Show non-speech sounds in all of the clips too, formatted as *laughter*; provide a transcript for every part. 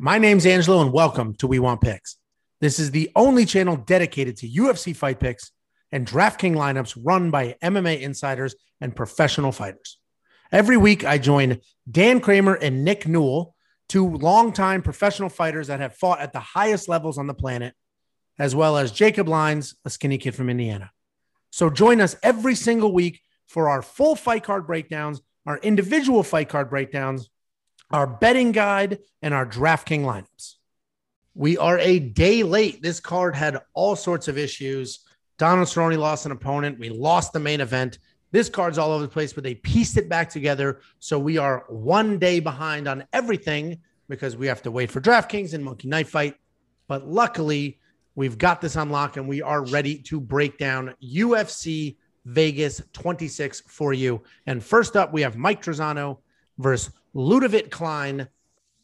My name's Angelo, and welcome to We Want Picks. This is the only channel dedicated to UFC fight picks and DraftKings lineups run by MMA insiders and professional fighters. Every week, I join Dan Kramer and Nick Newell, two longtime professional fighters that have fought at the highest levels on the planet, as well as Jacob Lines, a skinny kid from Indiana. So join us every single week for our full fight card breakdowns, our individual fight card breakdowns, our betting guide, and our DraftKings lineups. We are a day late. This card had all sorts of issues. Donald Cerrone lost an opponent. We lost the main event. This card's all over the place, but they pieced it back together. So we are one day behind on everything because we have to wait for DraftKings and Monkey Knife Fight. But luckily, we've got this unlocked and we are ready to break down UFC Vegas 26 for you. And first up, we have Mike Trizano versus Ludovit Klein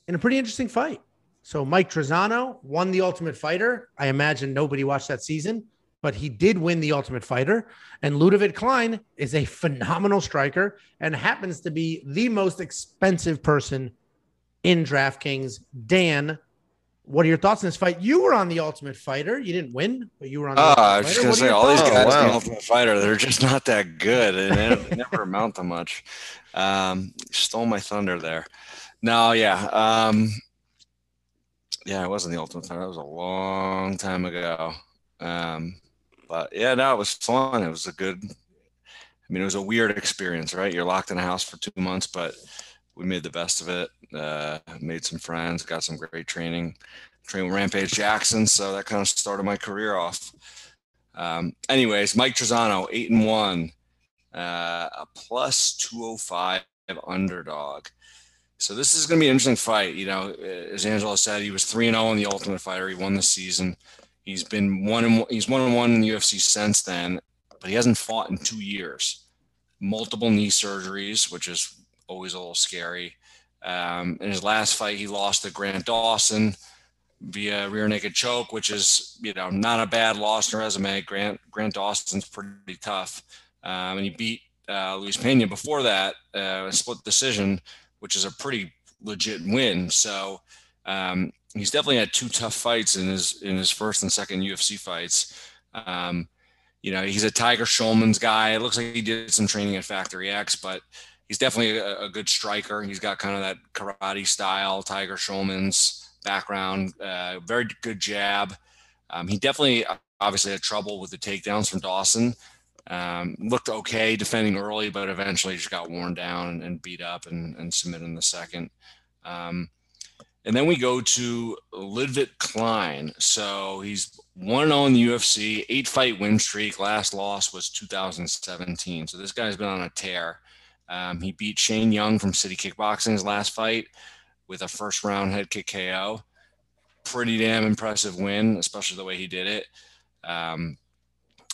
in a pretty interesting fight. So Mike Trizano won the Ultimate Fighter. I imagine nobody watched that season, but he did win the Ultimate Fighter. And Ludovit Klein is a phenomenal striker and happens to be the most expensive person in DraftKings. Dan, what are your thoughts on this fight? You were on the Ultimate Fighter. You didn't win, but you were on. The oh, I was just gonna say all these guys oh, wow. in the Ultimate Fighter, they're just *laughs* not that good, and they never amount to much. Um, stole my thunder there. No, yeah, um, yeah, it wasn't the Ultimate Fighter. That was a long time ago. Um, but yeah, no, it was fun. It was a good. I mean, it was a weird experience, right? You're locked in a house for two months, but we made the best of it. Uh, made some friends, got some great training. Trained with Rampage Jackson, so that kind of started my career off. Um, anyways, Mike Trizano, eight and one, uh, a plus two hundred oh five underdog. So this is going to be an interesting fight. You know, as Angelo said, he was three and zero oh in the Ultimate Fighter. He won the season. He's been one and he's one and one in the UFC since then, but he hasn't fought in two years. Multiple knee surgeries, which is always a little scary. Um, in his last fight, he lost to Grant Dawson via rear naked choke, which is you know not a bad loss in resume. Grant Grant Dawson's pretty tough, um, and he beat uh, Luis Pena before that, uh, split decision, which is a pretty legit win. So um, he's definitely had two tough fights in his in his first and second UFC fights. Um, you know, he's a Tiger Schulmann's guy. It looks like he did some training at Factory X, but he's definitely a, a, good striker. He's got kind of that karate style, Tiger Schulmann's background, uh, very good jab. Um, he definitely obviously had trouble with the takedowns from Dawson. Um, looked okay defending early, but eventually just got worn down and, and beat up and, and submitted in the second. Um, and then we go to Ludovit Klein. So he's 1 0 in the UFC, eight fight win streak. Last loss was 2017. So this guy's been on a tear. Um, he beat Shane Young from City Kickboxing's last fight with a first round head kick KO. Pretty damn impressive win, especially the way he did it. Um,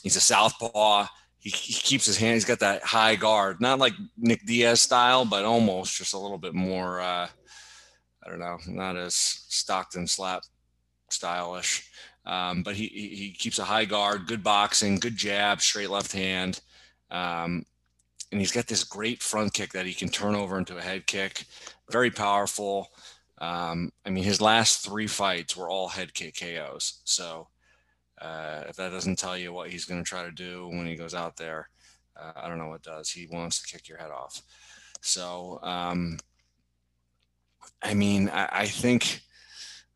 he's a southpaw. He, he, keeps his hand. He's got that high guard, not like Nick Diaz style, but almost just a little bit more. Uh, I don't know, not as Stockton slap stylish. Um, but he, he keeps a high guard, good boxing, good jab, straight left hand. Um, and he's got this great front kick that he can turn over into a head kick. Very powerful. Um, I mean, his last three fights were all head kick KOs. So uh, if that doesn't tell you what he's going to try to do when he goes out there, uh, I don't know what does. He wants to kick your head off. So, um, I mean, I, I think.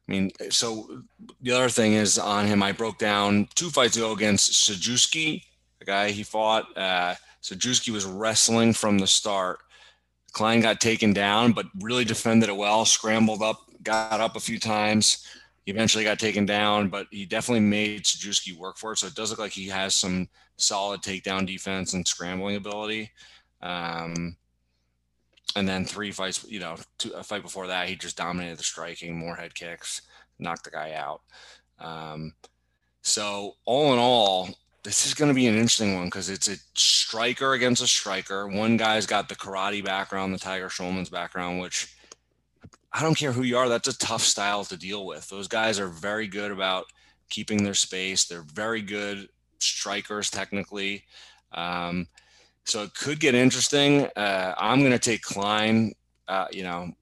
I mean, so the other thing is on him. I broke down two fights ago against Sajewski, the guy he fought. Uh, so Drewski was wrestling from the start. Klein got taken down, but really defended it well, scrambled up, got up a few times. He eventually got taken down, but he definitely made Sajewski work for it. So it does look like he has some solid takedown defense and scrambling ability. Um, and then three fights, you know, two, a fight before that, he just dominated the striking, more head kicks, knocked the guy out. Um, so all in all, this is going to be an interesting one because it's a striker against a striker. One guy's got the karate background, the Tiger Schulman's background, which I don't care who you are, that's a tough style to deal with. Those guys are very good about keeping their space. They're very good strikers technically. Um, so it could get interesting. Uh, I'm going to take Klein. Uh, you know,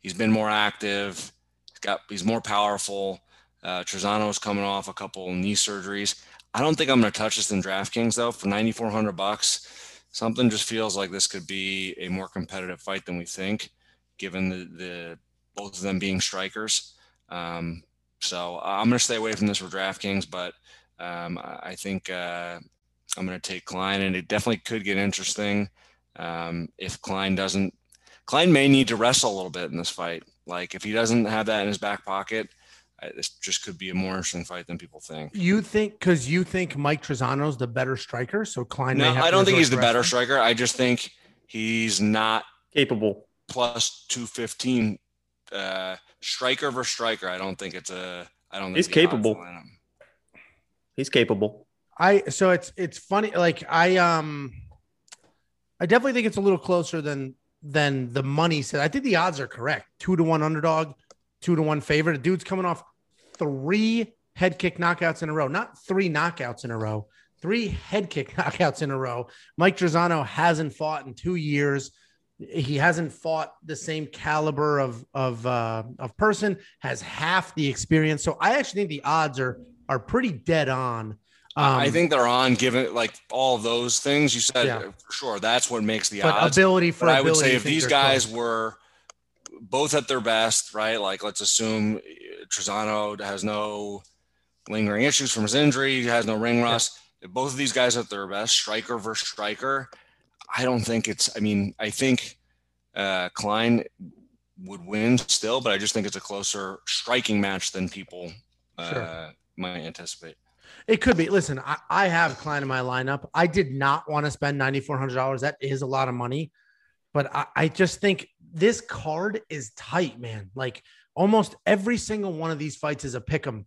he's been more active. got he's more powerful. Uh, is coming off a couple knee surgeries. I don't think I'm going to touch this in DraftKings though for 9,400 bucks. Something just feels like this could be a more competitive fight than we think, given the, the both of them being strikers. Um, so I'm going to stay away from this for DraftKings, but um, I think uh, I'm going to take Klein, and it definitely could get interesting um, if Klein doesn't. Klein may need to wrestle a little bit in this fight. Like if he doesn't have that in his back pocket, this just could be a more interesting fight than people think. You think because you think Mike Trizano's the better striker, so Klein. No, I don't think he's the better striker. I just think he's not capable. Plus two fifteen uh, striker versus striker. I don't think it's a. I don't. Think he's capable. He's capable. I so it's it's funny. Like I um, I definitely think it's a little closer than than the money said. I think the odds are correct. Two to one underdog, two to one favorite. The dude's coming off three head kick knockouts in a row, not three knockouts in a row, three head kick *laughs* knockouts in a row. Mike Trizano hasn't fought in two years. He hasn't fought the same caliber of of uh, of person. Has half the experience. So I actually think the odds are are pretty dead on. Um, I think they're on, given like all those things you said. Yeah. For sure, that's what makes the but odds. Ability for but ability, I would say if these guys close. were both at their best, right? Like let's assume Trizano has no lingering issues from his injury, he has no ring rust. If both of these guys at their best, striker versus striker, I don't think it's. I mean, I think uh, Klein would win still, but I just think it's a closer striking match than people uh, sure. might anticipate. It could be. Listen, I, I have Klein in my lineup. I did not want to spend ninety four hundred dollars. That is a lot of money, but I, I just think this card is tight, man. Like almost every single one of these fights is a pick 'em.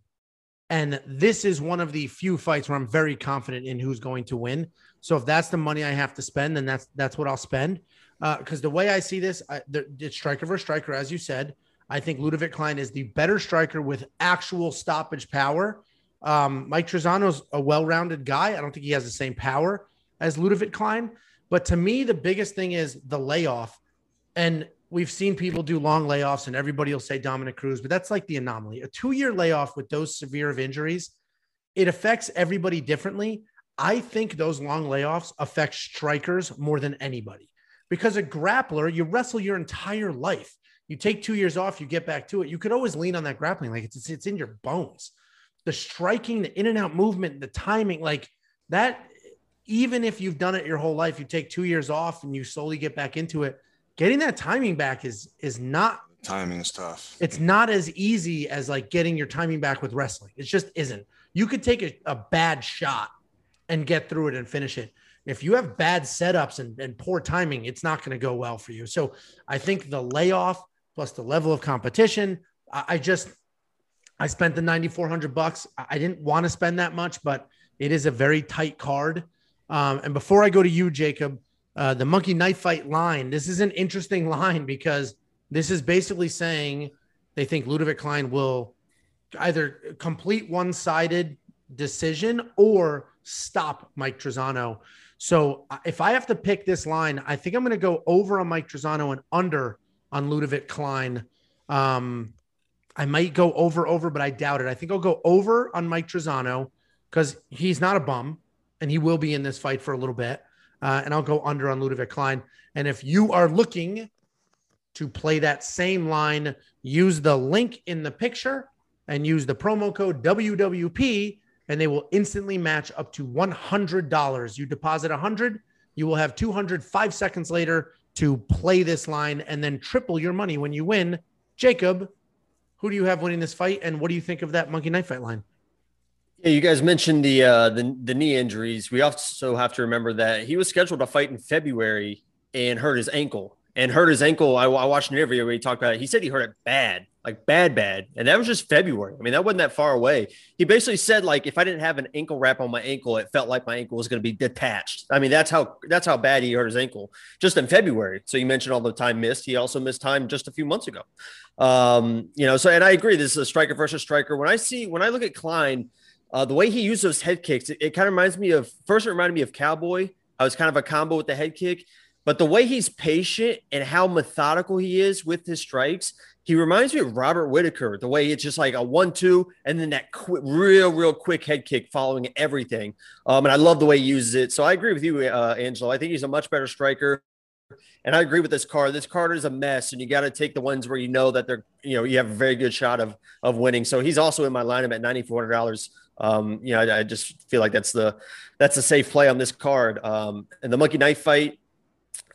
And this is one of the few fights where I'm very confident in who's going to win. So if that's the money I have to spend, then that's that's what I'll spend. Because uh, the way I see this, I, the, it's striker versus striker, as you said. I think Ludovic Klein is the better striker with actual stoppage power. Um, Mike Trizano's a well-rounded guy. I don't think he has the same power as Ludovic Klein. But to me, the biggest thing is the layoff. And we've seen people do long layoffs and everybody will say Dominick Cruz, but that's like the anomaly. A two year layoff with those severe of injuries, it affects everybody differently. I think those long layoffs affect strikers more than anybody because a grappler, you wrestle your entire life. You take two years off, you get back to it. You could always lean on that grappling, like it's, it's in your bones. The striking, the in and out movement, the timing, like that. Even if you've done it your whole life, you take two years off and you slowly get back into it getting that timing back is is not timing is tough. It's not as easy as like getting your timing back with wrestling. It just isn't. You could take a, a bad shot and get through it and finish it. If you have bad setups and, and poor timing, it's not going to go well for you. So I think the layoff plus the level of competition, I, I just I spent the 9400 bucks. I didn't want to spend that much, but it is a very tight card. Um, and before I go to you, Jacob, uh, the monkey knife fight line. This is an interesting *laughs* line because this is basically saying they think Ludovic Klein will either complete one sided decision or stop Mike Trizano. So uh, if I have to pick this line, I think I'm going to go over on Mike Trizano and under on Ludovic Klein. Um, I might go over, over, but I doubt it. I think I'll go over on Mike Trizano because he's not a bum and he will be in this fight for a little bit uh, and I'll go under on Ludovic Klein. And if you are looking to play that same line, use the link in the picture and use the promo code WWP, and they will instantly match up to $100. You deposit 100, you will have 200 five seconds later to play this line and then triple your money when you win. Jacob, who do you have winning this fight, and what do you think of that monkey knife fight line? Yeah, you guys mentioned the uh, the the knee injuries. We also have to remember that he was scheduled to fight in February and hurt his ankle. And hurt his ankle. I, I watched an interview where he talked about it. He said he hurt it bad, like bad, bad, and that was just February. I mean, that wasn't that far away. He basically said like, if I didn't have an ankle wrap on my ankle, it felt like my ankle was going to be detached. I mean, that's how that's how bad he hurt his ankle just in February. So you mentioned all the time missed. He also missed time just a few months ago. Um, you know, so and I agree. This is a striker versus striker. When I see when I look at Klein uh, the way he used those head kicks, it, it kind of reminds me of first. It reminded me of Cowboy. I was kind of a combo with the head kick, But the way he's patient and how methodical he is with his strikes, he reminds me of Robert Whitaker. The way it's just like a one-two, and then that quick, real, real quick head kick following everything. Um, and I love the way he uses it. So I agree with you, uh, Angelo. I think he's a much better striker. And I agree with this card. This card is a mess, and you got to take the ones where you know that they're, you know, you have a very good shot of of winning. So he's also in my lineup at ninety four hundred dollars. Um, you know, I, I, just feel like that's the that's a safe play on this card. Um, and the monkey knife fight,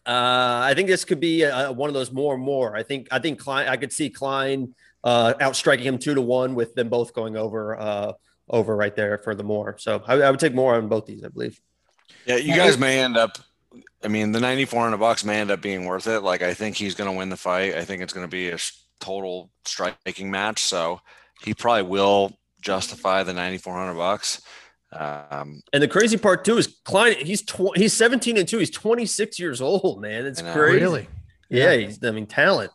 uh, I think this could be a, one of those more and more. I think I think Klein. I could see Klein uh, outstriking him two to one with them both going over uh, over right there for the more. So I, I would take more on both these. I believe. Yeah, you guys may end up. I mean, the ninety four hundred bucks may end up being worth it. Like I think he's going to win the fight. I think it's going to be a total striking match. So he probably will justify the 9400 bucks. Um, and the crazy part too is Klein. He's tw- he's 17 and two. He's 26 years old, man. It's crazy. Really? Yeah, yeah, he's. I mean, talent.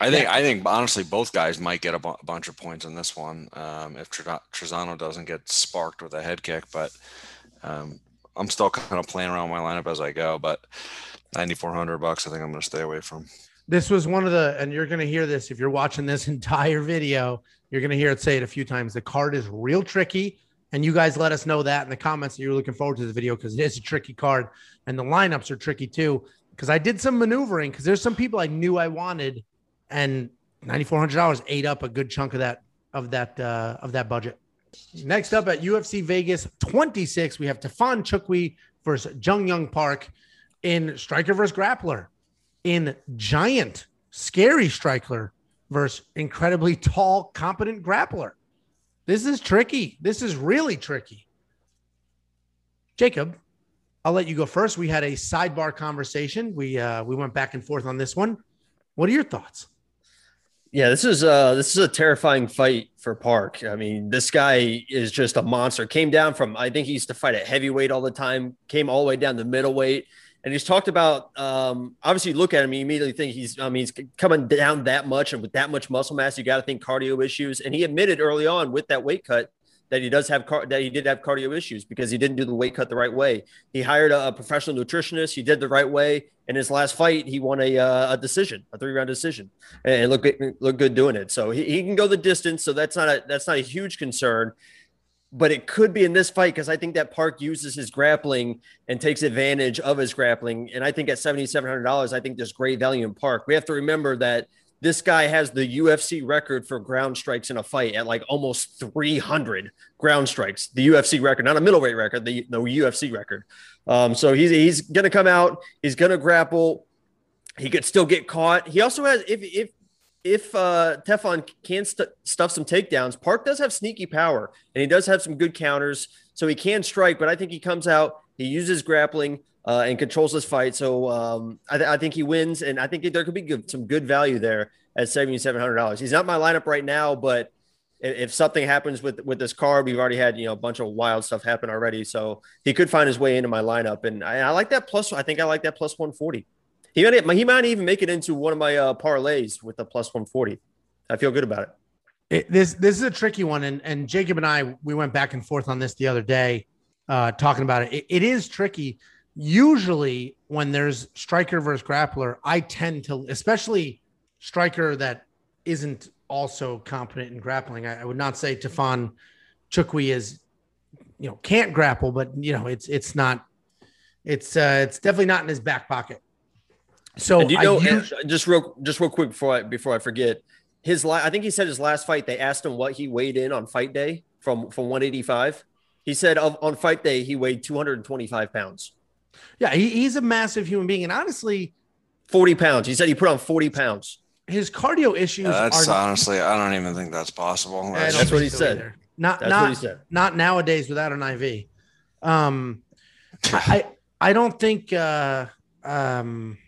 I think. I think honestly, both guys might get a, bu- a bunch of points in this one um, if Trizano doesn't get sparked with a head kick. But um, I'm still kind of playing around my lineup as I go. But 9,400 bucks, I think I'm going to stay away from. This was one of the, and you're going to hear this if you're watching this *laughs* entire video. You're going to hear it say it a few times. The card is real tricky. And you guys let us know that in the comments that you're looking forward to the video because it is a tricky card. And the lineups are tricky too. Because I did some maneuvering because there's some people I knew I wanted, and $9,400 ate up a good chunk of that of that uh, of that budget. Next up at UFC Vegas 26, we have Tafon Nchukwi versus Jun Yong Park in striker versus grappler, in giant, scary striker versus incredibly tall, competent grappler. This is tricky. This is really tricky. Jacob, I'll let you go first. We had a sidebar conversation. We uh, we went back and forth on this one. What are your thoughts? Yeah, this is uh this is a terrifying fight for Park. I mean, this guy is just a monster. Came down from I think he used to fight at heavyweight all the time. Came all the way down to middleweight and he's talked about um, obviously look at him, you immediately think he's I mean he's coming down that much and with that much muscle mass, you got to think cardio issues. And he admitted early on with that weight cut that he does have car- that he did have cardio issues because he didn't do the weight cut the right way. He hired a, a professional nutritionist. He did the right way. In his last fight, he won a, uh, a decision, a three round decision, and look look good doing it. So he, he can go the distance. So that's not a that's not a huge concern but it could be in this fight because I think that Park uses his grappling and takes advantage of his grappling. And I think at $7,700, I think there's great value in Park. We have to remember that this guy has the UFC record for ground strikes in a fight at like almost 300 ground strikes. The UFC record, not a middleweight record, the, the UFC record. Um, so he's he's gonna come out. He's gonna grapple. He could still get caught. He also has if if if uh, can st- stuff some takedowns, Park does have sneaky power and he does have some good counters, so he can strike. But I think he comes out, he uses grappling uh, and controls this fight. So um, I, th- I, think he wins, and I think there could be good, some good value there at seventy seven hundred dollars. He's not my lineup right now, but if, if something happens with with this card, we've already had you know a bunch of wild stuff happen already, so he could find his way into my lineup, and I, I like that plus. I think I like that plus one forty. He might, he might even make it into one of my uh, parlays with a plus 140. I feel good about it. it. This this is a tricky one, and and Jacob and I we went back and forth on this the other day, uh, talking about it. it. It is tricky. Usually, when there's striker versus grappler, I tend to, especially striker that isn't also competent in grappling. I, I would not say Tafon Nchukwi is, you know, can't grapple, but you know, it's it's not, it's uh, it's definitely not in his back pocket. So and do you know use, just real just real quick before I before I forget his la- I think he said his last fight they asked him what he weighed in on fight day from from 185. He said of, on fight day he weighed 225 pounds. Yeah, he, he's a massive human being, and honestly, 40 pounds. He said he put on 40 pounds. His cardio issues. Yeah, that's are, honestly, I don't even think that's possible. That's, that's what he said. Either. Not that's not said. not nowadays without an IV. Um, *laughs* I I don't think. Uh, um,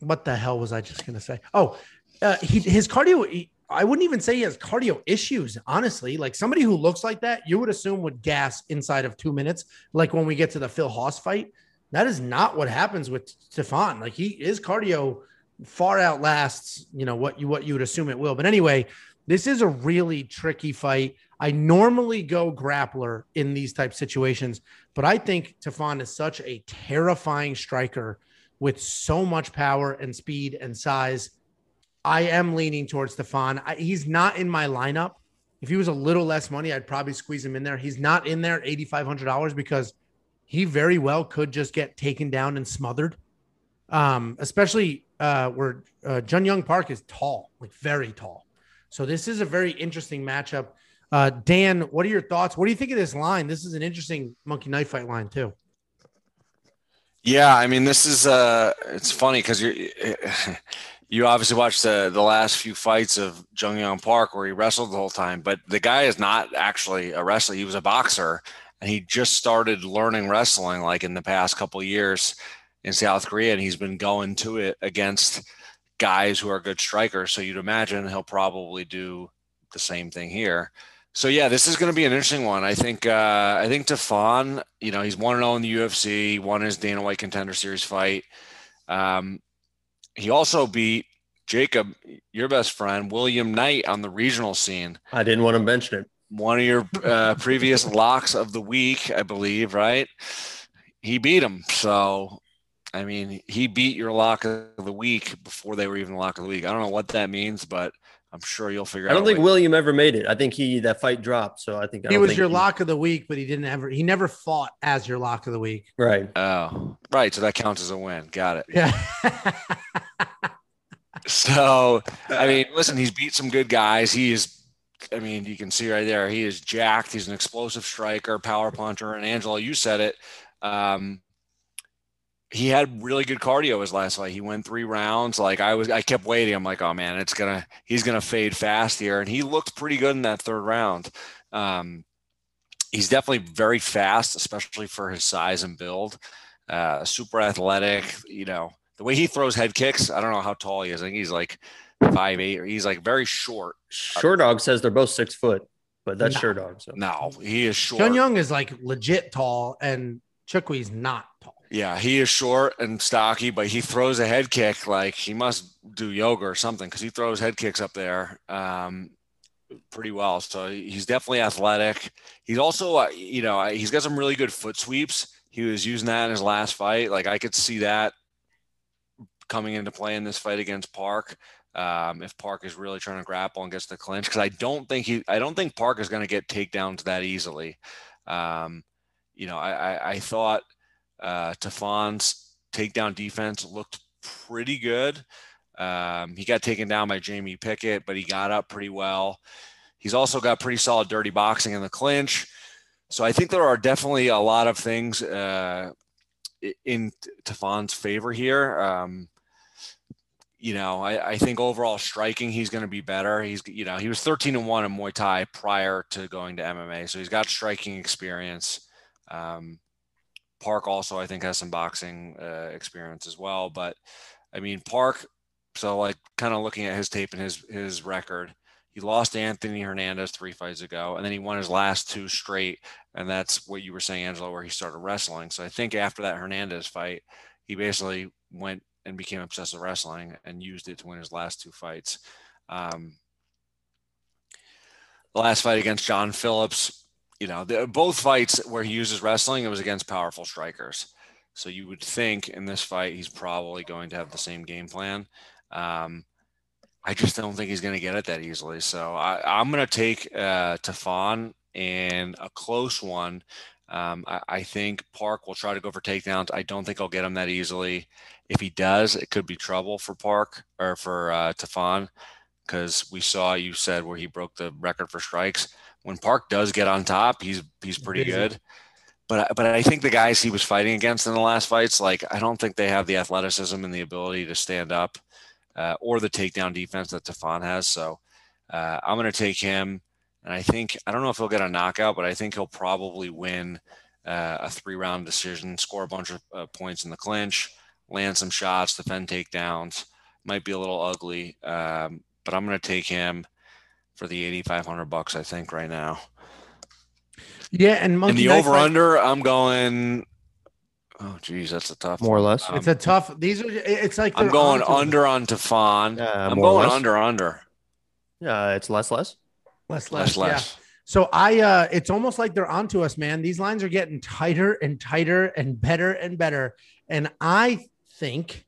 what the hell was I just going to say? Oh, uh, he, his cardio. He, I wouldn't even say he has cardio issues. Honestly, like somebody who looks like that, you would assume would gas inside of two minutes. Like when we get to the Phil Hawes fight, that is not what happens with Tafon. Like he is cardio far outlasts you know what you what you would assume it will. But anyway, this is a really tricky fight. I normally go grappler in these type situations, but I think Tafon is such a terrifying striker with so much power and speed and size. I am leaning towards Tafon. I, he's not in my lineup. If he was a little less money, I'd probably squeeze him in there. He's not in there eighty five hundred dollars because he very well could just get taken down and smothered. Um, especially uh, where uh, Jun Yong Park is tall, like very tall. So this is a very interesting matchup. Uh, Dan, what are your thoughts? What do you think of this line? This is an interesting monkey knife fight line too. Yeah, I mean, this is uh, it's funny because you *laughs* you obviously watched the the last few fights of Jun Yong Park where he wrestled the whole time, but the guy is not actually a wrestler. He was a boxer, and he just started learning wrestling like in the past couple years in South Korea, and he's been going to it against guys who are good strikers. So you'd imagine he'll probably do the same thing here. So yeah, this is going to be an interesting one. I think uh, I think Tafon, you know, he's one and zero oh in the UFC, won his Dana White Contender Series fight. Um, he also beat Jacob, your best friend, William Knight on the regional scene. I didn't want to mention it. One of your uh, previous *laughs* locks of the week, I believe, right? He beat him. So, I mean, he beat your lock of the week before they were even the lock of the week. I don't know what that means, but I'm sure you'll figure I out. I don't think William ever made it. I think he that fight dropped. So I think I he was your he, lock of the week, but he didn't ever. He never fought as your lock of the week. Right. Oh, right. So that counts as a win. Got it. Yeah. *laughs* so I mean, listen, he's beat some good guys. He is. I mean, you can see right there. He is jacked. He's an explosive striker, power puncher, and Angelo, you said it. Um, he had really good cardio his last fight. He went three rounds. Like I was, I kept waiting. I'm like, oh man, it's gonna, he's gonna fade fast here, and he looked pretty good in that third round. Um, he's definitely very fast, especially for his size and build. Uh, super athletic. You know, the way he throws head kicks. I don't know how tall he is. I think he's like five eight. Or he's like very short. Short dog says they're both six foot, but that's no. dog. So. No, he is short. Jun Yong is like legit tall, and Nchukwi's not tall. Yeah, he is short and stocky, but he throws a head kick like he must do yoga or something because he throws head kicks up there um, pretty well. So he's definitely athletic. He's also, uh, you know, he's got some really good foot sweeps. He was using that in his last fight. Like I could see that coming into play in this fight against Park. Um, if Park is really trying to grapple and gets the clinch, because I don't think he, I don't think Park is going to get takedowns that easily. Um, you know, I, I, I thought uh, Tafon's takedown defense looked pretty good. Um, he got taken down by Jamie Pickett, but he got up pretty well. He's also got pretty solid dirty boxing in the clinch. So I think there are definitely a lot of things uh, in Tafon's favor here. Um, you know, I, I, think overall striking, he's going to be better. He's, you know, he was 13 and one in Muay Thai prior to going to MMA. So he's got striking experience. Um, Park also, I think, has some boxing uh, experience as well. But I mean, Park. So like, kind of looking at his tape and his his record, he lost Anthony Hernandez three fights ago, and then he won his last two straight. And that's what you were saying, Angelo, where he started wrestling. So I think after that Hernandez fight, he basically went and became obsessed with wrestling and used it to win his last two fights. Um, the last fight against John Phillips, you know, the, both fights where he uses wrestling, it was against powerful strikers. So you would think in this fight he's probably going to have the same game plan. Um, I just don't think he's going to get it that easily. So I, am going to take uh, Tafon in a close one. Um, I, I, think Park will try to go for takedowns. I don't think I'll get him that easily. If he does, it could be trouble for Park or for uh, Tafon because we saw you said where he broke the record for strikes when Park does get on top, he's he's pretty good. But but I think the guys he was fighting against in the last fights, like I don't think they have the athleticism and the ability to stand up, uh, or the takedown defense that Tafon has. So uh, I'm going to take him, and I think I don't know if he'll get a knockout, but I think he'll probably win uh, a three round decision, score a bunch of uh, points in the clinch, land some shots, defend takedowns. Might be a little ugly, um, but I'm going to take him for the 8500 bucks I think right now. Yeah, and in the over under I'm going Oh geez, that's a tough more or less. Um, it's a tough these are it's like I'm going under on Tafon. Yeah, I'm going under under. Yeah, it's less less. Less less. less, less. Yeah. So I uh it's almost like they're onto us, man. These lines are getting tighter and tighter and better and better. And I think.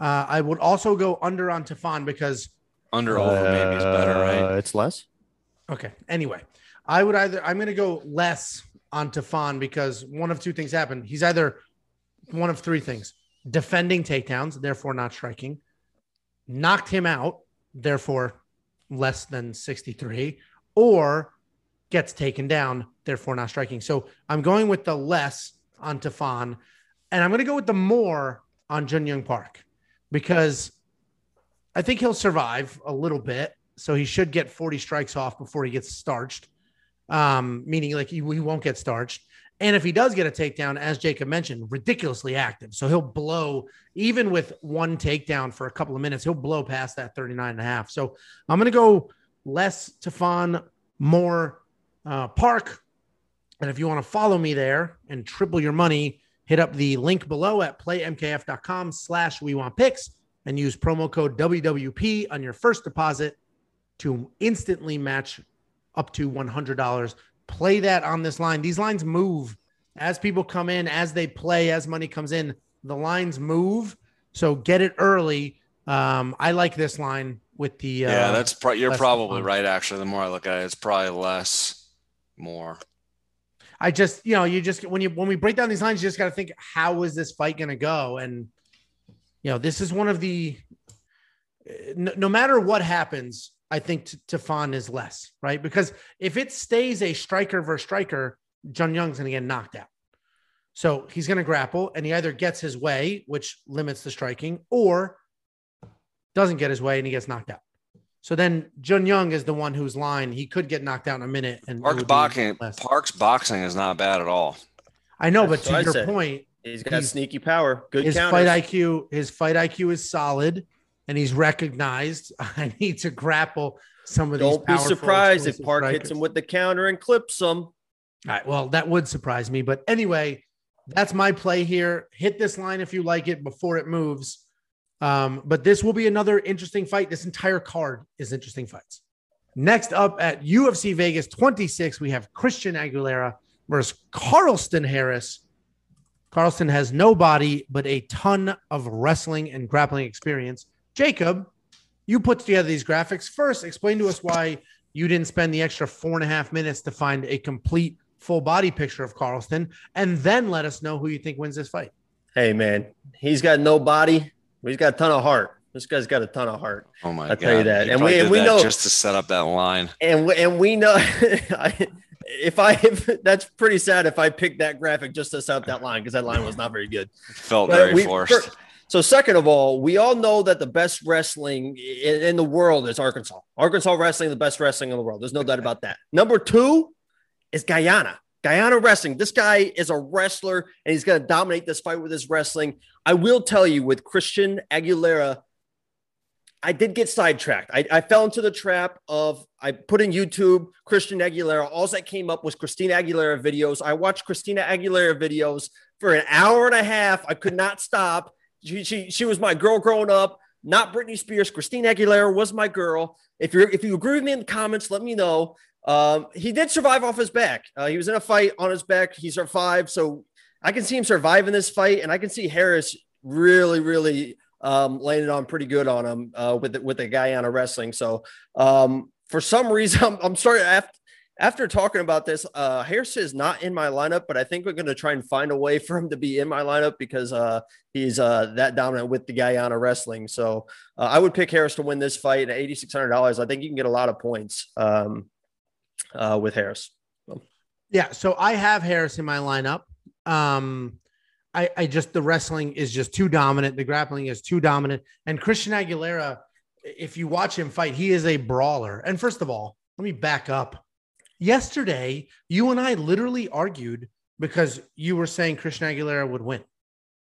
Uh, I would also go under on Tafon because Under over maybe is better, Uh, right? It's less. Okay. Anyway, I would either I'm going to go less on Tafon because one of two things happened. He's either one of three things: defending takedowns, therefore not striking, knocked him out, therefore less than 63, or gets taken down, therefore not striking. So I'm going with the less on Tafon, and I'm going to go with the more on Jun Yong Park because I think he'll survive a little bit. So he should get 40 strikes off before he gets starched, um, meaning like he, he won't get starched. And if he does get a takedown, as Jacob mentioned, ridiculously active. So he'll blow, even with one takedown for a couple of minutes, he'll blow past that 39 and a half. So I'm going to go less Tafon, more uh, Park. And if you want to follow me there and triple your money, hit up the link below at playmkf.com slash we want picks and use promo code WWP on your first deposit to instantly match up to $100. Play that on this line. These lines move as people come in, as they play, as money comes in, the lines move. So get it early. Um, I like this line with the. Uh, yeah, that's pro- you're probably right. Actually, the more I look at it, it's probably less, more. I just, you know, you just when you when we break down these lines, you just got to think, how is this fight going to go? And you know, this is one of the. Uh, no, no matter what happens, I think T- Tafon is less right because if it stays a striker versus striker, Jun Yong's going to get knocked out. So he's going to grapple, and he either gets his way, which limits the striking, or doesn't get his way and he gets knocked out. So then Jun Yong is the one whose line he could get knocked out in a minute. And Park's boxing. Park's boxing is not bad at all. I know, but That's what I to your said. point, He's got He's- sneaky power. Good his counters. fight IQ, his fight IQ is solid, and he's recognized. *laughs* I need to grapple some of these. Don't be surprised if Park hits him with the counter and clips him. All right, well, that would surprise me, but anyway, that's my play here. Hit this line if you like it before it moves. Um, but this will be another interesting fight. This entire card is interesting fights. Next up at UFC Vegas 26, we have Christian Aguilera versus Carlston Harris. Carlston has no body, but a ton of wrestling and grappling experience. Jacob, you put together these graphics. First, explain to us why you didn't spend the extra four and a half minutes to find a complete full body picture of Carlston, and then let us know who you think wins this fight. Hey man, he's got no body, but he's got a ton of heart. This guy's got a ton of heart. Oh my I'll god! tell you that. He And we- and we that know- just to set up that line. And we, and we know *laughs* I, if I if, *laughs* that's pretty sad if I picked that graphic just to set up that line because that line was not very good. Felt But very we- forced. so second of all, we all know that the best wrestling in, in the world is Arkansas. Arkansas wrestling, the best wrestling in the world. There's no doubt about that. Number two is Guyana. Guyana wrestling. This guy is a wrestler and he's going to dominate this fight with his wrestling. I will tell you with Christian Aguilera, I did get sidetracked. I, I fell into the trap of I put in YouTube Christian Aguilera. All that came up was Christina Aguilera videos. I watched Christina Aguilera videos for an hour and a half. I could not stop. She, she, she was my girl growing up, not Britney Spears. Christina Aguilera was my girl. If you're if you agree with me in the comments, let me know. Um, he did survive off his back. Uh, he was in a fight on his back. He survived, so I can see him surviving this fight, and I can see Harris really, really um, landed on pretty good on him uh, with with the Guyana wrestling. So um, for some *laughs* reason, I'm, I'm sorry after after talking about this, uh, Harris is not in my lineup, but I think we're going to try and find a way *laughs* for him to be in my lineup because uh, he's uh, that dominant with the Guyana wrestling. So uh, I would pick Harris to win this fight at eighty six hundred dollars. I think you can get a lot of points um, uh, with Harris. Yeah, so I have Harris in my lineup. Um, I, I just the wrestling is just too dominant. The grappling is too dominant. And Christian Aguilera, if you watch him fight, he is a brawler. And first of all, let me back up. Yesterday, you and I literally argued because you were saying Christian Aguilera would win.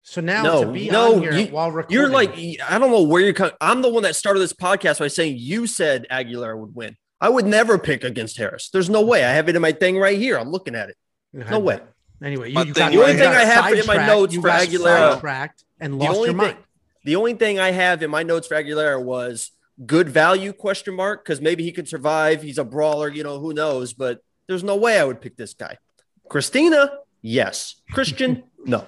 So now No, to be no, on here you- while recording, You're like I don't know where you're coming. I'm the one that started this podcast by saying you said Aguilera would win. I would never pick against Harris. There's no way. I have it in my thing right here. I'm looking at it. No way. Anyway, you, you the got, only thing I have in my notes for Aguilera- and The lost only your thing- mind. The only thing I have in my notes for Aguilera was good value question mark because maybe he could survive. He's a brawler, you know, who knows? But there's no way I would pick this guy. Christina, yes. Christian, *laughs* no.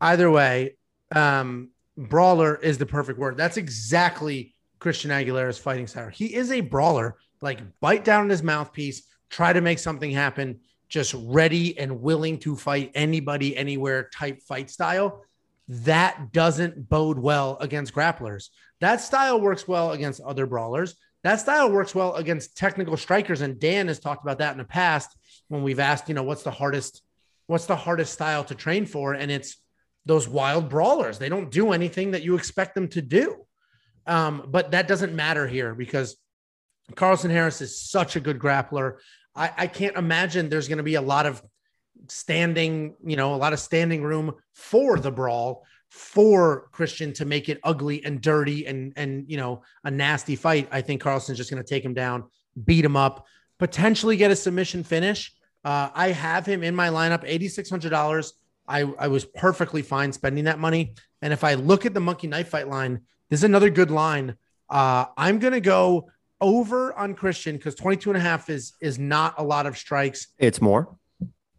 Either way, um, brawler is the perfect word. That's exactly Christian Aguilera's fighting style. He is a brawler, like bite down in his mouthpiece, try to make something happen, just ready and willing to fight anybody, anywhere type fight style. That doesn't bode well against grapplers. That style works well against other brawlers. That style works well against technical strikers. And Dan has talked about that in the past when we've asked, you know, what's the hardest, what's the hardest style to train for? And it's those wild brawlers. They don't do anything that you expect them to do. Um, but that doesn't matter here because Carlston Harris is such a good grappler. I, I can't imagine there's going to be a lot of standing, you know, a lot of standing room for the brawl for Christian to make it ugly and dirty and and you know a nasty fight. I think Carlston's just going to take him down, beat him up, potentially get a submission finish. Uh, I have him in my lineup, eighty six hundred dollars. I I was perfectly fine spending that money. And if I look at the monkey knife fight line, this is another good line. Uh, I'm going to go over on Christian because 22 and a half is is not a lot of strikes. It's more.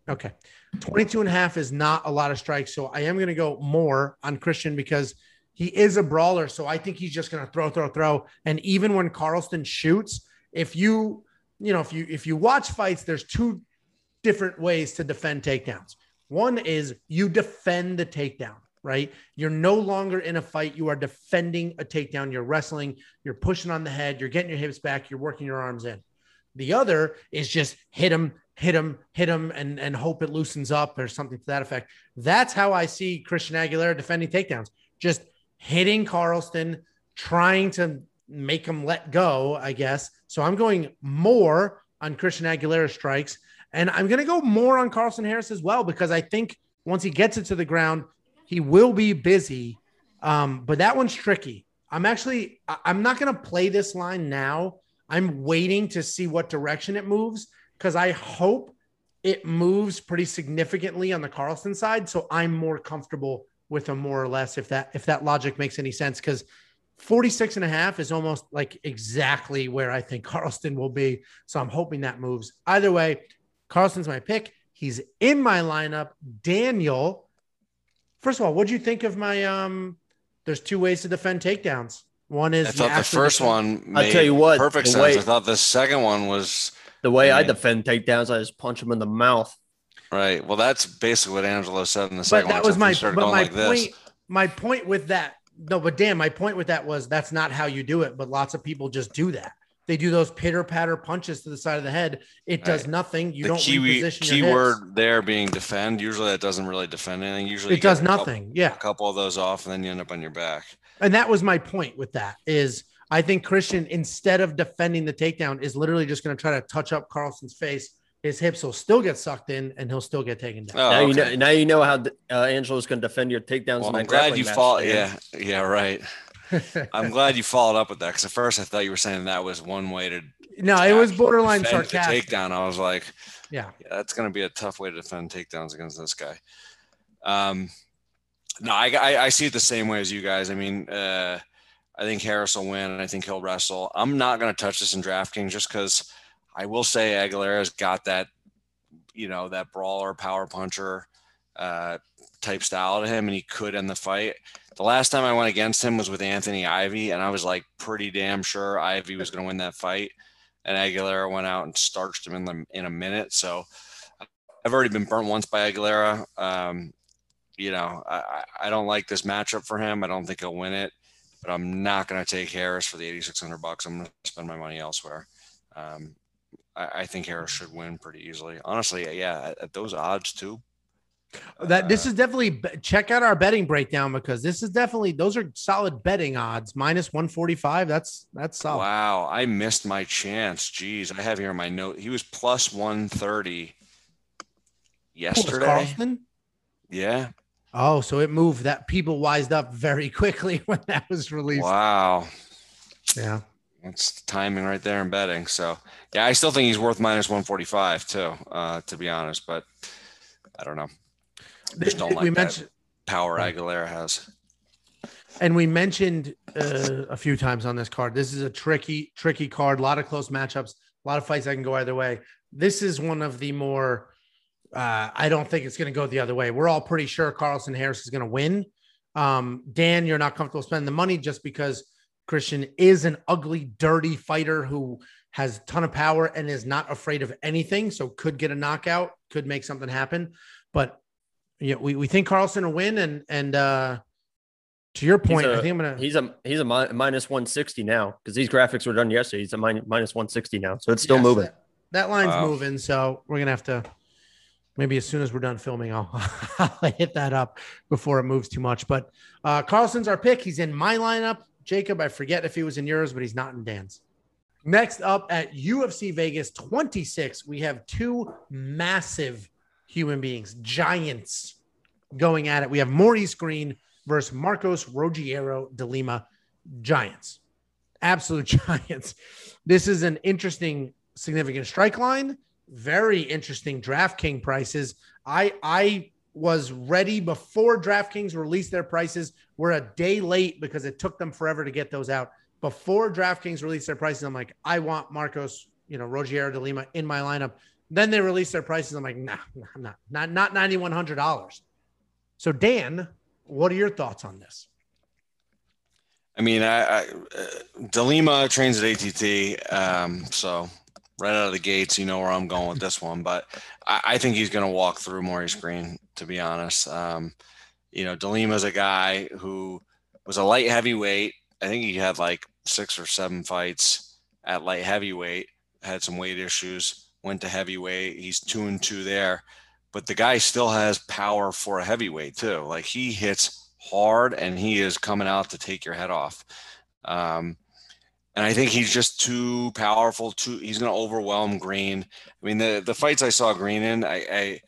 Okay. 22 and a half is not a lot of strikes. So I am going to go more on Christian because he is a brawler. So I think he's just going to throw, throw, throw. And even when Carlston shoots, if you, you know, if you, if you watch fights, there's two different ways to defend takedowns. One is you defend the takedown, right? You're no longer in a fight. You are defending a takedown. You're wrestling, you're pushing on the head, you're getting your hips back, you're working your arms in. The other is just hit him, hit him, hit him, and, and hope it loosens up or something to that effect. That's how I see Christian Aguilera defending takedowns, just hitting Carlston, trying to make him let go, I guess. So I'm going more on Christian Aguilera strikes. And I'm going to go more on Carlston Harris as well, because I think once he gets it to the ground, he will be busy. Um, but that one's tricky. I'm actually, I'm not going to play this line now. I'm waiting to see what direction it moves because I hope it moves pretty significantly on the Carlston side. So I'm more comfortable with a more or less if that if that logic makes any sense because 46 and a half is almost like exactly where I think *laughs* Carlston will be. So I'm hoping that moves. Either way, Carlston's my pick. He's in my lineup. Daniel, first of all, what do you think of my um there's two ways to defend takedowns. One is I thought the first defend. one I'll tell you what, perfect sense. Way, I thought the second one was the way I defend takedowns, I just punch them in the mouth. Right. Well, that's basically what Angelo said in the second but that was my but my like point. This. My point with that, no, but Dan, my point with that was that's not how you do it. But lots of people just do that. They do those pitter patter punches to the side of the head. It does right. nothing. You the don't key, reposition key word there being defend. Usually that doesn't really defend anything. Usually it does nothing. Couple, yeah, a couple of those off, and then you end up on your back. And that was my point with that. Is I think Christian, instead of defending the takedown, is literally just going to try to touch up Carlston's face. His hips will still get sucked in, and he'll still get taken down. Oh, now okay. you know. Now you know how uh, Angelo's going to defend your takedowns. Well, I'm glad you fought. Yeah, yeah, right. *laughs* I'm glad you followed up with that because at first I thought you were saying that was one way to. No, it was borderline sarcastic. Takedown. I was like, yeah. yeah that's going to be a tough way to defend takedowns against this guy. Um, no, I, I, I see it the same way as you guys. I mean, uh, I think Harris will win, and I think he'll wrestle. I'm not going to touch this in DraftKings just because I will say Aguilera's got that, you know, that brawler, power puncher uh, type style to him, and he could end the fight. The last time I went against him was with Anthony Ivy, and I was like pretty damn sure Ivy was going to win that fight, and Aguilera went out and starched him in the in a minute. So I've already been burnt once by Aguilera. Um, you know, I, I don't like this matchup for him. I don't think he'll win it but I'm not going to take Harris for the 8,600 bucks. I'm going to spend my money elsewhere. Um, I, I, think Harris should win pretty easily. Honestly, yeah, at, at those odds too. That this uh, is definitely check out our betting breakdown because this is definitely those are solid betting odds minus 145 that's that's solid. Wow, I missed my chance. Jeez, I have here my note. He was plus 130 yesterday. Carlston? Yeah. Oh, so it moved that people wised up very *laughs* quickly when that was released. Wow. Yeah. That's timing right there in betting. So yeah, I still think he's worth minus 145 too, uh, to be honest, but I don't know. Just don't like we mentioned, power Aguilera has. And we mentioned uh, a few times on this card. This is a tricky, tricky card. A lot of close matchups, a lot of fights that can go either way. This is one of the more uh, I don't think it's going to go the other way. We're all pretty sure Carlston Harris is going to win. Um, Dan, you're not comfortable spending the money just because Christian is an ugly, dirty fighter who has a ton of power and is not afraid of anything. So could get a knockout, could make something happen. But yeah, we, we think Carlston will win. And and uh to your point, a, I think I'm gonna he's a he's a mi- minus 160 now because these graphics were done yesterday. He's a min- minus 160 now. So it's still yes, moving. That, that line's wow. moving. So we're gonna have to maybe as soon as we're done filming, I'll, *laughs* I'll hit that up before it moves too much. But uh Carlston's our pick. He's in my lineup. Jacob, I forget if he was in yours, but he's not in Dan's. Next up at UFC Vegas 26, we have two massive human beings, giants, going at it. We have Maurice Greene versus Marcos Rogério de Lima, giants, absolute *laughs* giants. This is an interesting, significant strike line. Very interesting DraftKings prices. I I was ready before DraftKings released their prices. We're a day late because it took them forever to get those out. Before DraftKings released their prices, I'm like, I want Marcos, you know, Rogério de Lima in my lineup. Then they released their prices. I'm like, nah, I'm not, not, not ninety one hundred dollars. So Dan, what are your thoughts on this? I mean, I, I uh, De Lima trains at ATT, um, so right out of the gates, you know where I'm going with this one. But I, I think he's going to walk through Maurice Greene, to be honest. Um, you know, De Lima's a guy who was a light heavyweight. I think he had like six or seven fights at light heavyweight, had some weight issues, went to heavyweight. He's two and two there. But the guy still has power for a heavyweight, too. Like he hits hard and he is coming out to take your head off. Um, and I think he's just too powerful. Too he's going to overwhelm Greene. I mean, the the fights I saw Greene in, I, I,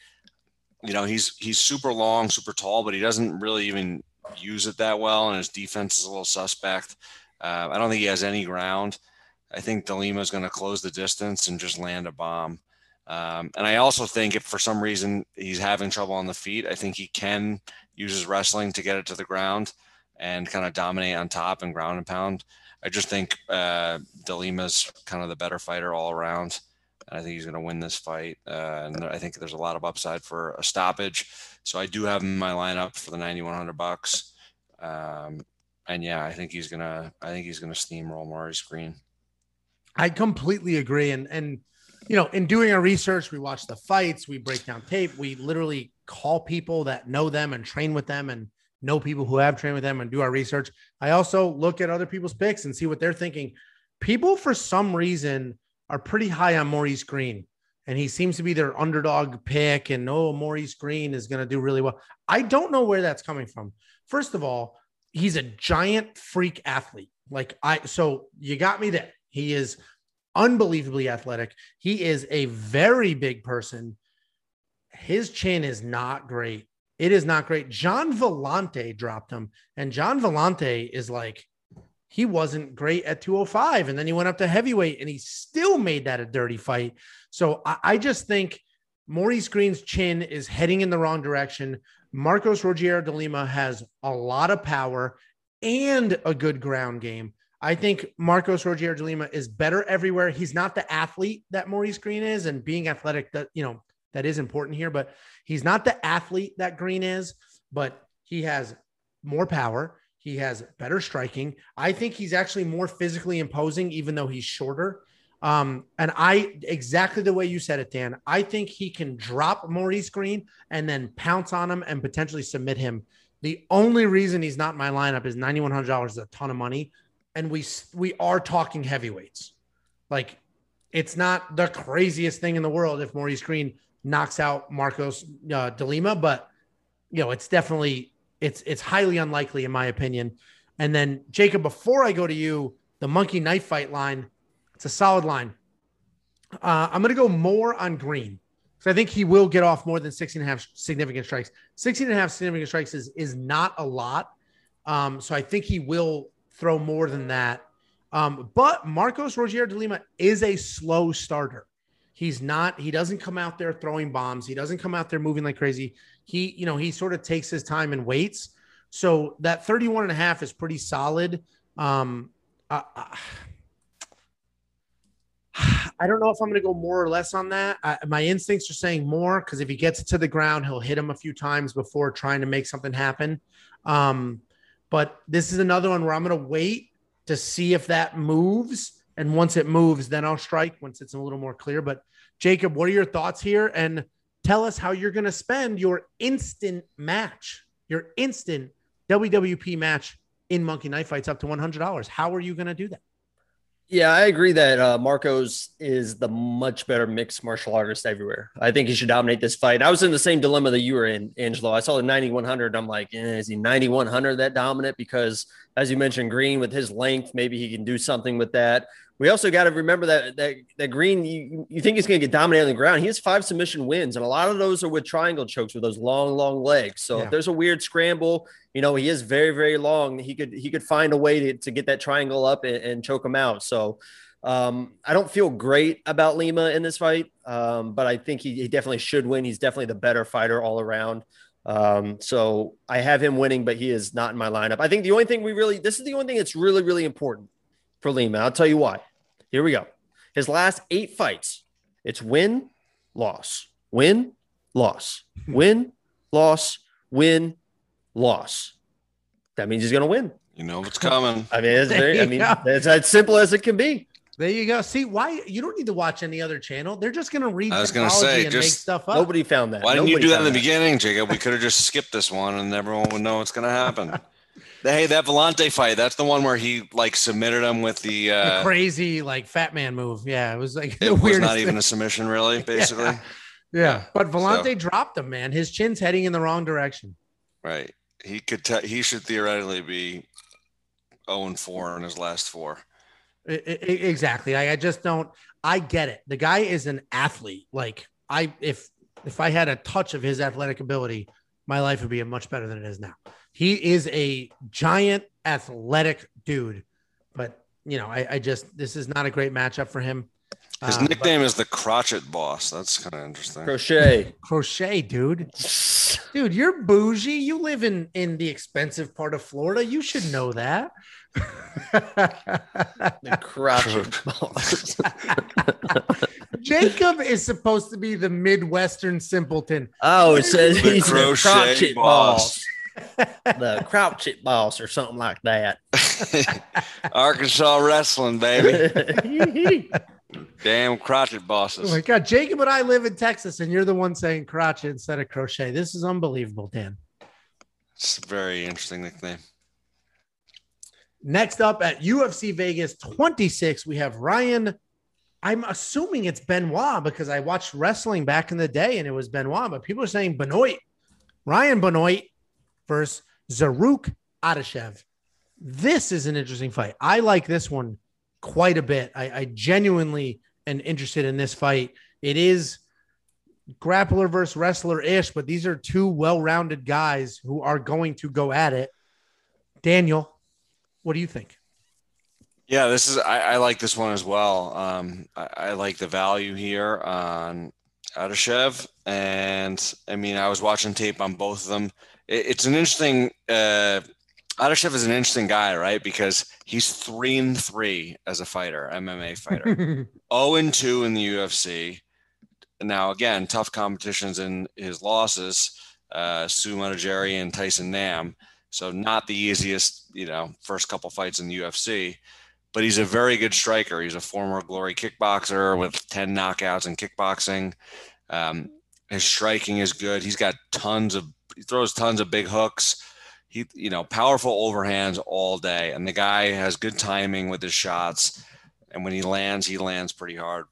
you know, he's he's super long, super tall, but he doesn't really even use it that well, and his defense is a little suspect. Uh, I don't think he has any ground. I think De Lima is going to close the distance and just land a bomb. Um, and I also think if for some reason he's having trouble on the feet, I think he can use his wrestling to get it to the ground and kind of dominate on top and ground and pound. I just think uh, De Lima's kind of the better fighter all around. And I think he's going to win this fight. Uh, and I think there's a lot of upside for a stoppage. So I do have my lineup for the 9,100 bucks. Um, and yeah, I think he's gonna. I think he's gonna steamroll Maurice Greene. I completely agree. And and you know, in doing our research, we watch the fights, we break down tape, we literally call people that know them and train with them, and know people who have trained with them and do our research. I also look at other people's picks and see what they're thinking. People, for some reason, are pretty high on Maurice Greene, and he seems to be their underdog pick. And oh, Maurice Greene is going to do really well. I don't know where that's coming from. First of all, he's a giant freak athlete. Like I, so you got me there. He is unbelievably athletic. He is a very big person. His chin is not great. It is not great. Gian Villante dropped him, and Gian Villante is like, he wasn't great at 205. And then he went up to heavyweight and he still made that a dirty fight. So I, I just think Maurice Greene's chin is heading in the wrong direction. Marcos Rogério de Lima has a lot of power and a good ground game. I think Marcos Rogério de Lima is better everywhere. He's not the athlete that Maurice Greene is, and being athletic that you know that is important here, but he's not the athlete that Greene is, but he has more power. He has better striking. I think he's actually more physically imposing, even though he's shorter. Um, and I exactly the way you said it, Dan. I think he can drop Maurice Greene and then pounce on him and potentially submit him. The only reason he's not in my lineup is ninety one hundred dollars is a ton of money, and we we are talking heavyweights. Like, it's not the craziest thing in the world if Maurice Greene knocks out Marcos uh, De Lima, but you know, it's definitely it's it's highly unlikely in my opinion. And then Jacob, before I go to you, the monkey knife fight line, it's a solid line. Uh, I'm going to go more on Greene because I think he will get off more than 16 and a half significant strikes. 16 and a half significant strikes is, is not a lot. Um, so I think he will throw more than that. Um, but Marcos Rogério de Lima is a slow starter. He's not, he doesn't come out there throwing bombs. He doesn't come out there moving like crazy. He, you know, he sort of takes his time and waits. So that 31 and a half is pretty solid. Um, I, I *sighs* don't know if I'm going to go more or less on that. I, my instincts are saying more because if he gets it to the ground, he'll hit him a few times before trying to make something happen. Um, but this is another one where I'm going to wait to see if that moves. And once it moves, then I'll strike once it's a little more clear. But Jacob, what are your thoughts here? And tell us how you're going to spend your instant match, your instant WWP match in Monkey Knife Fights up to $100. How are you going to do that? Yeah, I agree that uh, Marcos is the much better mixed martial artist everywhere. I think he should dominate this fight. I was in the same dilemma that you were in, Angelo. I saw the 9100. I'm like, eh, is he 9100 that dominant? Because as you mentioned, Greene with his length, maybe he can do something with that. We also got to remember that that that Greene, you, you think he's going to get dominated on the ground. He has five submission wins, and a lot of those are with triangle chokes with those long, long legs. So yeah. if there's a weird scramble, you know, he is very, very long. He could he could find a way to, to get that triangle up and, and choke him out. So um, I don't feel great about Lima in this fight, um, but I think he, he, definitely should win. He's definitely the better fighter all around. Um, so I have him winning, but he is not in my lineup. I think the only thing we really this is the only thing that's really, really important for Lima. I'll tell you why. Here we go. His last eight fights, it's win, loss, win, loss, win, loss, win, loss. That means he's going to win. You know what's coming. *laughs* I mean, it's very. I mean, it's as simple as it can be. There you go. See why you don't need to watch any other channel. They're just going to read. I was going to say, and just, make stuff up. Nobody found that. Why didn't nobody you do that in the that. beginning, Jacob? We could have just skipped this one, and everyone would know what's going to happen. *laughs* Hey, that Villante fight, that's the one where he like submitted him with the, uh, the crazy like fat man move. Yeah, it was like *laughs* it was not even a submission, really, *laughs* basically. yeah. yeah. yeah. But Villante so, dropped him, man. His chin's heading in the wrong direction. Right. He could te- he should theoretically be 0 and 4 in his last four. exactly. I, I just don't I get it. The guy is an athlete. Like I if if I had a touch of his athletic ability, my life would be much better than it is now. He is a giant athletic dude, but you know, I, I just this is not a great matchup for him. His uh, nickname but, is the Crotchet Boss. That's kind of interesting. Crochet, crochet, dude. *laughs* Dude, you're bougie. You live in in the expensive part of Florida. You should know that. *laughs* the crotchet *laughs* boss. Jacob is supposed to be the Midwestern simpleton. Oh, it says the he's the crotchet boss. boss the crouch it boss or something like that. *laughs* Arkansas wrestling, baby. *laughs* Damn crotchet bosses. Oh my god, Jacob and I live in Texas, and you're the one saying crotchet instead of crochet. This is unbelievable, Dan. It's a very interesting nickname. Next up at UFC Vegas 26, we have Ryan. I'm assuming it's Benoit because I watched wrestling back in the day and it was Benoit, but people are saying Benoit. Ryan Benoit versus Zarrukh Adashev. This is an interesting fight. I like this one quite a bit. I, I genuinely am interested in this fight. It is grappler versus wrestler ish, but these are two well rounded guys who are going to go at it. Daniel, what do you think? Yeah, this is I, I like this one as well. Um, I, I, like the value here on Adashev, and I mean I was watching tape on both of them it's an interesting. Uh, Adashev is an interesting guy, right? Because he's three and three as a fighter, MMA fighter, zero *laughs* oh and two in the UFC. Now, again, tough competitions in his losses: uh, Su Mudaerji and Tyson Nam. So not the easiest, you know, first couple fights in the UFC. But he's a very good striker. He's a former glory kickboxer with ten knockouts in kickboxing. Um, his striking is good. He's got tons of he throws tons of big hooks. He, you know, powerful overhands all day, and the guy has good timing with his shots. And when he lands, he lands pretty hard.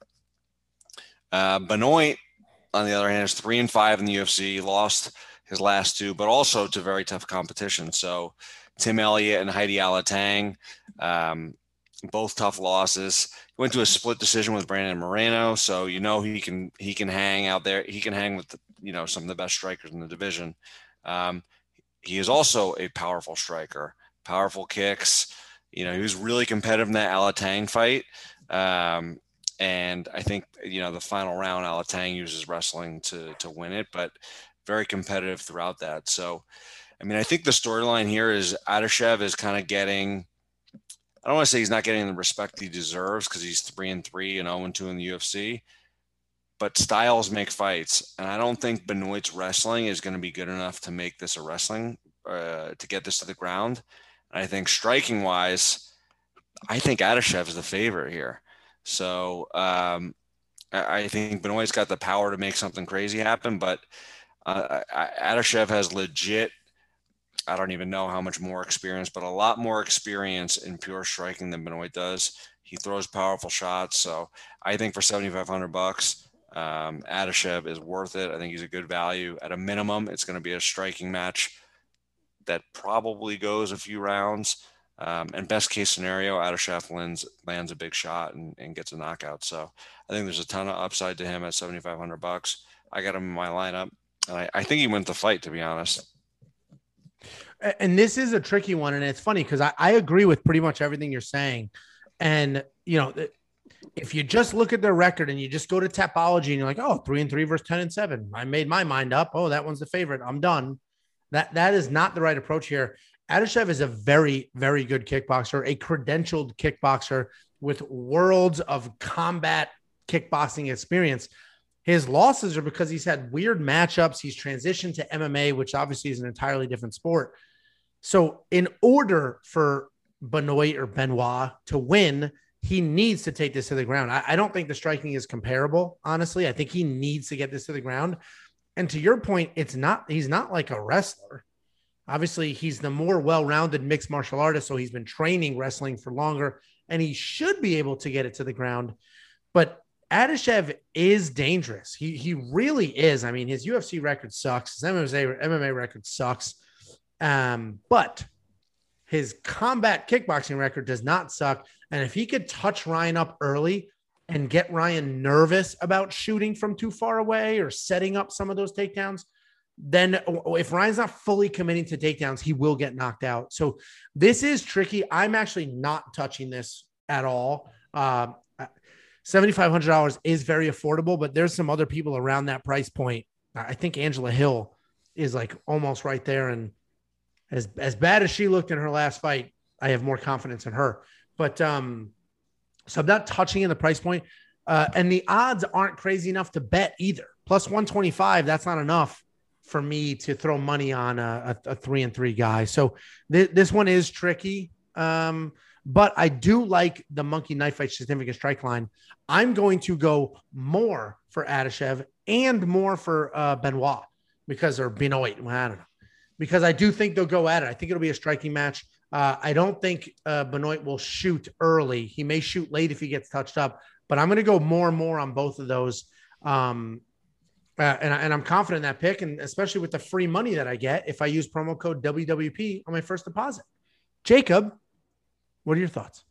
Uh, Benoit, on the other hand, is three and five in the UFC. He lost his last two, but also to very tough competition. So Tim Elliott and Heili Alateng, um, both tough losses. He went to a split decision with Brandon Moreno, so you know he can he can hang out there. He can hang with the, you know some of the best strikers in the division. Um, he is also a powerful striker, powerful kicks. You know, he was really competitive in that Alateng fight. Um, and I think, you know, the final round, Alateng uses wrestling to, to win it, but very competitive throughout that. So, I mean, I think the storyline here is Adashev is kind of getting I don't want to say he's not getting the respect he deserves because he's three and three and 0 and 2 in the UFC. But styles make fights. And I don't think Benoit's wrestling is going to be good enough to make this a wrestling, uh, to get this to the ground. And I think striking wise, I think Adashev is the favorite here. So um, I think Benoit's got the power to make something crazy happen, but uh, Adashev has legit. I don't even know how much more experience, but a lot more experience in pure striking than Benoit does. He throws powerful shots, so I think for seventy five hundred bucks, um, Adashev is worth it. I think he's a good value. At a minimum, it's going to be a striking match that probably goes a few rounds. Um, and best case scenario, Adashev lands lands a big shot and, and gets a knockout. So I think there's a ton of upside to him at 7,500 bucks. I got him in my lineup. I, I think he wins the fight, to be honest. And this is a tricky one, and it's funny because I, I agree with pretty much everything you're saying. And you know, if you just look at their record and you just go to Tapology and you're like, oh, three and three versus ten and seven, I made my mind up. Oh, that one's the favorite. I'm done. That that is not the right approach here. Adashev is a very, very good kickboxer, a credentialed kickboxer with worlds of combat kickboxing experience. His losses are because he's had weird matchups. He's transitioned to MMA, which obviously is an entirely different sport. So, in order for Benoit or Benoit to win, he needs to take this to the ground. I, I, don't think the striking is comparable, honestly. I think he needs to get this to the ground. And to your point, it's not, he's not like a wrestler. Obviously, he's the more well rounded mixed martial artist. So he's been training wrestling for longer and he should be able to get it to the ground. But Adashev is dangerous. He, he really is. I mean, his UFC record sucks, his MMA, MMA record sucks. Um, but his combat kickboxing record does not suck. And if he could touch Ryan up early and get Ryan nervous about shooting from too far away or setting up some of those takedowns, then if Ryan's not fully committing to takedowns, he will get knocked out. So this is tricky. I'm actually not touching this at all. Uh, $7,500 is very affordable, but there's some other people around that price point. I think Angela Hill is like almost right there. And as, as bad as she looked in her last fight, I have more confidence in her. But um, so I'm not touching in the price point. Uh, and the odds aren't crazy enough to bet either. Plus 125, that's not enough for me to throw money on a, a, a three and three guy. So th- this one is tricky. Um, but I do like the monkey knife fight significant strike line. I'm going to go more for Adashev and more for uh, Benoit because or Benoit. Well, I don't know because I do think they'll go at it. I think it'll be a striking match. Uh, I don't think uh, Benoit will shoot early. He may shoot late if he gets touched up, but I'm going to go more and more on both of those. Um, uh, and, and I'm confident in that pick, and especially with the free money that I get if I use promo code WWP on my first deposit. Jacob, what are your thoughts?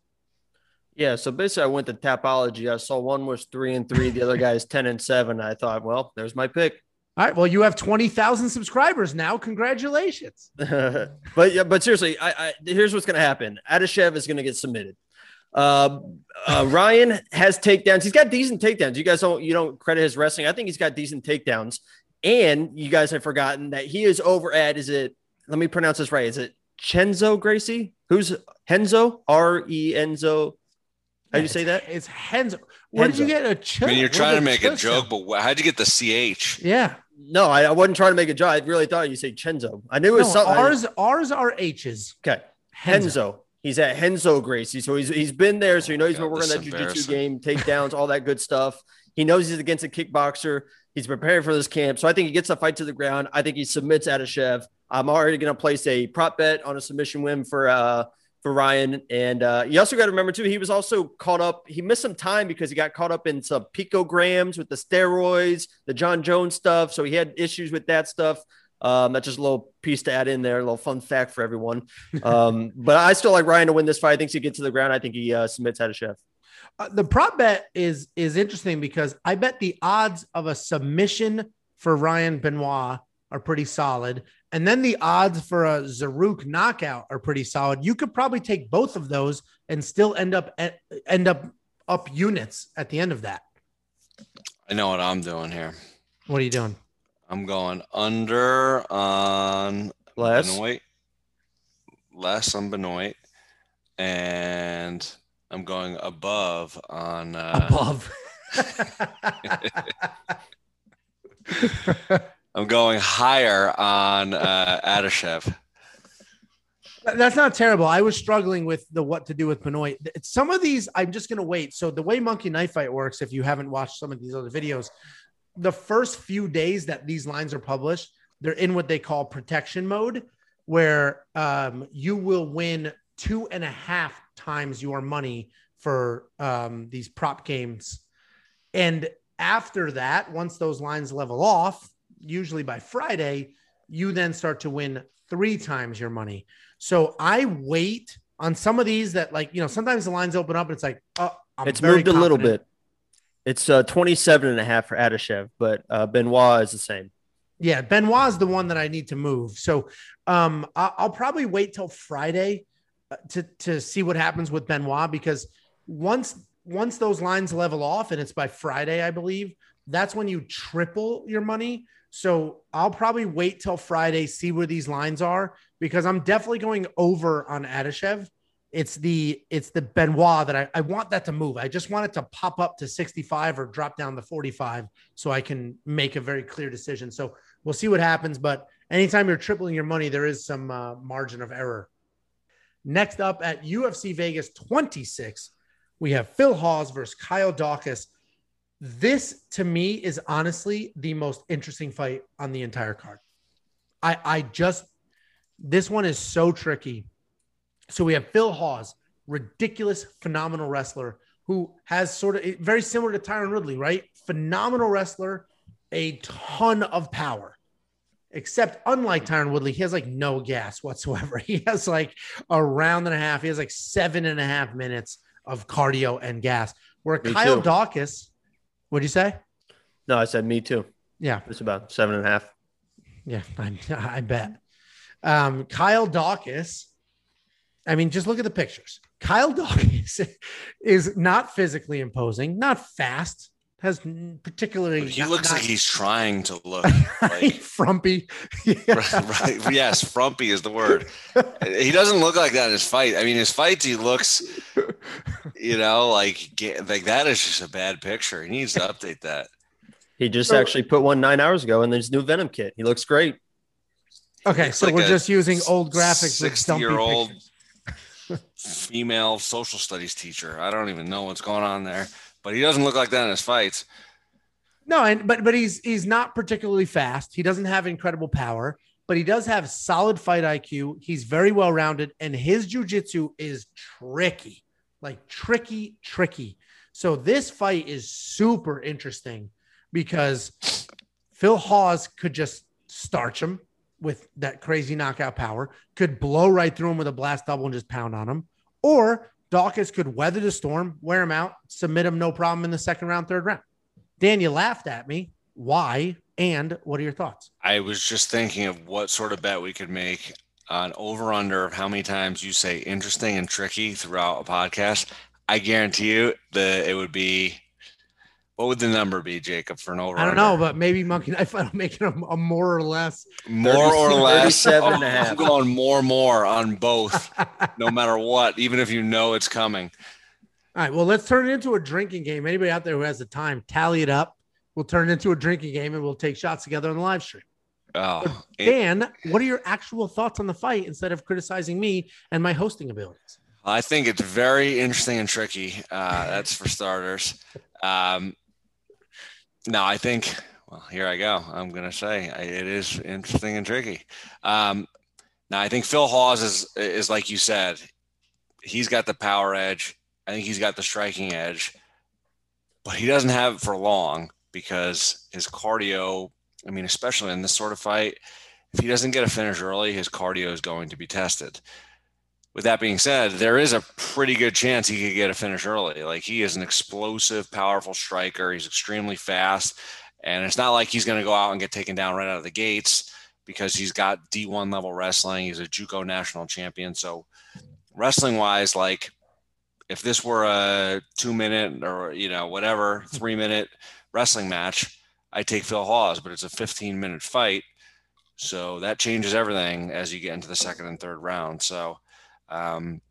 Yeah, so basically, I went to Tapology. I saw one was three and three, the other guy is ten and seven. I thought, well, there's my pick. All right. Well, you have twenty thousand subscribers now. Congratulations. *laughs* but yeah, but seriously, I, I here's what's going to happen. Adashev is going to get submitted. Uh, uh, Ryan has takedowns. He's got decent takedowns. You guys don't you don't credit his wrestling. I think he's got decent takedowns. And you guys have forgotten that he is over at is it? Let me pronounce this right. Is it Chenzo Gracie? Who's Henzo? R E Enzo. How do you say that? It's Henzo. Where Henzo. did you get a ch- I mean, you're trying to make a joke, but how'd you get the CH? Yeah. No, I, I, wasn't trying to make a joke. I really thought you say Chenzo. I knew it was no, something. Ours, ours are H's. Okay. Henzo. Henzo. He's at Henzo Gracie, so he's he's been there, so he knows he's been working on that jiu-jitsu game, takedowns, all that good stuff. He knows he's against a kickboxer. He's preparing for this camp, so I think he gets the fight to the ground. I think he submits Adashev. I'm already going to place a prop bet on a submission win for uh for Ryan, and uh, you also got to remember too, he was also caught up. He missed some time because he got caught up in some picograms with the steroids, the Jon Jones stuff, so he had issues with that stuff. Um, that's just a little piece to add in there, a little fun fact for everyone. *laughs* Um, but I still like Ryan to win this fight. I think he gets to the ground. I think he uh, submits Adashev. Uh, the prop bet is is interesting because I bet the odds of a submission for Ryan Benoit are pretty solid, and then the odds for a Zarrukh knockout are pretty solid. You could probably take both of those and still end up at, end up up units at the end of that. I know what I'm doing here. What are you doing? I'm going under on less Benoit. Less on Benoit. and I'm going above on uh, Above. *laughs* *laughs* *laughs* I'm going higher on uh, Adashev. That's not terrible. I was struggling with the what to do with Benoit. Some of these, I'm just going to wait. So the way Monkey Knife Fight works, if you haven't watched some of these other videos, the first few days that these lines are published, they're in what they call protection mode, where um, you will win two and a half times your money for um, these prop games. And after that, once those lines level off, usually by Friday, you then start to win three times your money. So I wait on some of these that like, you know, sometimes the lines open up and it's like, oh, I'm it's moved a little bit. It's uh, 27 and a half for Adashev, but uh, Benoit is the same. Yeah, Benoit is the one that I need to move. So um, I- I'll probably wait till Friday uh, to to see what happens with Benoit because once once those lines level off and it's by Friday, I believe that's when you triple your money. So I'll probably wait till Friday, see where these lines are because I'm definitely going over on Adashev. It's the it's the Benoit that I, I want that to move. I just want it to pop up to 65 or drop down to 45 so I can make a very clear decision. So we'll see what happens. But anytime you're tripling your money, there is some uh, margin of error. Next up at UFC Vegas 26, we have Phil Hawes versus Kyle Daukaus. This to me is honestly the most interesting fight on the entire card. I I just this one is so tricky. So we have Phil Hawes, ridiculous, phenomenal wrestler who has sort of very similar to Tyron Woodley, right? Phenomenal wrestler, a ton of power. Except unlike Tyron Woodley, he has like no gas whatsoever. *laughs* He has like a round and a half. He has like seven and a half minutes of cardio and gas. Where Me Kyle too. Daukaus, what'd you say? No, I said me too. Yeah, It's about seven and a half. yeah, I, *laughs* I bet. Um, Kyle Daukaus. I mean, just look at the pictures. Kyle *laughs* Daukaus is not physically imposing, not fast, has n- particularly. He not- looks not- like he's trying to look *laughs* like *laughs* frumpy. *laughs* right, right. Yes, frumpy is the word. He doesn't look like that in his fight. I mean, his fights, he looks, you know, like like that is just a bad picture. He needs to update that. He just So- actually put one nine hours ago in his new Venom kit. He looks great. Okay, Looks so like we're just using old graphics with dumpy Sixty-year-old female social studies teacher. I don't even know what's going on there, but he doesn't look like that in his fights. No, and but but he's he's not particularly fast. He doesn't have incredible power, but he does have solid fight IQ. He's very well rounded, and his jujitsu is tricky, like tricky, tricky. So this fight is super interesting because Phil Hawes could just starch him with that crazy knockout power, could blow right through him with a blast double and just pound on him, or Daukaus could weather the storm, wear him out, submit him no problem in the second round, third round. Dan, you laughed at me. Why? And what are your thoughts? I was just thinking of what sort of bet we could make on over under of how many times you say interesting and tricky throughout a podcast. I guarantee you that it would be what would the number be, Jacob, for an over? I don't know, but maybe Monkey Knife Fight will make it a, a more or less. more or less. 37 and a I'm going more, more on both, *laughs* no matter what, even if you know it's coming. All right. Well, let's turn it into a drinking game. Anybody out there who has the time, tally it up. We'll turn it into a drinking game and we'll take shots together on the live stream. Oh, it- Dan, what are your actual thoughts on the fight instead of criticizing me and my hosting abilities? I think it's very interesting and tricky. Uh, that's for starters. Um, no, I think. Well, here I go. I'm gonna say it is interesting and tricky. Um, now, I think Phil Hawes is is like you said. He's got the power edge. I think he's got the striking edge, but he doesn't have it for long because his cardio. I mean, especially in this sort of fight, if he doesn't get a finish early, his cardio is going to be tested with that being said, there is a pretty good chance he could get a finish early. Like he is an explosive, powerful striker. He's extremely fast. And it's not like he's going to go out and get taken down right out of the gates because he's got D1 level wrestling. He's a Juco national champion. So, wrestling wise, like if this were a two minute or, you know, whatever, three minute wrestling match, I take Phil Hawes, but it's a 15 minute fight. So that changes everything as you get into the second and third round. So, um,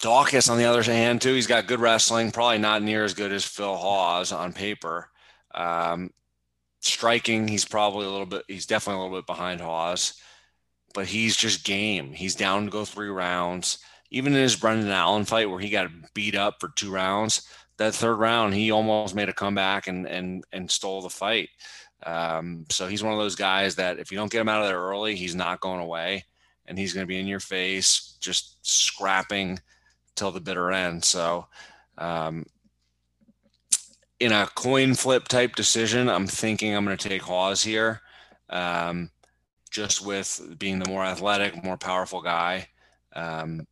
Daukaus, on the other hand, too, he's got good wrestling. Probably not near as good as Phil Hawes on paper. Um, striking, he's probably a little bit. He's definitely a little bit behind Hawes, but he's just game. He's down to go three rounds. Even in his Brendan Allen fight, where he got beat up for two rounds, that third round he almost made a comeback and and and stole the fight. Um, so he's one of those guys that if you don't get him out of there early, he's not going away, and he's going to be in your face, just scrapping till the bitter end. So, um, in a coin flip type decision, I'm thinking I'm going to take Hawes here, um, just with being the more athletic, more powerful guy. Um,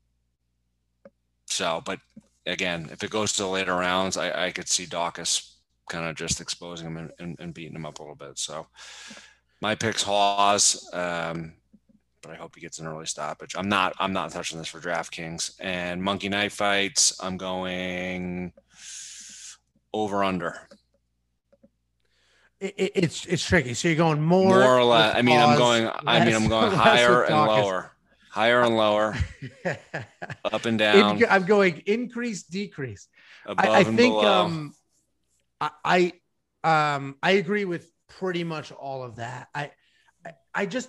so, but again, if it goes to the later rounds, I, I could see Daukaus kind of just exposing him and, and, and, beating him up a little bit. So, my pick's Hawes. Um, but I hope he gets an early stoppage. I'm not I'm not touching this for DraftKings. And Monkey Knife fights, I'm going over under. It, it's it's tricky. So you're going more, more or less. I mean, I'm going. I mean, I'm going higher and lower, higher and lower, *laughs* up and down. I'm going increase, decrease. Above I, I think. Um, I, I um I agree with pretty much all of that. I I, I just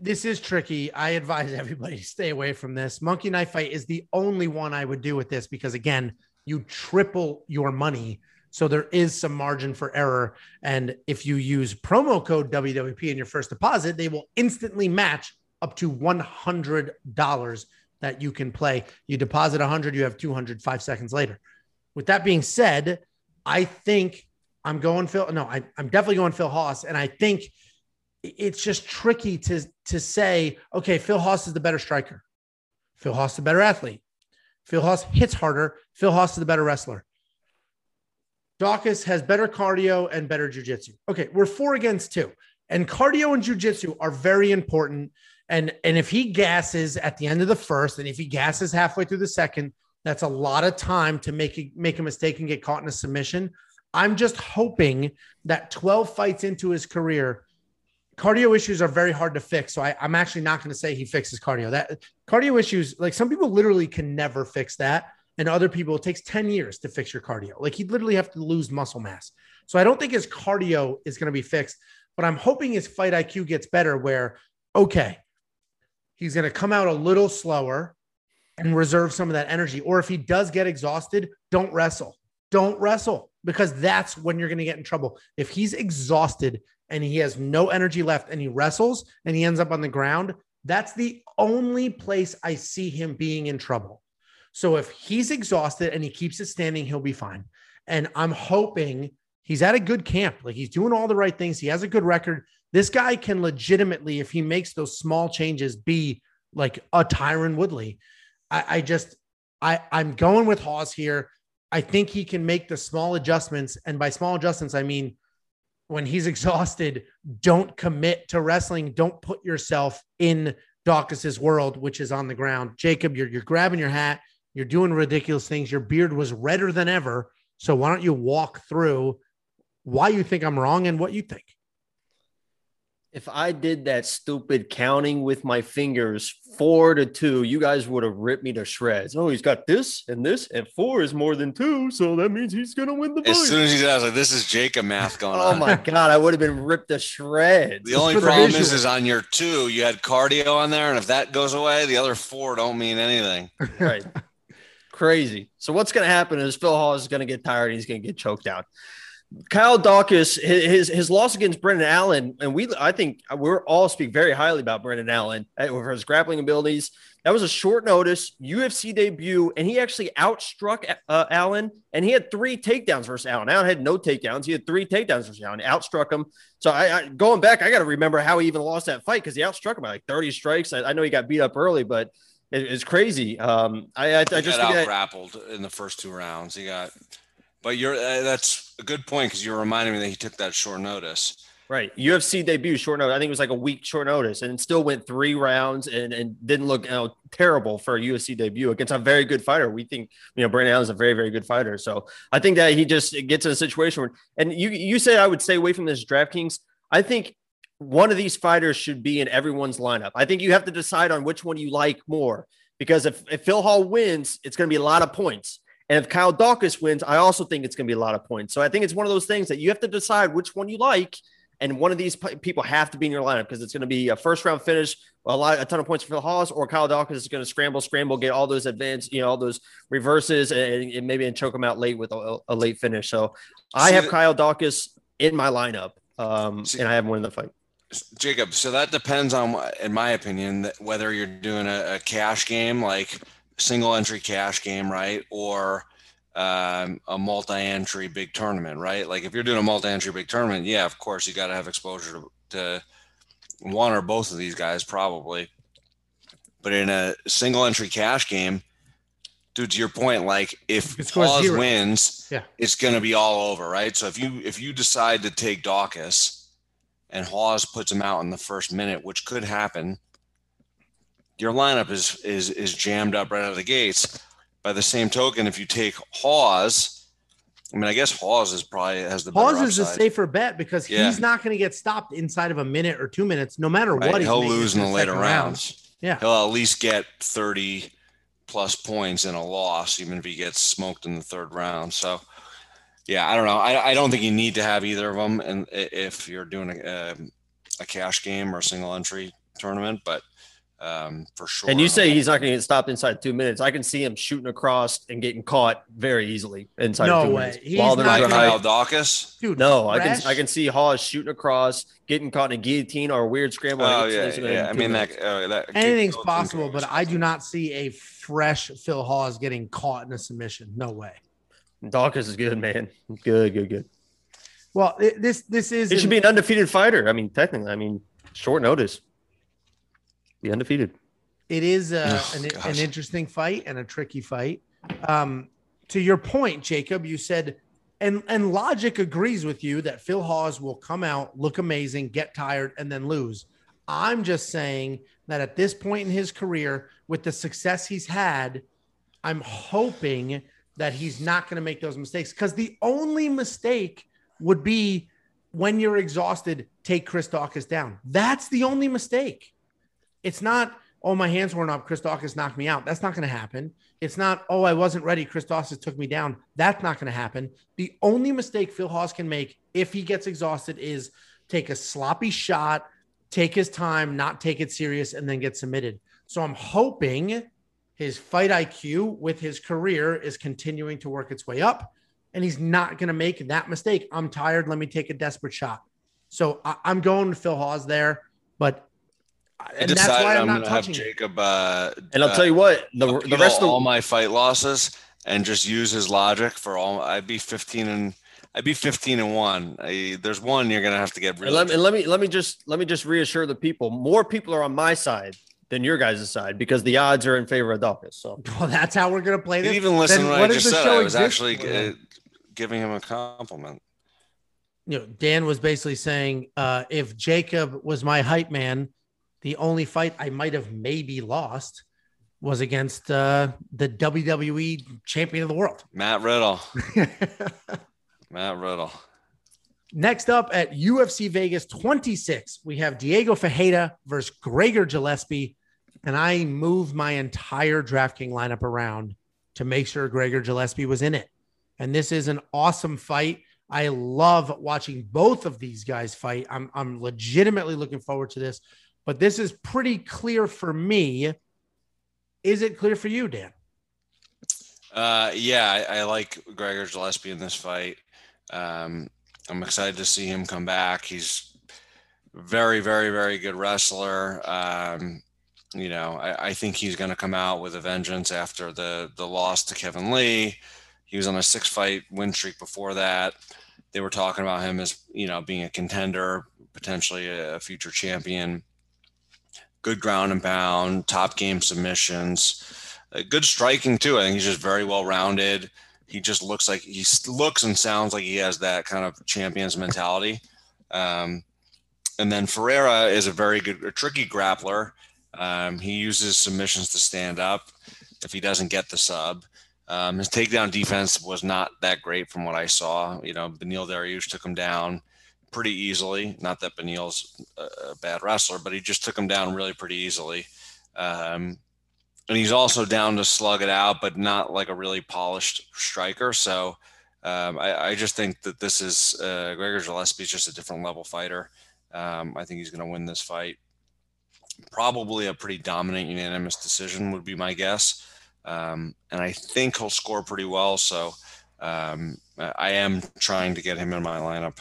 this is tricky. I advise *laughs* everybody to stay away from this. Monkey knife fight is the only one I would do with this because again, you triple your money. So there is some margin for error. And if you use promo code WWP in your first deposit, they will instantly match up to $100 that you can play. You deposit 100, you have 200 five seconds later. With that being said, I think I'm going Phil. No, I, am definitely going Phil Hawes. And I think it's just tricky to to say, okay, Phil Hawes is the better striker. Phil Hawes is the better athlete. Phil Hawes hits harder. Phil Hawes is the better wrestler. Daukaus has better cardio and better jujitsu. Okay, we're four against two. And cardio and jujitsu are very important. And, and if he gasses at the end of the first, and if he gasses halfway through the second, that's a lot of time to make a, make a mistake and get caught in a submission. I'm just hoping that 12 fights into his career, cardio issues are very hard to fix. So I, am actually not going to say he fixes cardio. That cardio issues, like some people literally can never fix that. And other people, it takes 10 years to fix your cardio. Like he'd literally have to lose muscle mass. So I don't think his cardio is going to be fixed, but I'm hoping his fight IQ gets better where, okay, he's going to come out a little slower and reserve some of that energy. Or if he does get exhausted, don't wrestle. Don't wrestle because that's when you're going to get in trouble. If he's exhausted and he has no energy left and he wrestles and he ends up on the ground, that's the only place I see him being in trouble. So if he's exhausted and he keeps it standing, he'll be fine. And I'm hoping he's at a good camp. Like he's doing all the right things. He has a good record. This guy can legitimately, if he makes those small changes, be like a Tyron Woodley. I, I just, I, I'm going with Hawes here. I think he can make the small adjustments. And by small adjustments, I mean when he's exhausted, don't commit to wrestling. Don't put yourself in Daukaus's world, which is on the ground. Jacob, you're you're grabbing your hat, you're doing ridiculous things. Your beard was redder than ever. So why don't you walk through why you think I'm wrong and what you think? If I did that stupid counting with my fingers, four to two, you guys would have ripped me to shreds. Oh, he's got this and this, and four is more than two, so that means he's gonna win the fight. As soon as he says like, "This is Jacob math going oh on." Oh my god, I would have been ripped to shreds. The only problem is, is on your two, you had cardio on there, and if that goes away, the other four don't mean anything. Right. *laughs* Crazy. So what's gonna happen is Phil Hawes is gonna get tired. He's gonna get choked out. Kyle Daukaus, his his loss against Brendan Allen, and we I think we're all speak very highly about Brendan Allen for his grappling abilities. That was a short notice UFC debut, and he actually outstruck uh, Allen, and he had three takedowns versus Allen. Allen had no takedowns; he had three takedowns versus Allen. Outstruck him. So I, I going back, I got to remember how he even lost that fight because he outstruck him by like thirty strikes. I, I, know he got beat up early, but it, it's crazy. Um, I, I, I just got out grappled in the first two rounds. He got but you're uh, that's a good point because you're reminding me that he took that short notice. Right. UFC debut short notice. I think it was like a week short notice and still went three rounds and, and didn't look you know, terrible for a UFC debut against a very good fighter. We think, you know, Brendan Allen is a very, very good fighter. So I think that he just gets in a situation where, and you, you said I would stay away from this DraftKings. I think one of these fighters should be in everyone's lineup. I think you have to decide on which one you like more because if, if Phil Hawes wins, it's going to be a lot of points. And if Kyle Daukaus wins, I also think it's going to be a lot of points. So I think it's one of those things that you have to decide which one you like. And one of these people have to be in your lineup because it's going to be a first round finish, a lot, a ton of points for the Hawes, or Kyle Daukaus is going to scramble, scramble, get all those advanced, you know, all those reverses, and, and maybe and choke him out late with a, a late finish. So I have Kyle Daukaus in my lineup, um, and I have him in the fight. Jacob, so that depends on, in my opinion, whether you're doing a, a cash game like single entry cash game, right, or um, a multi-entry big tournament, right? Like if you're doing a multi-entry big tournament, yeah, of course you got to have exposure to, to one or both of these guys probably. But in a single entry cash game, dude, to your point, like if Hawes wins, yeah. it's going to be all over, right? So if you if you decide to take Daukaus and Hawes puts him out in the first minute, which could happen, your lineup is is is jammed up right out of the gates. By the same token, if you take Hawes, I mean, I guess Hawes is probably has the Hawes is a safer bet because yeah. he's not going to get stopped inside of a minute or two minutes, no matter right. what. He'll lose in the later rounds. Yeah, he'll at least get thirty plus points in a loss, even if he gets smoked in the third round. So, yeah, I don't know. I, I don't think you need to have either of them, and if you're doing a, um, a cash game or a single entry tournament, but um, for sure. And you say he's not going to get stopped inside two minutes. I can see him shooting across and getting caught very easily inside no two way. minutes. He's while not Kyle Daukaus? Dude, no, I can I can see Hawes shooting across, getting caught in a guillotine or a weird scramble. Oh yeah, yeah. I mean that, uh, that anything's possible, but I do not see a fresh Phil Hawes getting caught in a submission. No way. Daukaus is good, man. Good, good, good. Well, it, this this is. It should be an undefeated fighter. I mean, technically, I mean, short notice be undefeated. It is uh, oh, an, an, interesting fight and a tricky fight. Um, to your point, Jacob, you said, and and logic agrees with you that Phil Hawes will come out, look amazing, get tired, and then lose. I'm just saying that at this point in his career, with the success he's had, I'm hoping that he's not going to make those mistakes because the only mistake would be when you're exhausted, take Chris Daukaus down. That's the only mistake. It's not, oh, my hands weren't up. Chris Daukaus knocked me out. That's not going to happen. It's not, oh, I wasn't ready. Chris Daukaus took me down. That's not going to happen. The only mistake Phil Hawes can make if he gets exhausted is take a sloppy shot, take his time, not take it serious, and then get submitted. So I'm hoping his fight IQ with his career is continuing to work its way up, and he's not going to make that mistake. I'm tired. Let me take a desperate shot. So I, am going to Phil Hawes there, but I decided I'm, I'm going to have Jacob. Uh, and I'll uh, tell you what, the, the rest of all my fight losses and just use his logic for all. I'd be 15 and I'd be 15 and one. I, there's one you're going to have to get. Really and let, me, and let me let me just let me just reassure the people. More people are on my side than your guys' side because the odds are in favor of Daukaus. So *laughs* well, that's how we're going to play this. even listen then to what, what I just said. I was actually uh, giving him a compliment. You know, Dan was basically saying uh, if Jacob was my hype man the only fight I might have maybe lost was against uh, the WWE champion of the world, *laughs* Matt Riddle. *laughs* Matt Riddle. Next up at UFC Vegas 26, we have Diego Ferreira versus Gregor Gillespie. And I moved my entire DraftKings lineup around to make sure Gregor Gillespie was in it. And this is an awesome fight. I love watching both of these guys fight. I'm, I'm legitimately looking forward to this but this is pretty clear for me. Is it clear for you, Dan? Uh, yeah, I, I like Gregor Gillespie in this fight. Um, I'm excited to see him come back. He's very, very, very good wrestler. Um, you know, I, I think he's going to come out with a vengeance after the the loss to Kevin Lee. He was on a six fight win streak before that. They were talking about him as you know being a contender, potentially a future champion good ground and pound, top game submissions, uh, good striking too. I think he's just very well rounded. He just looks like he looks and sounds like he has that kind of champions mentality. Um, and then Ferreira is a very good, a tricky grappler. Um, he uses submissions to stand up if he doesn't get the sub. Um, his takedown defense was not that great from what I saw. You know, Beneil Dariush took him down pretty easily. Not that Beneil's a bad wrestler, but he just took him down really pretty easily. Um, and he's also down to slug it out, but not like a really polished striker. So um, I, I, just think that this is uh, Gregor Gillespie is just a different level fighter. Um, I think he's going to win this fight. Probably a pretty dominant unanimous decision would be my guess. Um, and I think he'll score pretty well. So um, I am trying to get him in my lineup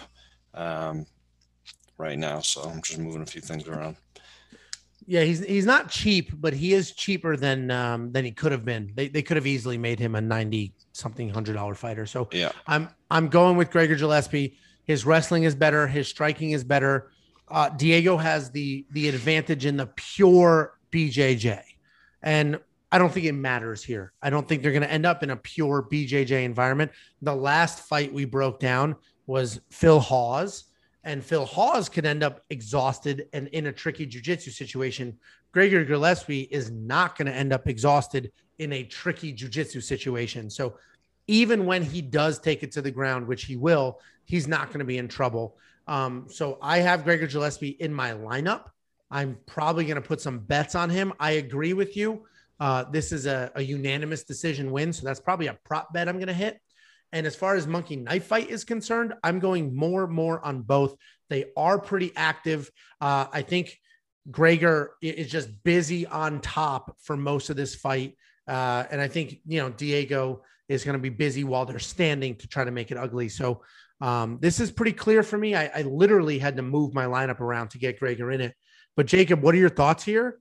um, right now. So I'm just moving a few things around. Yeah, he's he's not cheap, but he is cheaper than um, than he could have been. They they could have easily made him a ninety something hundred dollar fighter. So yeah, I'm I'm going with Gregor Gillespie. His wrestling is better. His striking is better. Uh, Diego has the the advantage in the pure BJJ, and I don't think it matters here. I don't think they're going to end up in a pure BJJ environment. The last fight we broke down was Phil Hawes and Phil Hawes could end up exhausted and in a tricky jujitsu situation. Gregor Gillespie is not going to end up exhausted in a tricky jujitsu situation. So even when he does take it to the ground, which he will, he's not going to be in trouble. Um, so I have Gregor Gillespie in my lineup. I'm probably going to put some bets on him. I agree with you. Uh, this is a, a unanimous decision win. So that's probably a prop bet I'm going to hit. And as far as Monkey Knife Fight is concerned, I'm going more more on both. They are pretty active. Uh, I think Gregor is just busy on top for most of this fight. Uh, and I think, you know, Diego is going to be busy while they're standing to try to make it ugly. So um, this is pretty clear for me. I, I literally had to move my lineup around to get Gregor in it. But Jacob, what are your thoughts here?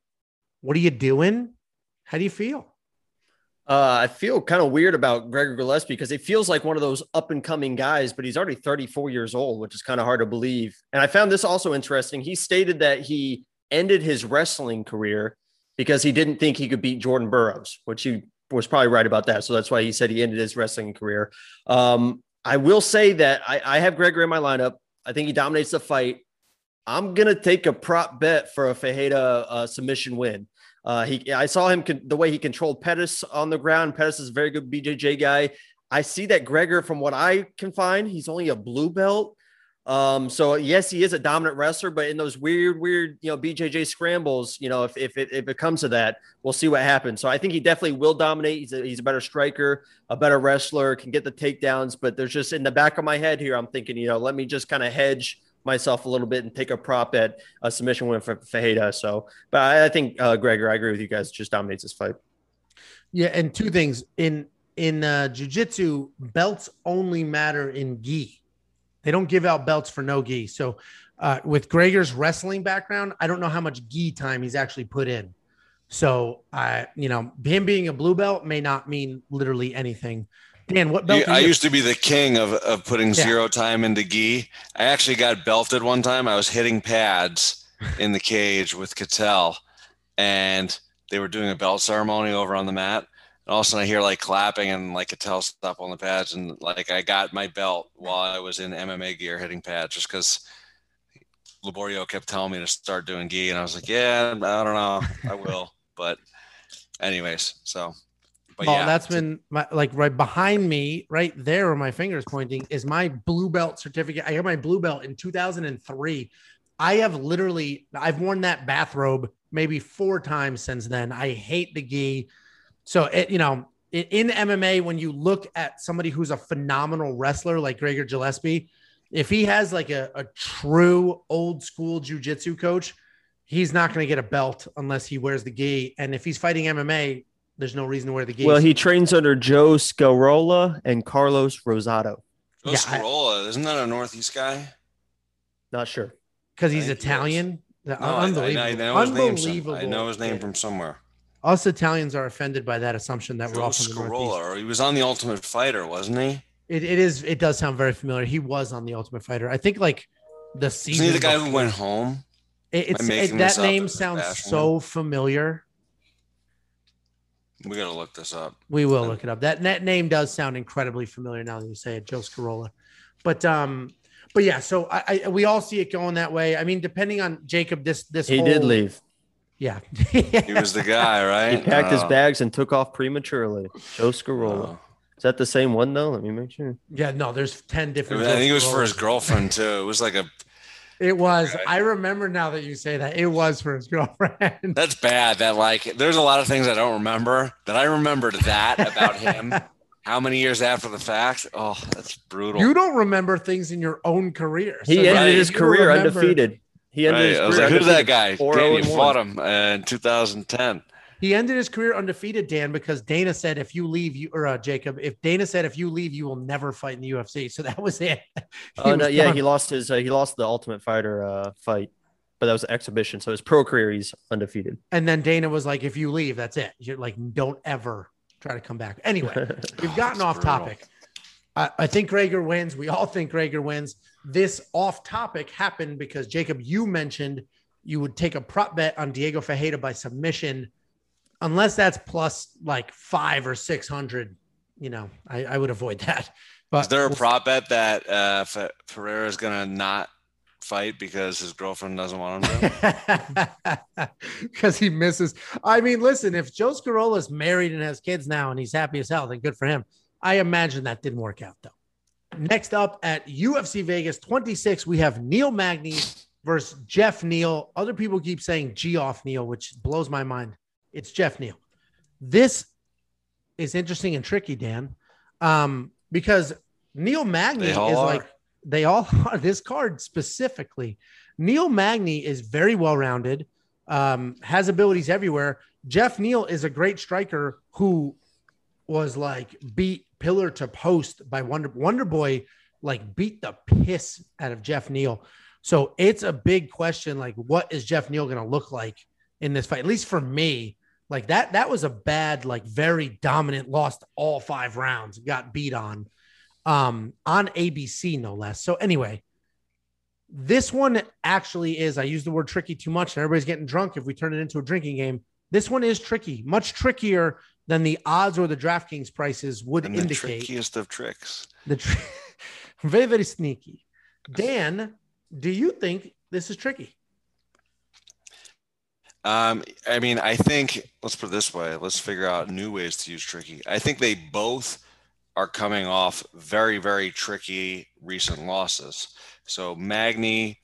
What are you doing? How do you feel? Uh, I feel kind of weird about Gregor Gillespie because he feels like one of those up and coming guys, but he's already 34 years old, which is kind of hard to believe. And I found this also interesting. He stated that he ended his wrestling career because he didn't think he could beat Jordan Burroughs, which he was probably right about that. So that's why he said he ended his wrestling career. Um, I will say that I, I have Gregor in my lineup. I think he dominates the fight. I'm gonna take a prop bet for a Ferreira uh, submission win. Uh, he, I saw him con- the way he controlled Pettis on the ground. Pettis is a very good BJJ guy. I see that Gregor, from what I can find, he's only a blue belt. Um, so yes, he is a dominant wrestler, but in those weird, weird, you know, BJJ scrambles, you know, if, if it, if it comes to that, we'll see what happens. So I think he definitely will dominate. He's a, he's a better striker, a better wrestler, can get the takedowns, but there's just in the back of my head here, I'm thinking, you know, let me just kind of hedge myself a little bit and take a prop at a submission win for Ferreira. So, but I, I think uh, Gregor, I agree with you guys, just dominates this fight. Yeah, and two things in in uh, jujitsu, belts only matter in gi. They don't give out belts for no gi. So, uh, with Gregor's wrestling background, I don't know how much gi time he's actually put in. So, I, you know, him being a blue belt may not mean literally anything. Dan, what belt? I used to be the king of, of putting yeah. zero time into gi. I actually got belted one time. I was hitting pads in the cage with Cattell, and they were doing a belt ceremony over on the mat. And all of a sudden, I hear like clapping and like Cattell stop on the pads, and like I got my belt while I was in MMA gear hitting pads, just because Liborio kept telling me to start doing gi, and I was like, yeah, I don't know, I will. but anyways, so but oh, yeah, that's been my, like right behind me, right there where my fingers pointing is my blue belt certificate. I got my blue belt in 2003. I have literally, I've worn that bathrobe maybe four times since then. I hate the gi. So, it, you know, in MMA, when you look at somebody who's a phenomenal wrestler like Gregor Gillespie, if he has like a, a true old school jujitsu coach, he's not going to get a belt unless he wears the gi. And if he's fighting MMA, there's no reason to wear the gi. Well, he trains under Joe Scarola and Carlos Rosado. Joe yeah, Scarola, I, isn't that a Northeast guy? Not sure. Because he's Italian. No, Unbelievable. I, I, know Unbelievable. I know his name from somewhere. Us Italians are offended by that assumption that Joe we're all from the Northeast. Or he was on the Ultimate Fighter, wasn't he? It, it is. It does sound very familiar. He was on the Ultimate Fighter. I think like the season. Isn't he the guy before, who went home? It, it's it, that name sounds so familiar. We got to look this up. We will look it up. That that name does sound incredibly familiar now that you say it, Joe Scarola. But um, but yeah. So I, I we all see it going that way. I mean, depending on Jacob, this this he whole, did leave. Yeah, *laughs* he was the guy, right? He packed his bags and took off prematurely. Joe Scarola. Oh. Is that the same one though? Let me make sure. Yeah, no, there's ten different. I think it was for his girlfriend too. It was like a It was. I remember now that you say that. It was for his girlfriend. That's bad. That like there's a lot of things I don't remember that I remembered that about him. *laughs* How many years after the fact? Oh, that's brutal. You don't remember things in your own career. He ended right, his career remember- undefeated. He ended Right. his I was like, who's that guy? 4-0 you fought him uh, in 2010. He ended his career undefeated, Dan, because Dana said if you leave, you or uh, Jacob, if Dana said if you leave, you will never fight in the UFC. So that was it. *laughs* He Oh no, yeah, done. he lost his uh, he lost the Ultimate Fighter uh, fight, but that was an exhibition. So his pro career, he's undefeated. and then Dana was like, if you leave, that's it. You're like, don't ever try to come back. Anyway, *laughs* we've gotten That's off brutal. topic. I, I think Rager wins. We all think Rager wins. This off topic happened because Jacob, you mentioned you would take a prop bet on Diego Ferreira by submission, unless that's plus like five or six hundred. You know, I, I would avoid that. But Is there a prop bet that uh, Ferreira is gonna not fight because his girlfriend doesn't want him to? *laughs* because he misses. I mean, listen, if Joe Scarola's married and has kids now and he's happy as hell, then good for him. I imagine that didn't work out though. Next up at UFC Vegas 26, we have Neil Magny versus Jeff Neal. Other people keep saying Geoff Neal, which blows my mind. It's Jeff Neal. This is interesting and tricky, Dan, um, because Neil Magny is are. like they all *laughs* are. This card specifically, Neil Magny is very well rounded, um, has abilities everywhere. Jeff Neal is a great striker who was like beat pillar to post by Wonder Wonder Boy, like beat the piss out of Jeff Neal. So it's a big question. Like, what is Jeff Neal going to look like in this fight? At least for me, like that. That was a bad, like very dominant. Lost all five rounds. Got beat on, um, on ABC no less. So anyway, this one actually is. I use the word tricky too much, and everybody's getting drunk if we turn it into a drinking game. This one is tricky, much trickier than the odds or the DraftKings prices would And the indicate. trickiest of tricks. The tr- *laughs* very very sneaky. Dan, do you think this is tricky? Um, I mean, I think let's put it this way. Let's figure out new ways to use tricky. I think they both are coming off very, very tricky recent losses. So Magny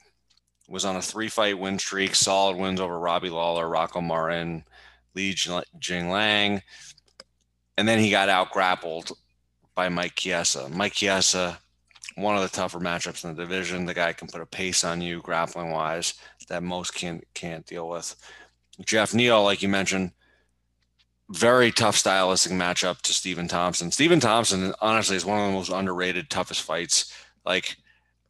was on a three-fight win streak, solid wins over Robbie Lawler, Rocco Martin, Li Jingliang, and then he got out grappled by Mike Chiesa. Mike Chiesa, one of the tougher matchups in the division. The guy can put a pace on you grappling wise that most can't can't deal with. Jeff Neal, like you mentioned, very tough stylistic matchup to Stephen Thompson. Stephen Thompson, honestly, is one of the most underrated, toughest fights. Like,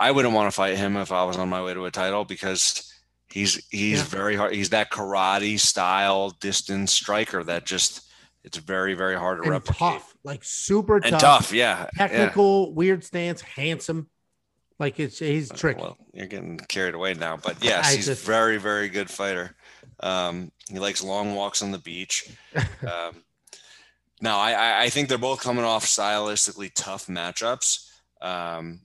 I wouldn't want to fight him if I was on my way to a title because he's he's Yeah. very hard. He's that karate style distance striker that just it's very very hard to And replicate. tough, like super And tough, tough, yeah. yeah. technical, weird stance, handsome. Like it's he's uh, tricky. Well, you're getting carried away now, but yes, I he's just- a very, very good fighter. Um, he likes long walks on the beach. *laughs* um, no, I, I, I think they're both coming off stylistically tough matchups. Um,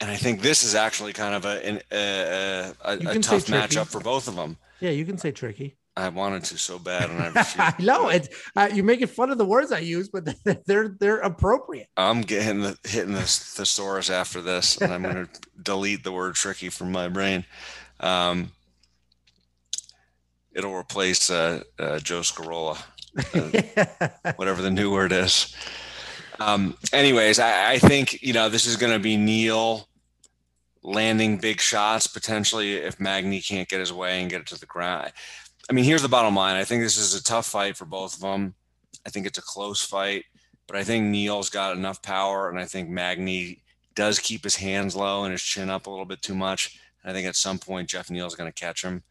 and I think this is actually kind of a, an- a, a, a, a can say tough matchup for both of them. yeah, you can say tricky. I wanted to so bad, and I, *laughs* I refused know it. uh, you making fun of the words I use, but *laughs* they're they're appropriate. I'm getting the, hitting this thesaurus after this, and I'm going to delete the word tricky from my brain. Um, it'll replace uh, uh, Joe Scarola, *laughs* whatever the new word is. Um, anyways, I, I think you know this is going to be Neil landing big shots potentially if Magny can't get his way and get it to the ground. I mean, here's the bottom line. I think this is a tough fight for both of them. I think it's a close fight, but I think Neil's got enough power, and I think Magny does keep his hands low and his chin up a little bit too much. I think at some point Jeff Neal's going to catch him.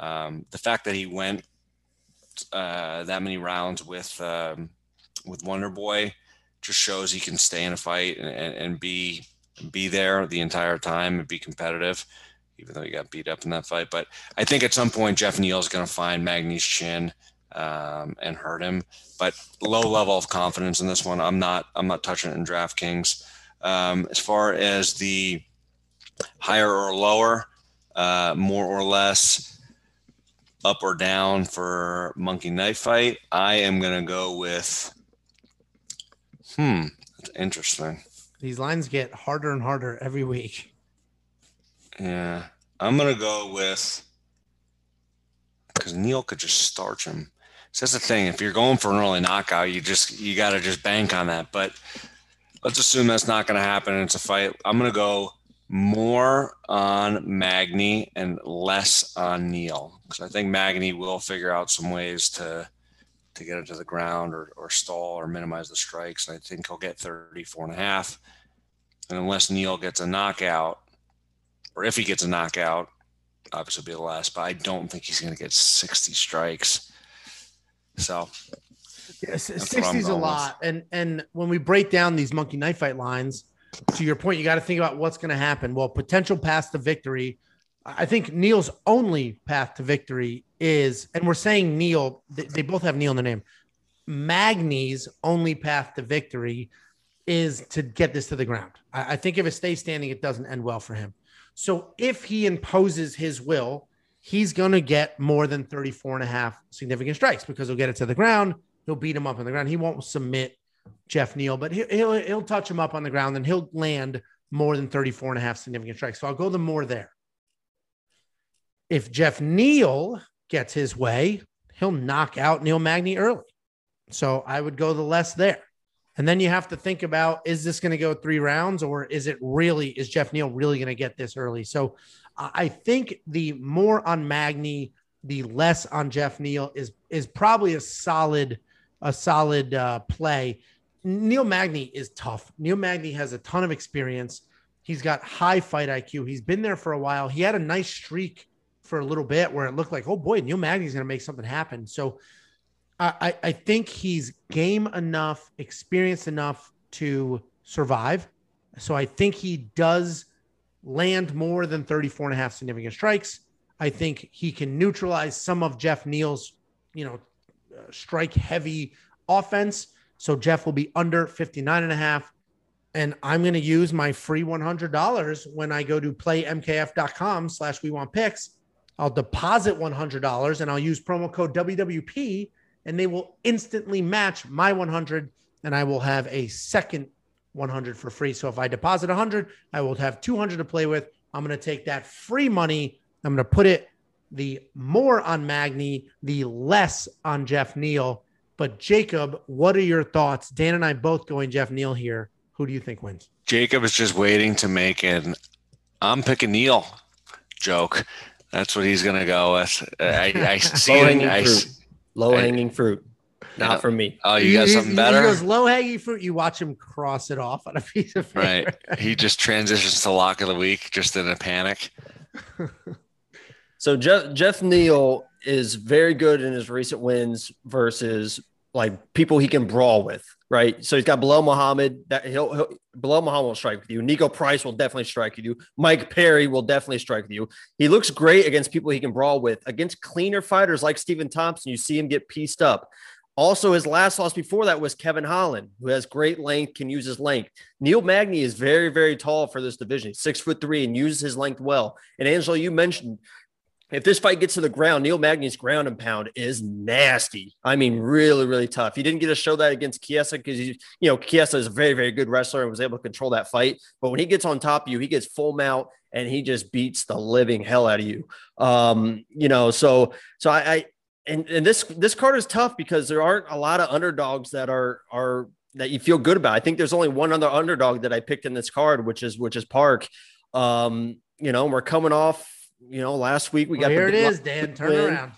Um, the fact that he went uh, that many rounds with um, with Wonder Boy just shows he can stay in a fight and, and, and be be there the entire time and be competitive, even though he got beat up in that fight. But I think at some point Jeff Neal's going to find Magny's chin um, and hurt him. But low level of confidence in this one. I'm not. I'm not touching it in DraftKings. Um, as far as the higher or lower, uh, more or less, up or down for Monkey Knife Fight, I am going to go with. Hmm, that's interesting. These lines get harder and harder every week. Yeah, I'm gonna go with because Neil could just starch him. So that's the thing. If you're going for an early knockout, you just you got to just bank on that. But let's assume that's not going to happen. It's a fight. I'm going to go more on Magny and less on Neal because I think Magny will figure out some ways to to get it to the ground or, or stall or minimize the strikes. And I think he'll get 34 and a half. And unless Neal gets a knockout, or if he gets a knockout, obviously be the last, but I don't think he's going to get 60 strikes. So yeah, 60 is a lot. With. And and when we break down these monkey knife fight lines, to your point, you got to think about what's going to happen. Well, potential path to victory. I think Neil's only path to victory is, and we're saying Neil, they, they both have Neil in the name. Magny's only path to victory is to get this to the ground. I, I think if it stays standing, it doesn't end well for him. So if he imposes his will, he's going to get more than 34 and a half significant strikes because he'll get it to the ground. He'll beat him up on the ground. He won't submit Geoff Neal, but he'll, he'll, he'll touch him up on the ground and he'll land more than 34 and a half significant strikes. So I'll go the more there. If Jeff Neal gets his way, he'll knock out Neil Magny early. So I would go the less there. And then you have to think about is this going to go three rounds or is it really, is Jeff Neal really going to get this early? So I think the more on Magny, the less on Jeff Neal is is probably a solid a solid uh, play. Neil Magny is tough. Neil Magny has a ton of experience. He's got high fight IQ. He's been there for a while. He had a nice streak for a little bit where it looked like, oh boy, Neil Magny's going to make something happen. So I, I think he's game enough, experienced enough to survive. So I think he does land more than 34 and a half significant strikes. I think he can neutralize some of Jeff Neal's, you know, uh, strike heavy offense. So Jeff will be under 59 and a half. And I'm going to use my free $100 when I go to playmkf.com slash we want picks. I'll deposit $100 and I'll use promo code WWP and they will instantly match my 100 and I will have a second 100 for free. So if I deposit 100, I will have 200 to play with. I'm going to take that free money. I'm going to put it the more on Magny, the less on Jeff Neal. But Jacob, what are your thoughts? Dan and I both going Jeff Neal here. Who do you think wins? Jacob is just waiting to make an I'm picking Neal joke. That's what he's going to go with. I, I *laughs* see it. I, Low hanging fruit. Not for me. Oh, you got something better? He goes low hanging fruit. You watch him cross it off on a piece of paper. Right. He just transitions to lock of the week just in a panic. *laughs* so Jeff, Geoff Neal is very good in his recent wins versus like people he can brawl with, right? So he's got Belal Muhammad that he'll, he'll Belal Muhammad will strike with you. Niko Price will definitely strike with you. Mike Perry will definitely strike with you. He looks great against people he can brawl with. Against cleaner fighters like Stephen Thompson, you see him get pieced up. Also, his last loss before that was Kevin Holland, who has great length, can use his length. Neil Magny is very, very tall for this division. six foot three and uses his length well. And Angelo, you mentioned if this fight gets to the ground, Neil Magny's ground and pound is nasty. I mean, really, really tough. He didn't get to show that against Chiesa because he, you know, Chiesa is a very, very good wrestler and was able to control that fight. But when he gets on top of you, he gets full mount and he just beats the living hell out of you. Um, you know, so so I, I and and this this card is tough because there aren't a lot of underdogs that are are that you feel good about. I think there's only one other underdog that I picked in this card, which is which is Park. Um, you know, we're coming off you know, last week we well, got here it is, Dan. Turn win. around.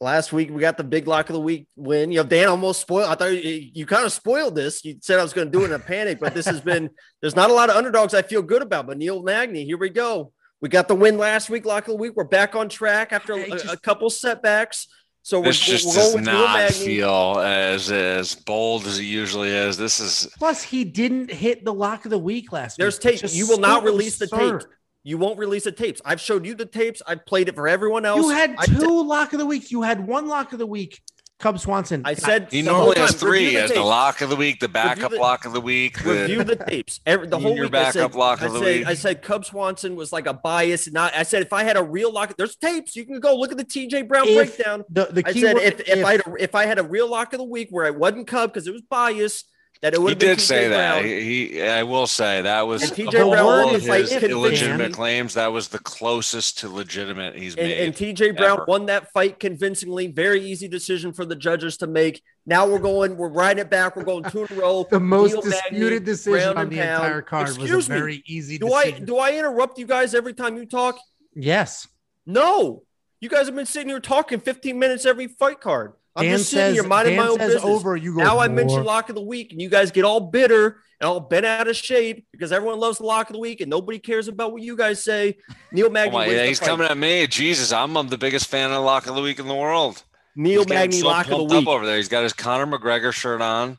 Last week we got the big lock of the week win. You know, Dan almost spoiled. I thought you, you kind of spoiled this. You said I was going to do it in a panic, but this has *laughs* been. There's not a lot of underdogs I feel good about, but Neil Magny, here we go. We got the win last week, lock of the week. We're back on track after a, just, a couple setbacks. So we're, this just we're does not feel as as bold as it usually is. This is plus he didn't hit the lock of the week last There's week. There's tape. You will not release absurd. the tape. You won't release the tapes. I've showed you the tapes. I've played it for everyone else. You had two lock of the week. You had one lock of the week. Cub Swanson. I said he normally has three as the, the lock of the week, the backup the, lock of the week. Review the, the tapes. Every, the *laughs* whole week. Backup I said, lock of the said, week. I said Cub Swanson was like a bias. Not. I said if I had a real lock, there's tapes. You can go look at the TJ Brown if breakdown. The, the I said if, if, if I had a, if I had a real lock of the week where I wasn't Cub because it was biased, that it would He have been did TJ say that. Brown. He, he- I will say that was And of TJ Brown of the his if illegitimate Dan- claims. That was the closest to legitimate he's And, made. and TJ Brown ever. won that fight convincingly. Very easy decision for the judges to make. Now we're going, we're riding it back. We're going two in a row. The most Neil Magny, disputed decision on the pound. entire card was a me. very easy Do I do I interrupt you guys every time you talk? yes. No. You guys have been sitting here talking 15 minutes every fight card. I'm Dan just sitting says, here minding Dan my own says business. over. You go. now I "More." mentioned lock of the week, and you guys get all bitter and all bent out of shape because everyone loves the lock of the week and nobody cares about what you guys say. Neil Oh Magny, my, yeah, he's coming at me. Jesus, I'm, I'm the biggest fan of Lock of the Week in the world. Neil He's Magny, so lock of the week. up over there. He's got his Conor McGregor shirt on,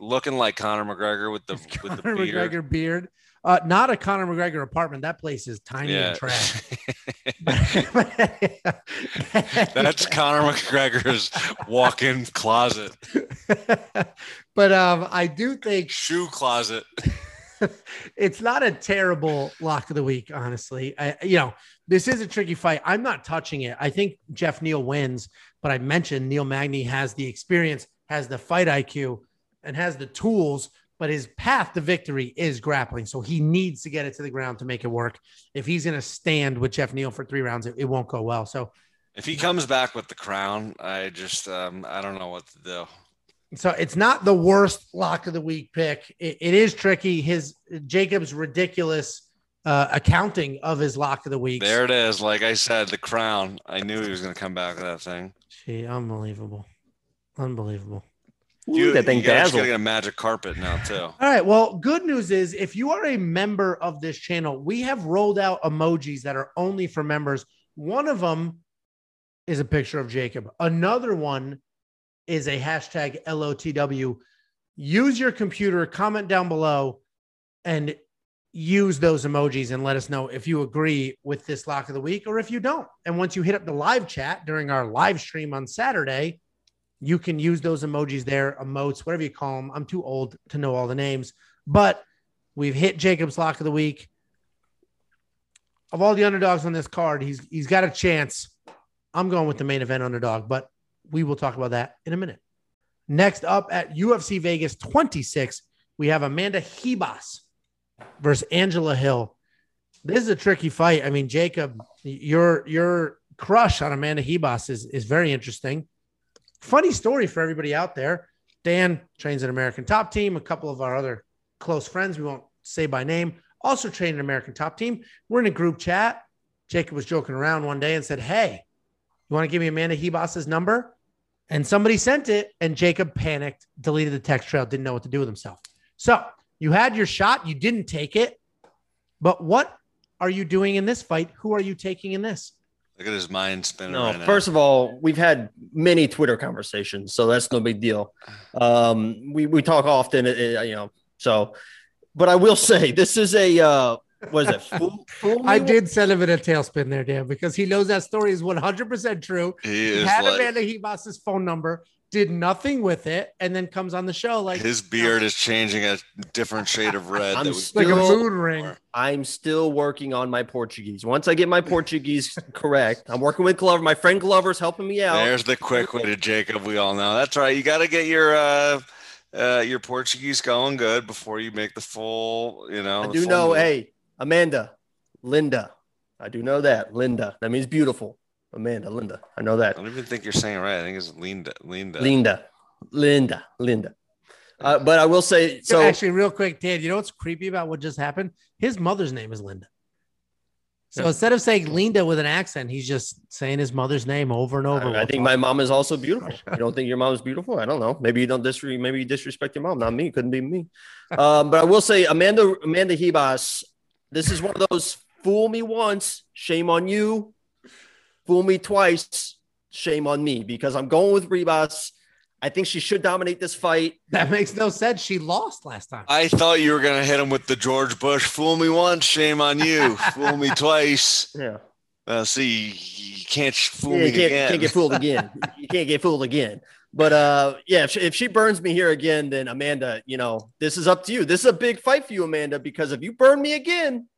looking like Conor McGregor with the *laughs* with the beard. McGregor beard. Uh, not a Conor McGregor apartment. That place is tiny Yeah, and trash. *laughs* that's Conor McGregor's walk-in closet, *laughs* but um, I do think *laughs* shoe closet. it's not a terrible lock of the week, honestly. I, you know, this is a tricky fight. I'm not touching it. I think Jeff Neal wins, but I mentioned Neil Magny has the experience, has the fight IQ, and has the tools. But his path to victory is grappling, so he needs to get it to the ground to make it work. If he's going to stand with Jeff Neal for three rounds, it, it won't go well. So, If he comes back with the crown, I just um, I don't know what to do. so it's not the worst lock of the week pick. It- it is tricky. His Jacob's ridiculous uh, accounting of his lock of the week. There it is. Like I said, the crown. I knew he was going to come back with that thing. Gee, unbelievable. Unbelievable. Ooh, that thing you gotta, just dazzled. gotta get a magic carpet now too. All right. Well, good news is if you are a member of this channel, we have rolled out emojis that are only for members. One of them is a picture of Jacob, another one is a hashtag LOTW. Use your computer, comment down below, and use those emojis and let us know if you agree with this lock of the week or if you don't. And once you hit up the live chat during our live stream on Saturday, you can use those emojis there, emotes, whatever you call them. I'm too old to know all the names, but we've hit Jacob's lock of the week. Of all the underdogs on this card, he's he's got a chance. I'm going with the main event underdog, but we will talk about that in a minute. Next up at UFC Vegas 26, we have Amanda Ribas versus Angela Hill. This is a tricky fight. I mean, Jacob, your your crush on Amanda Ribas is is very interesting. Funny story for everybody out there. Dan trains an American Top Team. A couple of our other close friends, we won't say by name, also train an American Top Team. We're in a group chat. Jacob was joking around one day and said, "Hey, you want to give me Amanda Ribas's number?" And somebody sent it, and Jacob panicked, deleted the text trail, didn't know what to do with himself. So you had your shot, you didn't take it. But what are you doing in this fight? Who are you taking in this? Look at his mind spinning No, right now. first of all, we've had many Twitter conversations, so that's no big deal. Um, we we talk often, uh, you know. So, but I will say this is a uh, what is it? *laughs* Fool, fool I did send him in a tailspin there, Dan, because he knows that story is 100% true. he He is had like, Amanda Ribas's phone number, did nothing with it, and then comes on the show like his beard is changing a different shade of red. I'm that we- still- like a moon ring. I'm still working on my Portuguese. Once I get my Portuguese *laughs* correct, I'm working with Glover. My friend Glover's helping me out. There's the quick way to Jacob. We all know that's right. You got to get your uh, uh, your Portuguese going good before you make the full. You know, I do know, move. hey, Amanda, Linda. I do know that. Linda. That means beautiful. Amanda, Linda. I know that. I don't even think you're saying it right. I think it's Linda. Linda. Linda. Linda. Linda. Uh, but I will say So so actually, real quick, Dan, you know what's creepy about what just happened? His mother's name is Linda. So Yeah. instead of saying Linda with an accent, he's just saying his mother's name over and over. I, I think my mom is also beautiful. You don't think your mom is beautiful? I don't know. Maybe you don't disre- maybe you disrespect your mom. Not me. Couldn't be me. *laughs* Um, but I will say Amanda Amanda Ribas, this is one of those fool me once, shame on you. Fool me twice, shame on me because I'm going with Ribas. I think she should dominate this fight. that makes no sense. She lost last time. I thought you were gonna hit him with the George Bush. Fool me once, shame on you. *laughs* Fool me twice. Yeah. Uh, see, you can't fool Yeah, me can't, again. can't get fooled again. *laughs* you can't get fooled again. But uh, yeah, if she, if she burns me here again, then Amanda, you know, this is up to you. This is a big fight for you, Amanda, because if you burn me again,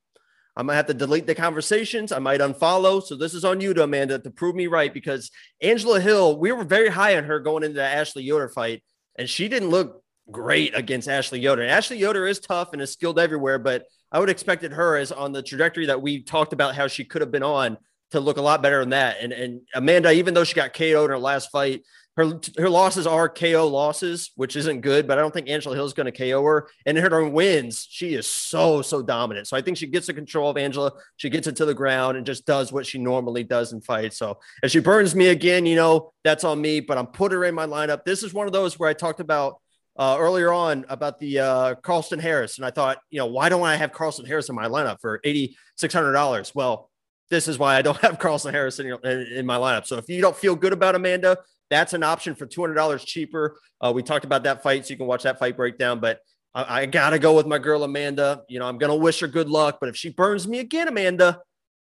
I might have to delete the conversations. I might unfollow. So this is on you, to Amanda, to prove me right. Because Angela Hill, we were very high on her going into the Ashley Yoder fight, and she didn't look great against Ashley Yoder. And Ashley Yoder is tough and is skilled everywhere, but I would expected her as on the trajectory that we talked about how she could have been on to look a lot better than that. And and Amanda, even though she got KO'd in her last fight, her her losses are KO losses, which isn't good. But I don't think Angela Hill is going to KO her. And in her wins, she is so so dominant. So I think she gets the control of Angela. She gets it to the ground and just does what she normally does in fights. So if she burns me again, you know that's on me. But I'm put her in my lineup. This is one of those where I talked about uh, earlier on about the uh, Carlston Harris, and I thought, you know, why don't I have Carlston Harris in my lineup for eighty six hundred dollars? Well, this is why I don't *laughs* have Carlston Harris in, in, in, my lineup. So if you don't feel good about Amanda, that's an option for two hundred dollars cheaper. Uh, we talked about that fight, so you can watch that fight breakdown. But I, I gotta go with my girl Amanda. You know, I'm gonna wish her good luck. But if she burns me again, Amanda,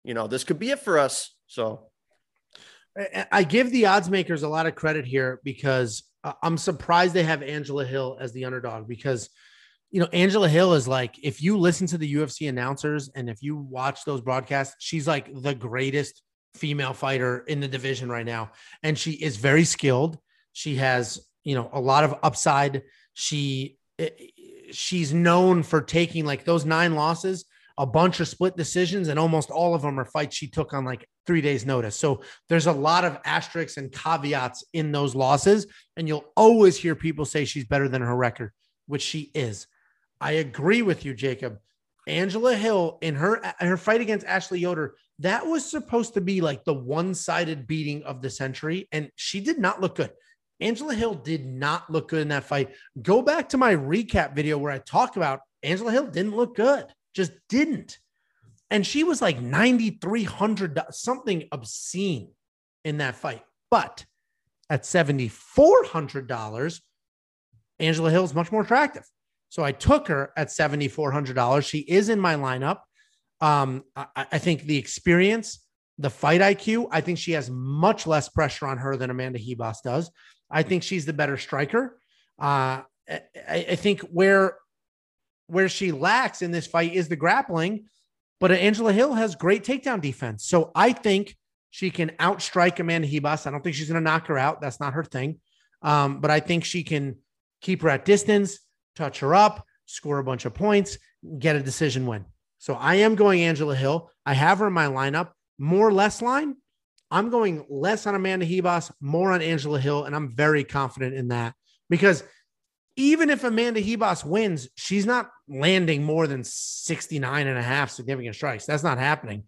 you know, this could be it for us. So I give the odds makers a lot of credit here because I'm surprised they have Angela Hill as the underdog because, you know, Angela Hill is like, if you listen to the UFC announcers and if you watch those broadcasts, she's like the greatest female fighter in the division right now. And she is very skilled. She has, you know, a lot of upside. She, eh, she's known for taking like those nine losses a bunch of split decisions, and almost all of them are fights she took on like three days' notice. So there's a lot of asterisks and caveats in those losses. And you'll always hear people say she's better than her record, which she is. I agree with you, Jacob. Angela Hill in her her fight against Ashley Yoder, that was supposed to be like the one-sided beating of the century, and she did not look good. Angela Hill did not look good in that fight. Go back to my recap video where I talk about Angela Hill didn't look good just didn't. And she was like $9,300, something obscene in that fight. But at $7,400, Angela Hill is much more attractive. So I took her at $7,400. She is in my lineup. Um, I, I, think the experience, the fight IQ, I think she has much less pressure on her than Amanda Ribas does. I think she's the better striker. Uh, I, I think where where she lacks in this fight is the grappling, but Angela Hill has great takedown defense. So I think she can outstrike Amanda Ribas. I don't think she's going to knock her out. That's not her thing. Um, but I think she can keep her at distance, touch her up, score a bunch of points, get a decision win. So I am going Angela Hill. I have her in my lineup. More less line. I'm going less on Amanda Ribas, more on Angela Hill, and I'm very confident in that because even if Amanda Ribas wins, she's not landing more than 69 and a half significant strikes. That's not happening.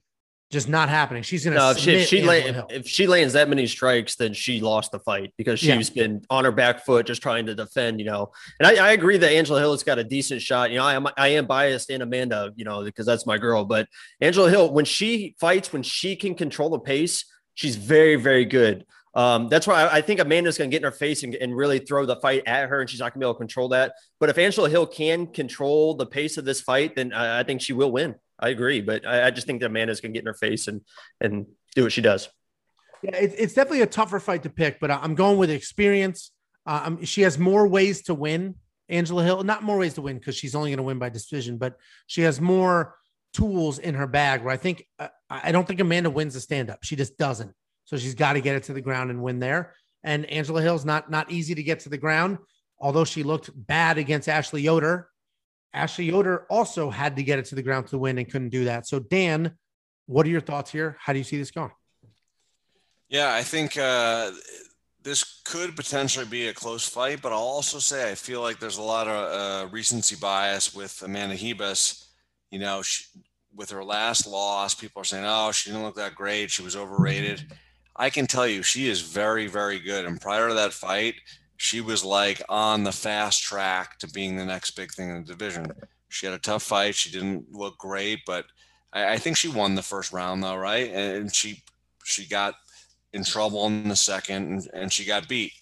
Just not happening. She's going to. No, if she, if she, land, if she lands that many strikes, then she lost the fight because she's yeah. been on her back foot just trying to defend, you know. And I, I, agree that Angela Hill has got a decent shot. You know, I am I am biased in Amanda, you know, because that's my girl. But Angela Hill, when she fights, when she can control the pace, she's very, very good. Um, that's why I, I think Amanda's going to get in her face and, and, really throw the fight at her, and she's not going to be able to control that. But if Angela Hill can control the pace of this fight, then I, I think she will win. I agree, but I, I just think that Amanda's to get in her face and and do what she does. Yeah, it, it's definitely a tougher fight to pick, but I'm going with experience. Uh, she has more ways to win. Angela Hill, not more ways to win because she's only going to win by decision, but she has more tools in her bag. Where I think uh, I don't think Amanda wins a stand up. She just doesn't. So she's got to get it to the ground and win there. And Angela Hill's not not easy to get to the ground, although she looked bad against Ashley Yoder. Ashley Yoder also had to get it to the ground to win and couldn't do that. So Dan, what are your thoughts here? How do you see this going? Yeah, I think uh, this could potentially be a close fight, but I'll also say I feel like there's a lot of uh, recency bias with Amanda Ribas. You know, she, with her last loss, people are saying, "Oh, she didn't look that great. She was overrated." I can tell you she is very, very good. And prior to that fight, she was like on the fast track to being the next big thing in the division. She had a tough fight. She didn't look great, but I, I think she won the first round though, right? And she she got in trouble in the second and, and she got beat.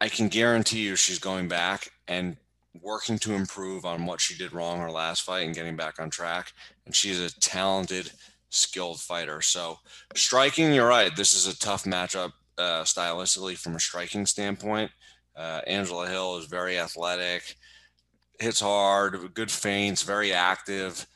I can guarantee you she's going back and working to improve on what she did wrong her last fight and getting back on track. And she's a talented skilled fighter. So striking, you're right. This is a tough matchup uh, stylistically from a striking standpoint. Uh, Angela Hill is very athletic, hits hard, good feints, very active.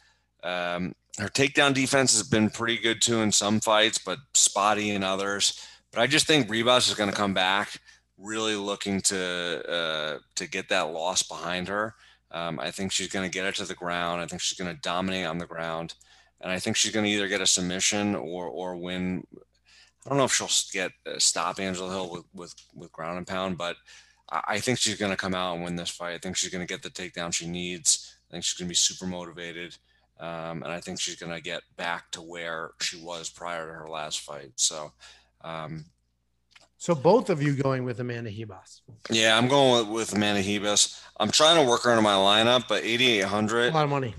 Um, her takedown defense has been pretty good too in some fights, but spotty in others. But I just think Ribas is going to come back really looking to uh, to get that loss behind her. Um, I think she's going to get it to the ground. I think she's going to dominate on the ground, and I think she's going to either get a submission or or win. I don't know if she'll get uh, stop Angela Hill with, with with ground and pound, but I think she's going to come out and win this fight. I think she's going to get the takedown she needs. I think she's going to be super motivated. Um, and I think she's going to get back to where she was prior to her last fight. So, um, so both of you going with Amanda Ribas? Yeah, I'm going with, with Amanda Ribas. I'm trying to work her into my lineup, but 8,800. A lot of money.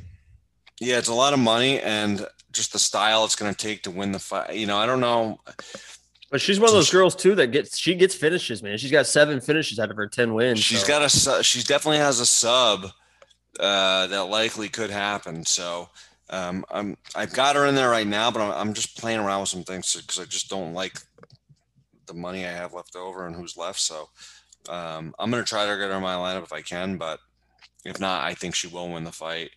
Yeah, it's a lot of money, and just the style it's going to take to win the fight. You know, I don't know. But she's one of those girls too that gets she gets finishes, man. She's got seven finishes out of her ten wins. She's so. got a she definitely has a sub uh, that likely could happen. So um, I'm I've got her in there right now, but I'm, I'm just playing around with some things because I just don't like the money I have left over and who's left. So um, I'm gonna try to get her in my lineup if I can, but if not, I think she will win the fight.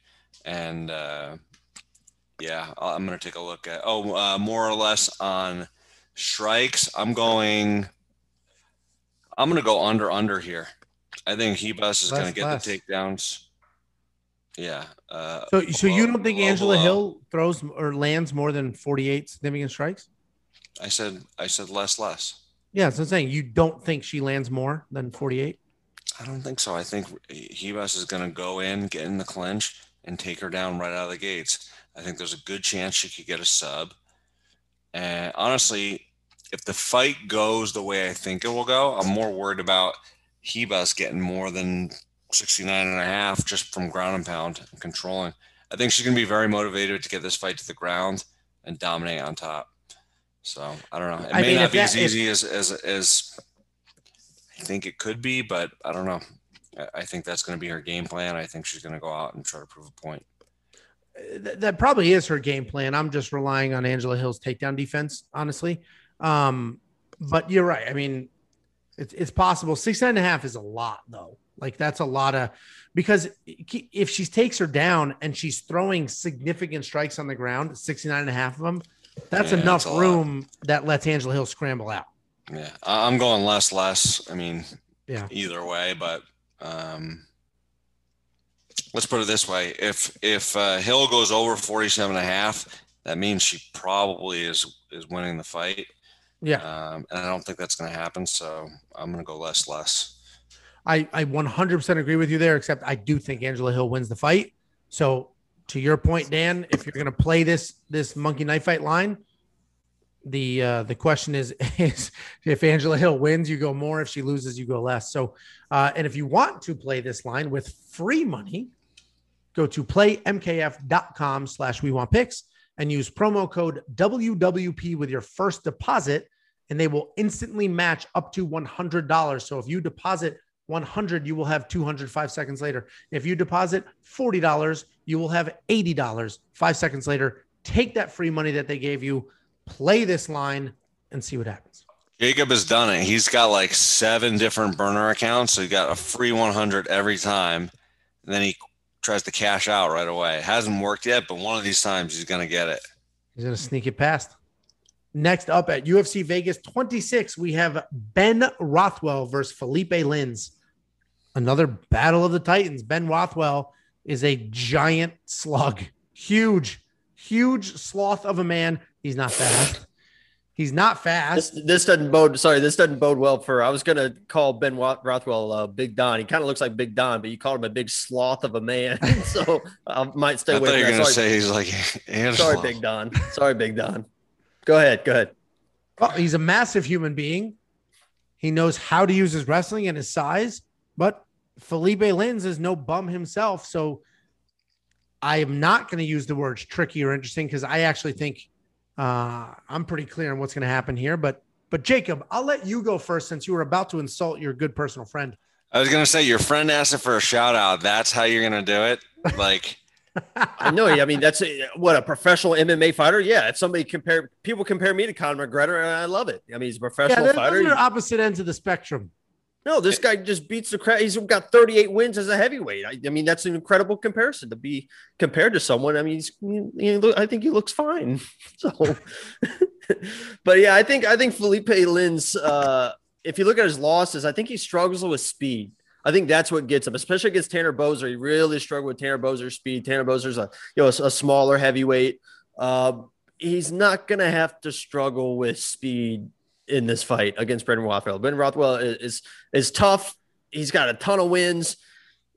And uh, yeah, I'm gonna take a look at oh uh, more or less on strikes. I'm going. I'm gonna go under under here. I think Ribas is going to get less. the takedowns. Yeah. Uh, so, so you don't think Angela Hill throws or lands more than 48 significant strikes? I said, I said less, less. Yeah, so I'm saying you don't think she lands more than 48. I don't think so. I think Ribas is going to go in, get in the clinch, and take her down right out of the gates. I think there's a good chance she could get a sub. And honestly, if the fight goes the way I think it will go, I'm more worried about Ribas getting more than 69 and a half just from ground and pound and controlling. I think she's going to be very motivated to get this fight to the ground and dominate on top. So I don't know. It I may mean, not be that, as easy if, as, as, as I think it could be, but I don't know. I think that's going to be her game plan. I think she's going to go out and try to prove a point. That probably is her game plan. I'm just relying on Angela Hill's takedown defense, honestly. Um, but you're right. I mean, it's, it's possible. Six and a half is a lot, though. Like that's a lot of because if she takes her down and she's throwing significant strikes on the ground, 69 and a half of them, that's yeah, enough that's room that lets Angela Hill scramble out. Yeah. I'm going less, less. I mean, yeah, either way, but um, let's put it this way. If, if uh, Hill goes over 47 and a half, that means she probably is, is winning the fight. Yeah. Um, and I don't think that's going to happen. So I'm going to go less, less. I, I 100% agree with you there, except I do think Angela Hill wins the fight. So to your point, Dan, if you're going to play this this monkey knife fight line, the uh, the question is *laughs* is if Angela Hill wins, you go more. If she loses, you go less. So, uh, and if you want to play this line with free money, go to playmkf.com slash we want picks and use promo code WWP with your first deposit, and they will instantly match up to $100. So if you deposit 100 you will have 205 seconds later if you deposit $40 you will have $80 5 seconds later take that free money that they gave you play this line and see what happens. Jacob has done it. He's got like seven different burner accounts. So he got a free 100 every time. And then he tries to cash out right away. It hasn't worked yet but one of these times he's going to get it. He's going to sneak it past. Next up at UFC Vegas 26, we have Ben Rothwell versus Felipe Lins. Another battle of the Titans. Ben Rothwell is a giant slug, huge, huge sloth of a man. He's not fast. He's not fast. This, this, doesn't bode. Sorry, this doesn't bode well for. I was gonna call Ben Rothwell uh, Big Don. He kind of looks like Big Don, but you called him a big sloth of a man. *laughs* so I might stay I away. Thought you were gonna say he's like. Sorry, Big Don. Sorry, Big Don. Go ahead. Go ahead. Well, he's a massive human being. He knows how to use his wrestling and his size, but Felipe Lins is no bum himself. So I am not going to use the words tricky or interesting because I actually think uh, I'm pretty clear on what's going to happen here. But but Jacob, I'll let you go first since you were about to insult your good personal friend. I was going to say your friend asked for a shout out. That's how you're going to do it. Like *laughs* I know. I mean, that's a, what a professional MMA fighter. Yeah, if somebody compare people compare me to Conor McGregor, and I love it. I mean, he's a professional yeah, fighter. Those are opposite ends of the spectrum. No, this guy just beats the crap. He's got 38 wins as a heavyweight. I, I, mean, that's an incredible comparison to be compared to someone. I mean, he's, you know, I think he looks fine. *laughs* So, *laughs* but yeah, I think I think Felipe Lins. Uh, if you look at his losses, I think he struggles with speed. I think that's what gets him, especially against Tanner Boser. He really struggled with Tanner Boser's speed. Tanner Boser's a you know a, a smaller heavyweight. Uh, he's not gonna have to struggle with speed in this fight against Brendan Rothwell. Brendan Rothwell is, is is tough. He's got a ton of wins.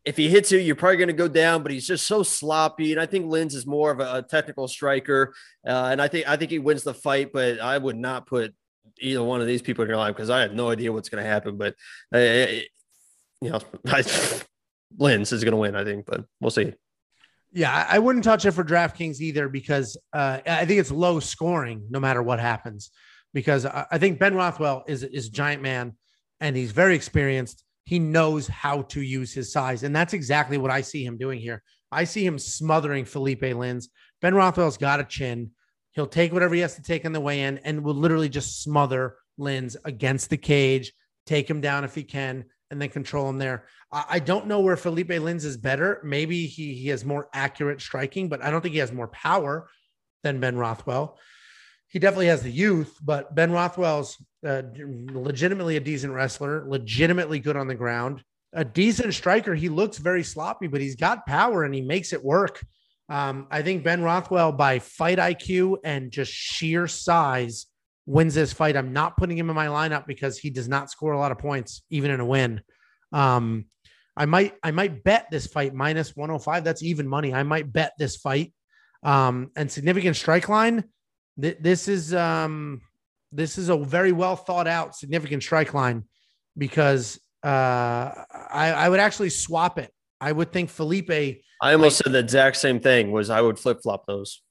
If he hits you, you're probably going to go down, but he's just so sloppy. And I think Lins is more of a, technical striker, uh, and I think I think he wins the fight. But I would not put either one of these people in your life because I have no idea what's going to happen. But uh, you know, I, *laughs* Lins is going to win, I think, but we'll see. Yeah, I wouldn't touch it for DraftKings either because uh, I think it's low scoring no matter what happens. Because I think Ben Rothwell is is a giant man and he's very experienced. He knows how to use his size, and that's exactly what I see him doing here. I see him smothering Felipe Lins. Ben Rothwell's got a chin. He'll take whatever he has to take on the way in, and will literally just smother Lins against the cage, take him down if he can and then control him there. I, don't know where Felipe Lins is better. Maybe he he has more accurate striking, but I don't think he has more power than Ben Rothwell. He definitely has the youth, but Ben Rothwell's uh, legitimately a decent wrestler, legitimately good on the ground, a decent striker. He looks very sloppy, but he's got power and he makes it work. Um, I think Ben Rothwell, by fight IQ and just sheer size, wins this fight. I'm not putting him in my lineup because he does not score a lot of points, even in a win. Um, I might I might bet this fight minus 105. That's even money. I might bet this fight. Um, and significant strike line. Th- this is um, this is a very well thought out significant strike line because uh, I, I would actually swap it. I would think Felipe. I almost like, said the exact same thing. Was I would flip flop those.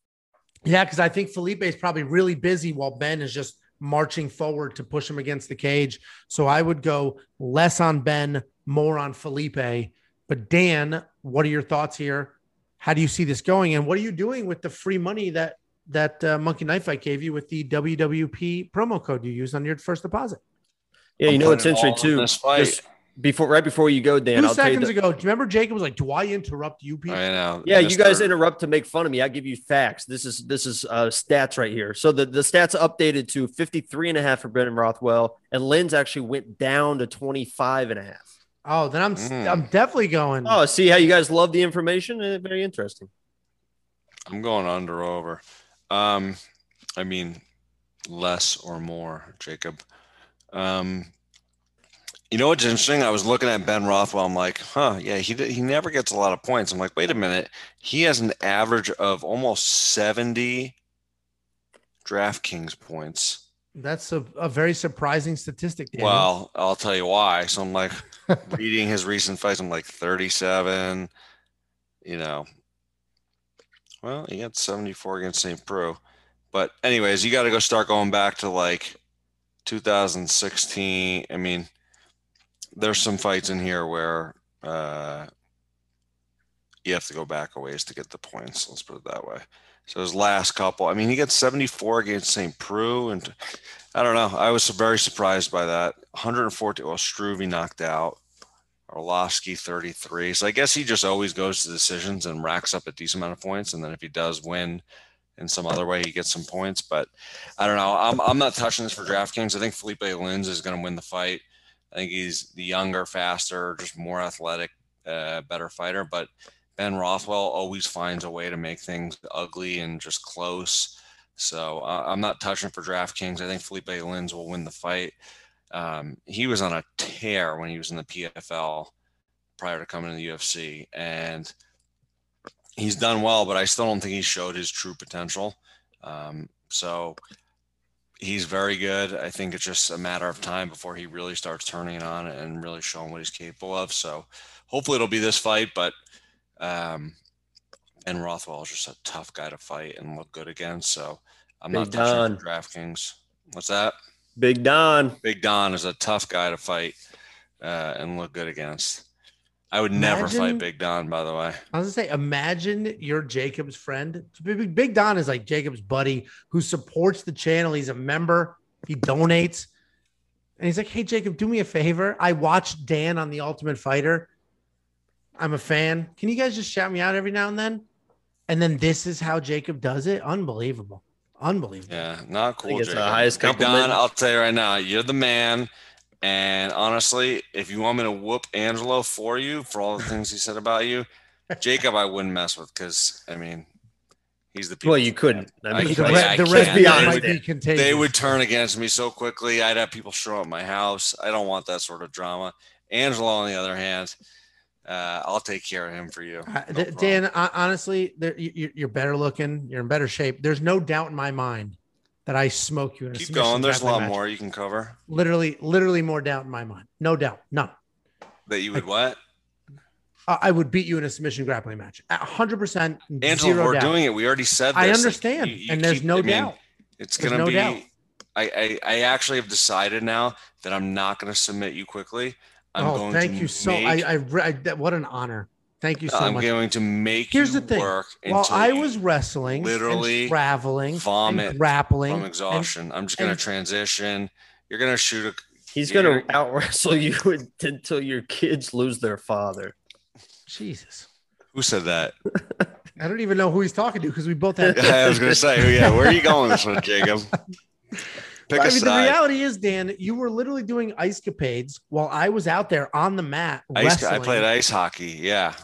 Yeah, because I think Felipe is probably really busy while Ben is just marching forward to push him against the cage. So I would go less on Ben, more on Felipe. But Dan, what are your thoughts here? How do you see this going? And what are you doing with the free money that that uh, Monkey Knife Fight gave you with the WWP promo code you used on your first deposit? Yeah, you I'm know it's interesting too. This fight before right before you go, Dan. 2 I'll seconds ago, do you remember Jacob was like, "Do I interrupt you people?" I know. Yeah, you guys interrupt to make fun of me. I give you facts. This is this is uh, stats right here. So the the stats updated to 53 and a half for Brendan Rothwell, and Lins actually went down to 25 and a half. Oh, then I'm mm. I'm definitely going. Oh, see how you guys love the information? Uh, very interesting. I'm going under over. Um, I mean, less or more, Jacob. Um, you know what's interesting? I was looking at Ben Rothwell. I'm like, huh, yeah, he he never gets a lot of points. I'm like, wait a minute, he has an average of almost 70 DraftKings points. That's a, a very surprising statistic. Daniel. Well, I'll tell you why. So I'm like reading his recent fights. I'm like 37. You know, well, he got 74 against St. Preux. But anyways, you got to go start going back to like 2016. I mean, there's some fights in here where uh, you have to go back a ways to get the points. Let's put it that way. So his last couple, I mean, he got 74 against St. Preux, and I don't know. I was very surprised by that. 140. Well, Struve knocked out. Arlovsky 33. So I guess he just always goes to decisions and racks up a decent amount of points. And then if he does win in some other way, he gets some points. But I don't know. I'm, I'm not touching this for DraftKings. I think Felipe Lins is going to win the fight. I think he's the younger, faster, just more athletic, uh, better fighter. But Ben Rothwell always finds a way to make things ugly and just close. So uh, I'm not touching for DraftKings. I think Felipe Lins will win the fight. Um, he was on a tear when he was in the PFL prior to coming to the UFC, and he's done well. But I still don't think he showed his true potential. Um, so he's very good. I think it's just a matter of time before he really starts turning it on and really showing what he's capable of. So hopefully it'll be this fight, but um, Ben Rothwell is just a tough guy to fight and look good against. So I'm Big not touching DraftKings. What's that? Big Don. Big Don is a tough guy to fight uh, and look good against. I would imagine, never fight Big Don, by the way. I was gonna say, imagine you're Jacob's friend. Big, Big Don is like Jacob's buddy who supports the channel. He's a member. He donates, and he's like, "Hey, Jacob, do me a favor. I watched Dan on The Ultimate Fighter. I'm a fan. Can you guys just shout me out every now and then?" And then this is how Jacob does it. Unbelievable. Unbelievable. Yeah, not cool. It's the highest compliment. Don, I'll tell you right now, you're the man And honestly, if you want me to whoop Angelo for you for all the things he said about you, *laughs* Jacob, I wouldn't mess with because I mean, he's the. Well, you couldn't. I I the red, I the can't. red Let's be meat honest, might be contagious. They would turn against me so quickly. I'd have people show up at my house. I don't want that sort of drama. Angelo, on the other hand, uh, I'll take care of him for you. Uh, No th- problem. Dan, hon- honestly, there, you, you- you're better looking. You're in better shape. There's no doubt in my mind that I smoke you in a keep going. There's a lot match. more you can cover. Literally, literally more doubt in my mind. No doubt, none. That you would what? I I would beat you in a submission grappling match. A hundred percent. Angelo, zero we're doubt. doing it. We already said this. I Like, understand, you- you and there's keep- no I mean, doubt. It's There's gonna no be. doubt. I, I I actually have decided now that I'm not gonna submit you quickly. I'm oh, going thank to you so. Make, I, I, I, that- what an honor. Thank you so much. I'm going to make Here's you the thing. work While I was wrestling, literally and traveling, vomit and grappling, from and- exhaustion. I'm just gonna transition. You're gonna shoot a. He's going to out wrestle you *laughs* until your kids lose their father. Jesus, Who said that? *laughs* I don't even know who he's talking to because we both have. *laughs* I was gonna say, yeah. Where are you going this one, Jacob? Pick I a mean, the reality is, Dan, you were literally doing ice capades while I was out there on the mat Ice, wrestling. I played ice hockey. Yeah.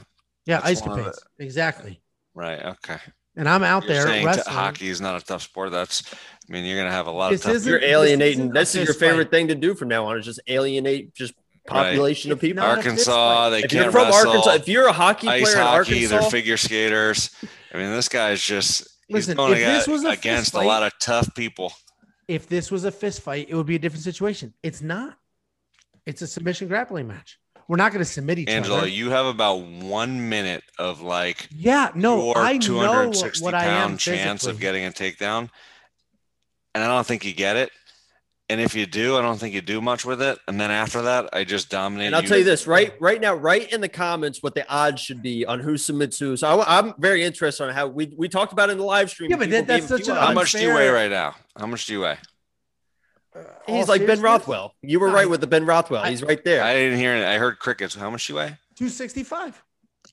yeah, that's ice one of capades, exactly. Right. Okay. And I'm out You're there saying t- wrestling. hockey is not a tough sport. That's. I mean, you're gonna have a lot This of tough. isn't- You're alienating. isn't This is your favorite fight. thing to do from now on. Is just alienate just Right. population of people. not a fist Arkansas, they If you're can't from wrestle. Arkansas, if you're a hockey ice player in Arkansas, they're figure skaters. I mean, this guy's just he's going if this was a fist against a lot of tough people. If this was a fist fight, it would be a different situation. It's not. It's a submission grappling match. We're not going to submit each Angelo, other. you have about one minute of like Yeah, no, your I know 260 what I am pound chance of getting a takedown, and I don't think you get it and if you do, I don't think you do much with it. And then after that, I just dominate. And I'll you. tell you this right right now, right in the comments, what the odds should be on who submits who. So I, am very interested on how we we talked about in the live stream. Yeah, but that, that's such a how much do you weigh right now? How much do you weigh? Uh, He's like Ben Rothwell. You were right with the Ben Rothwell. He's right there. I didn't hear it. I heard crickets. How much do you weigh? Two sixty five.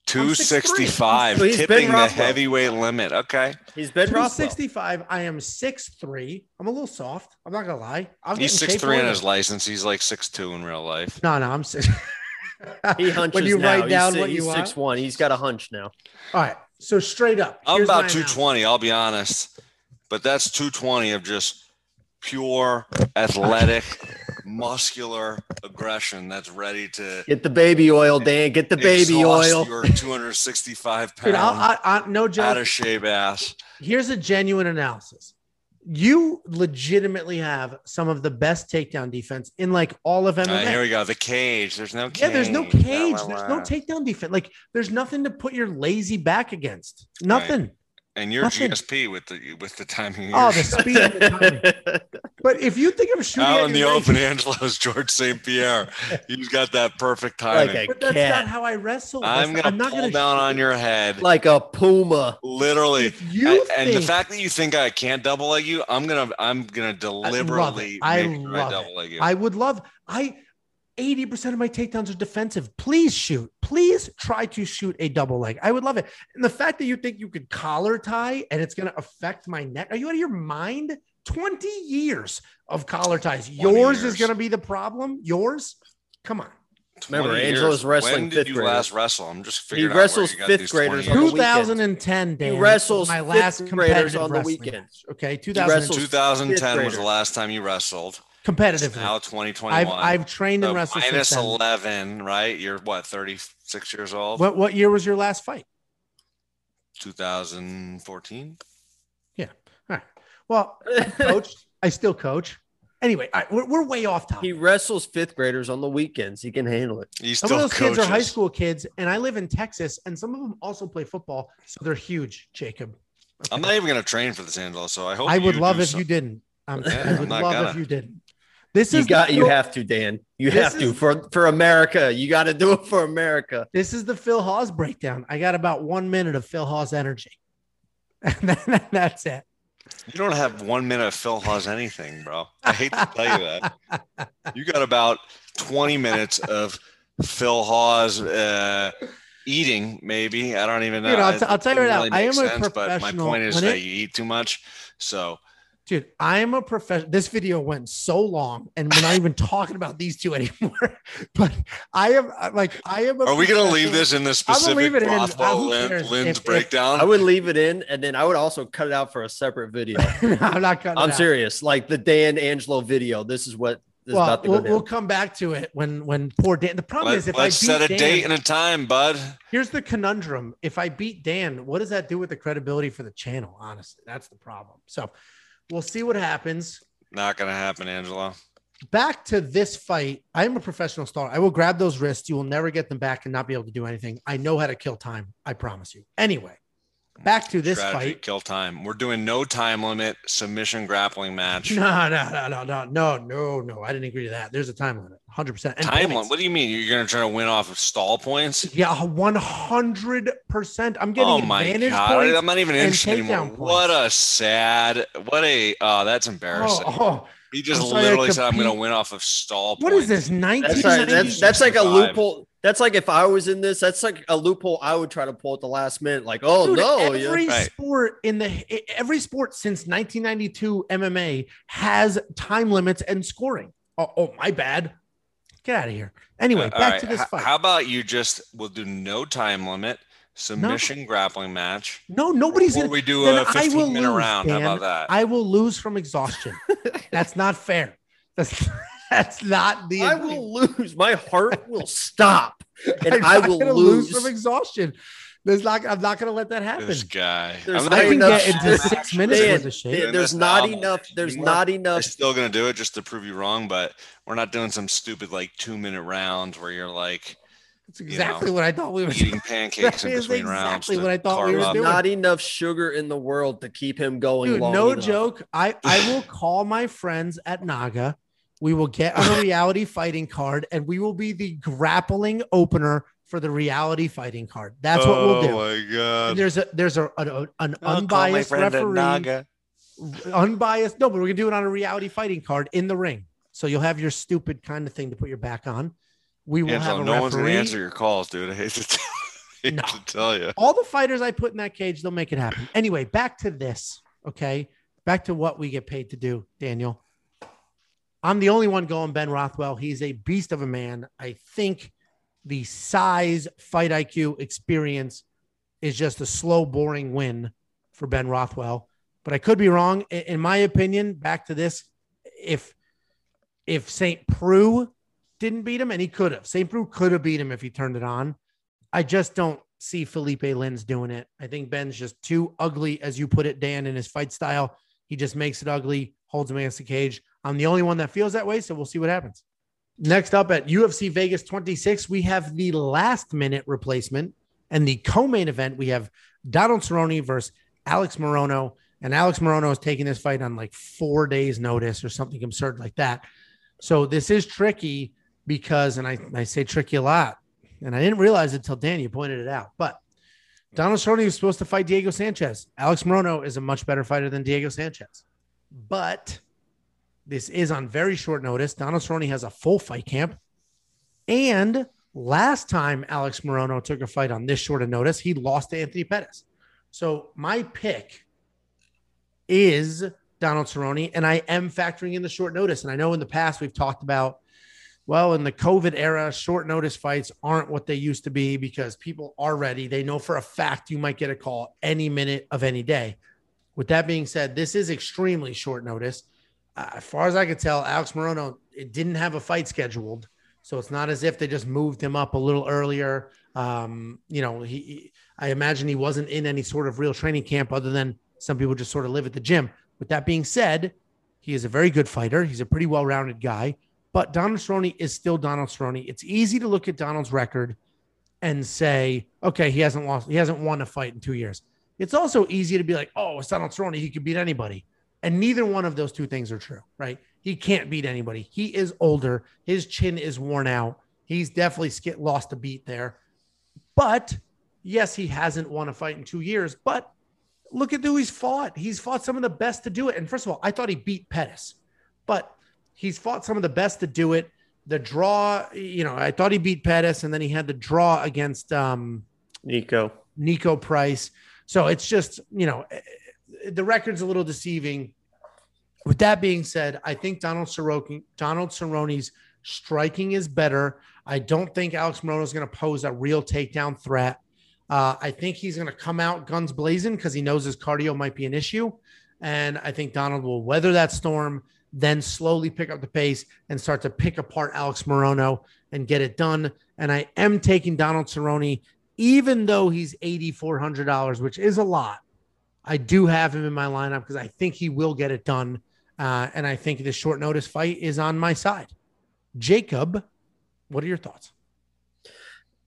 265, so tipping the heavyweight limit. Okay. He's been 265. I am six three. I'm a little soft. I'm not going to lie. I'm he's six three on his license. He's like six two in real life. No, no, I'm six. *laughs* he hunches. When you now. write down he's, what you six one. He's got a hunch now. All right. So straight up. I'm about 220, I'll be honest. But that's 220 of just pure athletic, muscular aggression that's ready to Get the baby oil, Dan. Get the baby oil. Your two hundred sixty-five Dude, I'll, I, I, no out joke. of shape ass. Here's a genuine analysis. You legitimately have some of the best takedown defense in like all of MMA. All right, here we go. The cage. There's no cage. yeah, there's no Blah, cage. blah, There's no takedown defense. Like, there's nothing to put your lazy back against. Nothing. And you're Nothing. GSP with the with the timing. Of Oh, your the shot. speed. and the timing. *laughs* But if you think I'm shooting out in the your open, Angelo's George St. Pierre. He's got that perfect timing. Like but that's cat. not how I wrestle. I'm gonna not pull gonna down shoot. on your head, like a puma. literally. If you and, and the fact that you think I can't double leg you, I'm gonna I'm gonna deliberately I make sure I love double leg you. I would love. I 80% of my takedowns are defensive. Please shoot. Please try to shoot a double leg. I would love it. And the fact that you think you could collar tie and it's going to affect my neck. Are you out of your mind? 20 years of collar ties. 20 Yours is going to be the problem. Yours? Come on. Remember, years. Angelo's wrestling When did fifth you graders. last wrestle? I'm just He figuring out wrestles where you fifth these graders on the years. weekend. 2010, Dan. He wrestles my fifth last graders on the weekends. Okay, wrestles 2000 fifth 2010 was the last time you wrestled. It's competitively. now 2021. I've I've trained So and wrestled minus since then. 11, right? You're what 36 years old. What what year was your last fight? 2014. All right. Well, coach, *laughs* I still coach. Anyway, all right, we're, we're way off topic. he wrestles fifth graders on the weekends. He can handle it. He Some of those kids are high school kids, and I live in Texas, and some of them also play football, so they're huge. Jacob, I'm not even gonna train for this, Angelo. So I hope I would you love do if some- you didn't. Um, Yeah, I I'm would not love gonna. if you didn't. This You is got the you have to, Dan. You This have to for for America. You got to do it for America. This is the Phil Hawes breakdown. I got about one minute of Phil Hawes energy, *laughs* and then that's it. You don't have one minute of Phil Hawes anything, bro. I hate to tell you that. *laughs* You got about 20 minutes of Phil Hawes uh, eating, maybe. I don't even know. Dude, I'll t- I'll tell you doesn't right now, I make am a sense, But my point is When that it- you eat too much. So Dude, I am a professional. This video went so long, and we're not even talking about these two anymore. *laughs* But I am like, I am. A Are we going to leave this in the I'm specific gonna leave it in. Uh, Rothwell who Lin- cares? Lynn's If- if- breakdown? I would leave it in, and then I would also cut it out for a separate video. *laughs* I'm not cutting. I'm it out. serious. Like the Dan Angelo video. This is what Well, we'll, we'll come back to it when when poor Dan. The problem Let, is if us I set a Dan, date and a time, bud. here's the conundrum: if I beat Dan, what does that do with the credibility for the channel? Honestly, that's the problem. So we'll see what happens. Not going to happen, Angelo. back to this fight. I am a professional star. I will grab those wrists. You will never get them back and not be able to do anything. I know how to kill time. I promise you. Anyway, back to this Strategy, fight. kill time. We're doing no time limit submission grappling match. No, no, no, no, no, no, no, no. I didn't agree to that. There's a time limit, 100%. And time limit. What do you mean? You're going to try to win off of stall points? Yeah, 100%. I'm getting Oh my god! I'm not even interested anymore. What a sad. What a. Oh, that's embarrassing. Oh, oh, he just I'm sorry I literally said, "I'm going to win off of stall what points." is this? That's, 1990? that's that's like a loophole. That's like if I was in this, that's like a loophole I would try to pull at the last minute. Like, oh Dude, no, yeah. every Right. sport in the every sport since 1992 MMA has time limits and scoring. Oh, oh, my bad. Get out of here. Anyway, Uh, back all right, to this fight. How about you just we'll do no time limit submission grappling match. no, nobody's Or gonna. we do then a I 15 will minute lose, round. Dan. How about that? I will lose from exhaustion. *laughs* that's not fair. That's *laughs* that's not the. I will lose. My heart *laughs* will stop, and I'm I not will gonna lose. from exhaustion. There's not. I'm not going to let that happen. this guy. There's I'm not I can enough- get into six minutes Dan, worth of shit. There's not album. enough. There's You are- not We're enough. still gonna do it just to prove you wrong, but we're not doing some stupid like two minute rounds where you're like That's exactly what I thought we were eating doing. *laughs* pancakes in That is between rounds. exactly what I thought we were up. doing. Not enough sugar in the world to keep him going Dude, long no enough. joke. I, I will *sighs* call my friends at Naga. We will get on a *sighs* reality fighting card and we will be the grappling opener for the reality fighting card. That's what we'll do. Oh my And god! there's a there's a, an, an I'll call my unbiased at referee, Naga. unbiased. No, but we're gonna do it on a reality fighting card in the ring. So you'll have your stupid kind of thing to put your back on. We will Angelo, have a no one's gonna answer your calls, dude. I hate to tell, *laughs* hate No. to tell you. all the fighters I put in that cage, they'll make it happen. Anyway, back to this. Okay. Back to what we get paid to do, Daniel. I'm the only one going Ben Rothwell. He's a beast of a man. I think the size, fight IQ, experience is just a slow, boring win for Ben Rothwell. But I could be wrong. In my opinion, back to this, if if St. Preux didn't beat him, and he could have, St. Preux could have beat him if he turned it on. I just don't see Felipe Lins doing it. I think Ben's just too ugly, as you put it, Dan, in his fight style. He just makes it ugly, holds him against the cage. I'm the only one that feels that way, so we'll see what happens. Next up at UFC Vegas 26, we have the last minute replacement and the co-main event. We have Donald Cerrone versus Alex Morono, and Alex Morono is taking this fight on like four days' notice or something absurd like that. So this is tricky because, and I, I say tricky a lot, and I didn't realize it until Dan, you pointed it out. But Donald Cerrone was supposed to fight Diego Sanchez. Alex Morono is a much better fighter than Diego Sanchez. But this is on very short notice. Donald Cerrone has a full fight camp. And last time Alex Morono took a fight on this short of notice, he lost to Anthony Pettis. So my pick is Donald Cerrone, and I am factoring in the short notice. And I know in the past we've talked about well, in the COVID era, short notice fights aren't what they used to be because people are ready. They know for a fact you might get a call any minute of any day. With that being said, this is extremely short notice. Uh, as far as I could tell, Alex Morono it didn't have a fight scheduled, so it's not as if they just moved him up a little earlier. Um, you know, he, he- I imagine he wasn't in any sort of real training camp other than some people just sort of live at the gym. With that being said, he is a very good fighter. He's a pretty well-rounded guy. But Donald Cerrone is still Donald Cerrone. It's easy to look at Donald's record and say, okay, he hasn't lost, he hasn't won a fight in two years. It's also easy to be like, oh, it's Donald Cerrone. He could beat anybody. And neither one of those two things are true, right? He can't beat anybody. He is older. His chin is worn out. He's definitely sk- lost a beat there. But yes, he hasn't won a fight in two years. But look at who he's fought. He's fought some of the best to do it. And first of all, I thought he beat Pettis, but he's fought some of the best to do it. The draw, you know, I thought he beat Pettis, and then he had the draw against um, Niko. Niko Price. So it's just, you know, the record's a little deceiving. With that being said, I think Donald Cerrone, Donald Cerrone's striking is better. I don't think Alex Morono is going to pose a real takedown threat. Uh, I think he's going to come out guns blazing because he knows his cardio might be an issue. And I think Donald will weather that storm, then slowly pick up the pace and start to pick apart Alex Morono and get it done. And I am taking Donald Cerrone, even though he's $8,400, which is a lot. I do have him in my lineup because I think he will get it done. Uh, and I think the short notice fight is on my side. Jacob, what are your thoughts?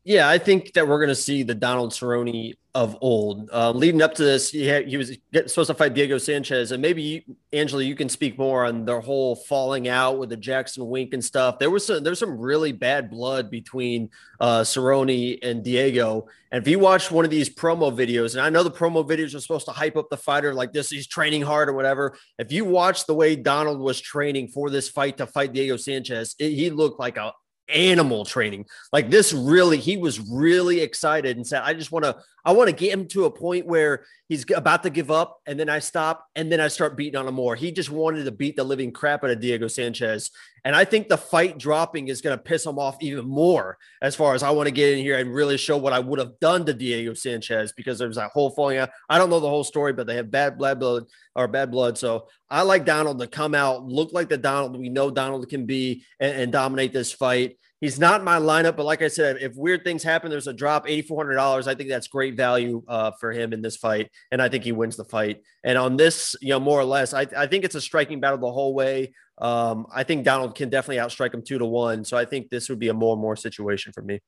Yeah, I think that we're going to see the Donald Cerrone of old. Uh, leading up to this, he, had, he was supposed to fight Diego Sanchez, and maybe you, Angelo, you can speak more on the whole falling out with the Jackson Wink and stuff. There was some, there's some really bad blood between uh, Cerrone and Diego. And if you watch one of these promo videos, and I know the promo videos are supposed to hype up the fighter like this, he's training hard or whatever. If you watch the way Donald was training for this fight to fight Diego Sanchez, it, he looked like a animal training. Like this really, he was really excited and said, I just want to, I want to get him to a point where he's about to give up. And then I stop and then I start beating on him more. He just wanted to beat the living crap out of Diego Sanchez. And I think the fight dropping is going to piss him off even more as far as I want to get in here and really show what I would have done to Diego Sanchez because there was that whole falling out. I don't know the whole story, but they have bad blood or bad blood. So I like Donald to come out, look like the Donald we know Donald can be and, and dominate this fight. He's not in my lineup, but like I said, if weird things happen, there's a drop, $8,400. I think that's great value uh, for him in this fight. And I think he wins the fight. And on this, you know, more or less, I, I think it's a striking battle the whole way. Um, I think Donald can definitely outstrike him two to one. So I think this would be a more and more situation for me.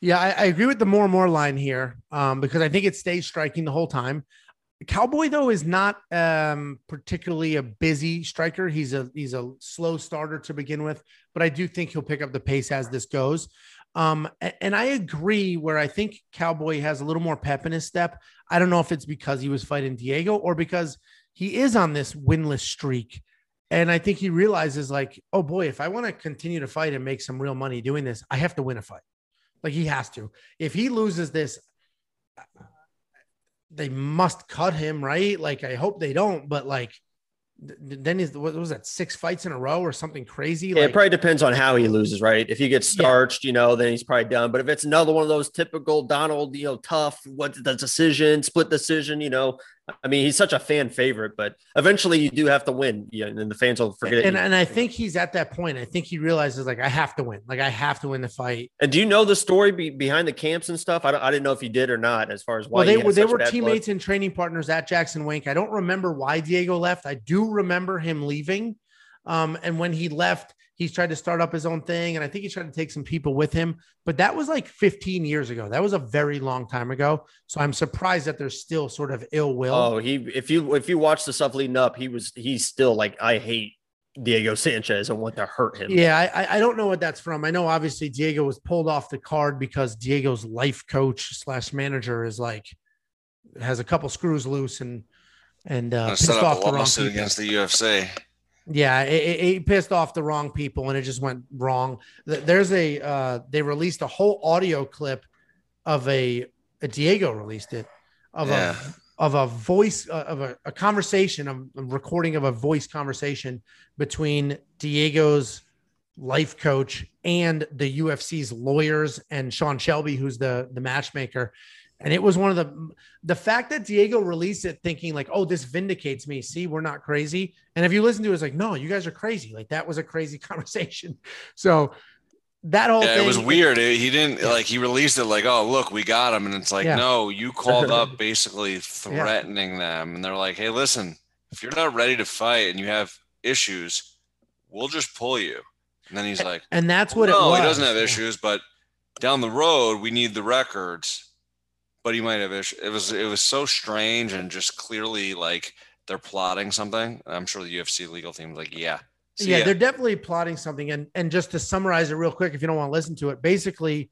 Yeah, I, I agree with the more and more line here um, because I think it stays striking the whole time. Cowboy though is not um, particularly a busy striker. He's a he's a slow starter to begin with, but I do think he'll pick up the pace as this goes. Um, and I agree where I think Cowboy has a little more pep in his step. I don't know if it's because he was fighting Diego or because he is on this winless streak. And I think he realizes, like, oh boy, if I want to continue to fight and make some real money doing this, I have to win a fight. Like he has to. If he loses this, they must cut him, right? Like I hope they don't, but like then is what was that six fights in a row or something crazy? Yeah, like, it probably depends on how he loses, right? If he gets starched, yeah. you know, then he's probably done. But if it's another one of those typical Donald, you know, tough, what the decision, split decision, you know, I mean, he's such a fan favorite, but eventually you do have to win. Yeah, and the fans will forget and, it. And I think he's at that point. I think he realizes like I have to win. Like I have to win the fight. And do you know the story be, behind the camps and stuff? I, I didn't know if he did or not. As far as why well, they were they were teammates blood. and training partners at Jackson Wink. I don't remember why Diego left. I do remember him leaving. Um, and when he left, He's tried to start up his own thing, and I think he's tried to take some people with him. But that was like 15 years ago. That was a very long time ago. So I'm surprised that there's still sort of ill will. Oh, he if you if you watch the stuff leading up, he was he's still like I hate Diego *laughs* Sanchez and want to hurt him. Yeah, I, I don't know what that's from. I know obviously Diego was pulled off the card because Diego's life coach slash manager is like has a couple screws loose and and uh, pissed off the wrong against the UFC. Yeah, it, it, pissed off the wrong people and it just went wrong. There's a uh, they released a whole audio clip of a, a Diego released it of yeah. a of a voice uh, of a, a conversation, a, a recording of a voice conversation between Diego's life coach and the UFC's lawyers and Sean Shelby, who's the the matchmaker. And it was one of the the fact that Diego released it thinking like, oh, this vindicates me. See, we're not crazy. And if you listen to it, it's like, no, you guys are crazy. Like that was a crazy *laughs* conversation. So that whole yeah, thing, it was weird. He didn't yeah. like he released it like, oh look, we got him, and it's like, yeah. no, you called up *laughs* basically threatening them, and they're like, hey, listen, if you're not ready to fight and you have issues, we'll just pull you. And then he's like, and that's what no, it was. he doesn't have issues, but down the road we need the records but he might have issues. It was it was so strange and just clearly like they're plotting something. I'm sure the UFC legal team was like, yeah. yeah, ya. they're definitely plotting something. And and just to summarize it real quick, if you don't want to listen to it, basically,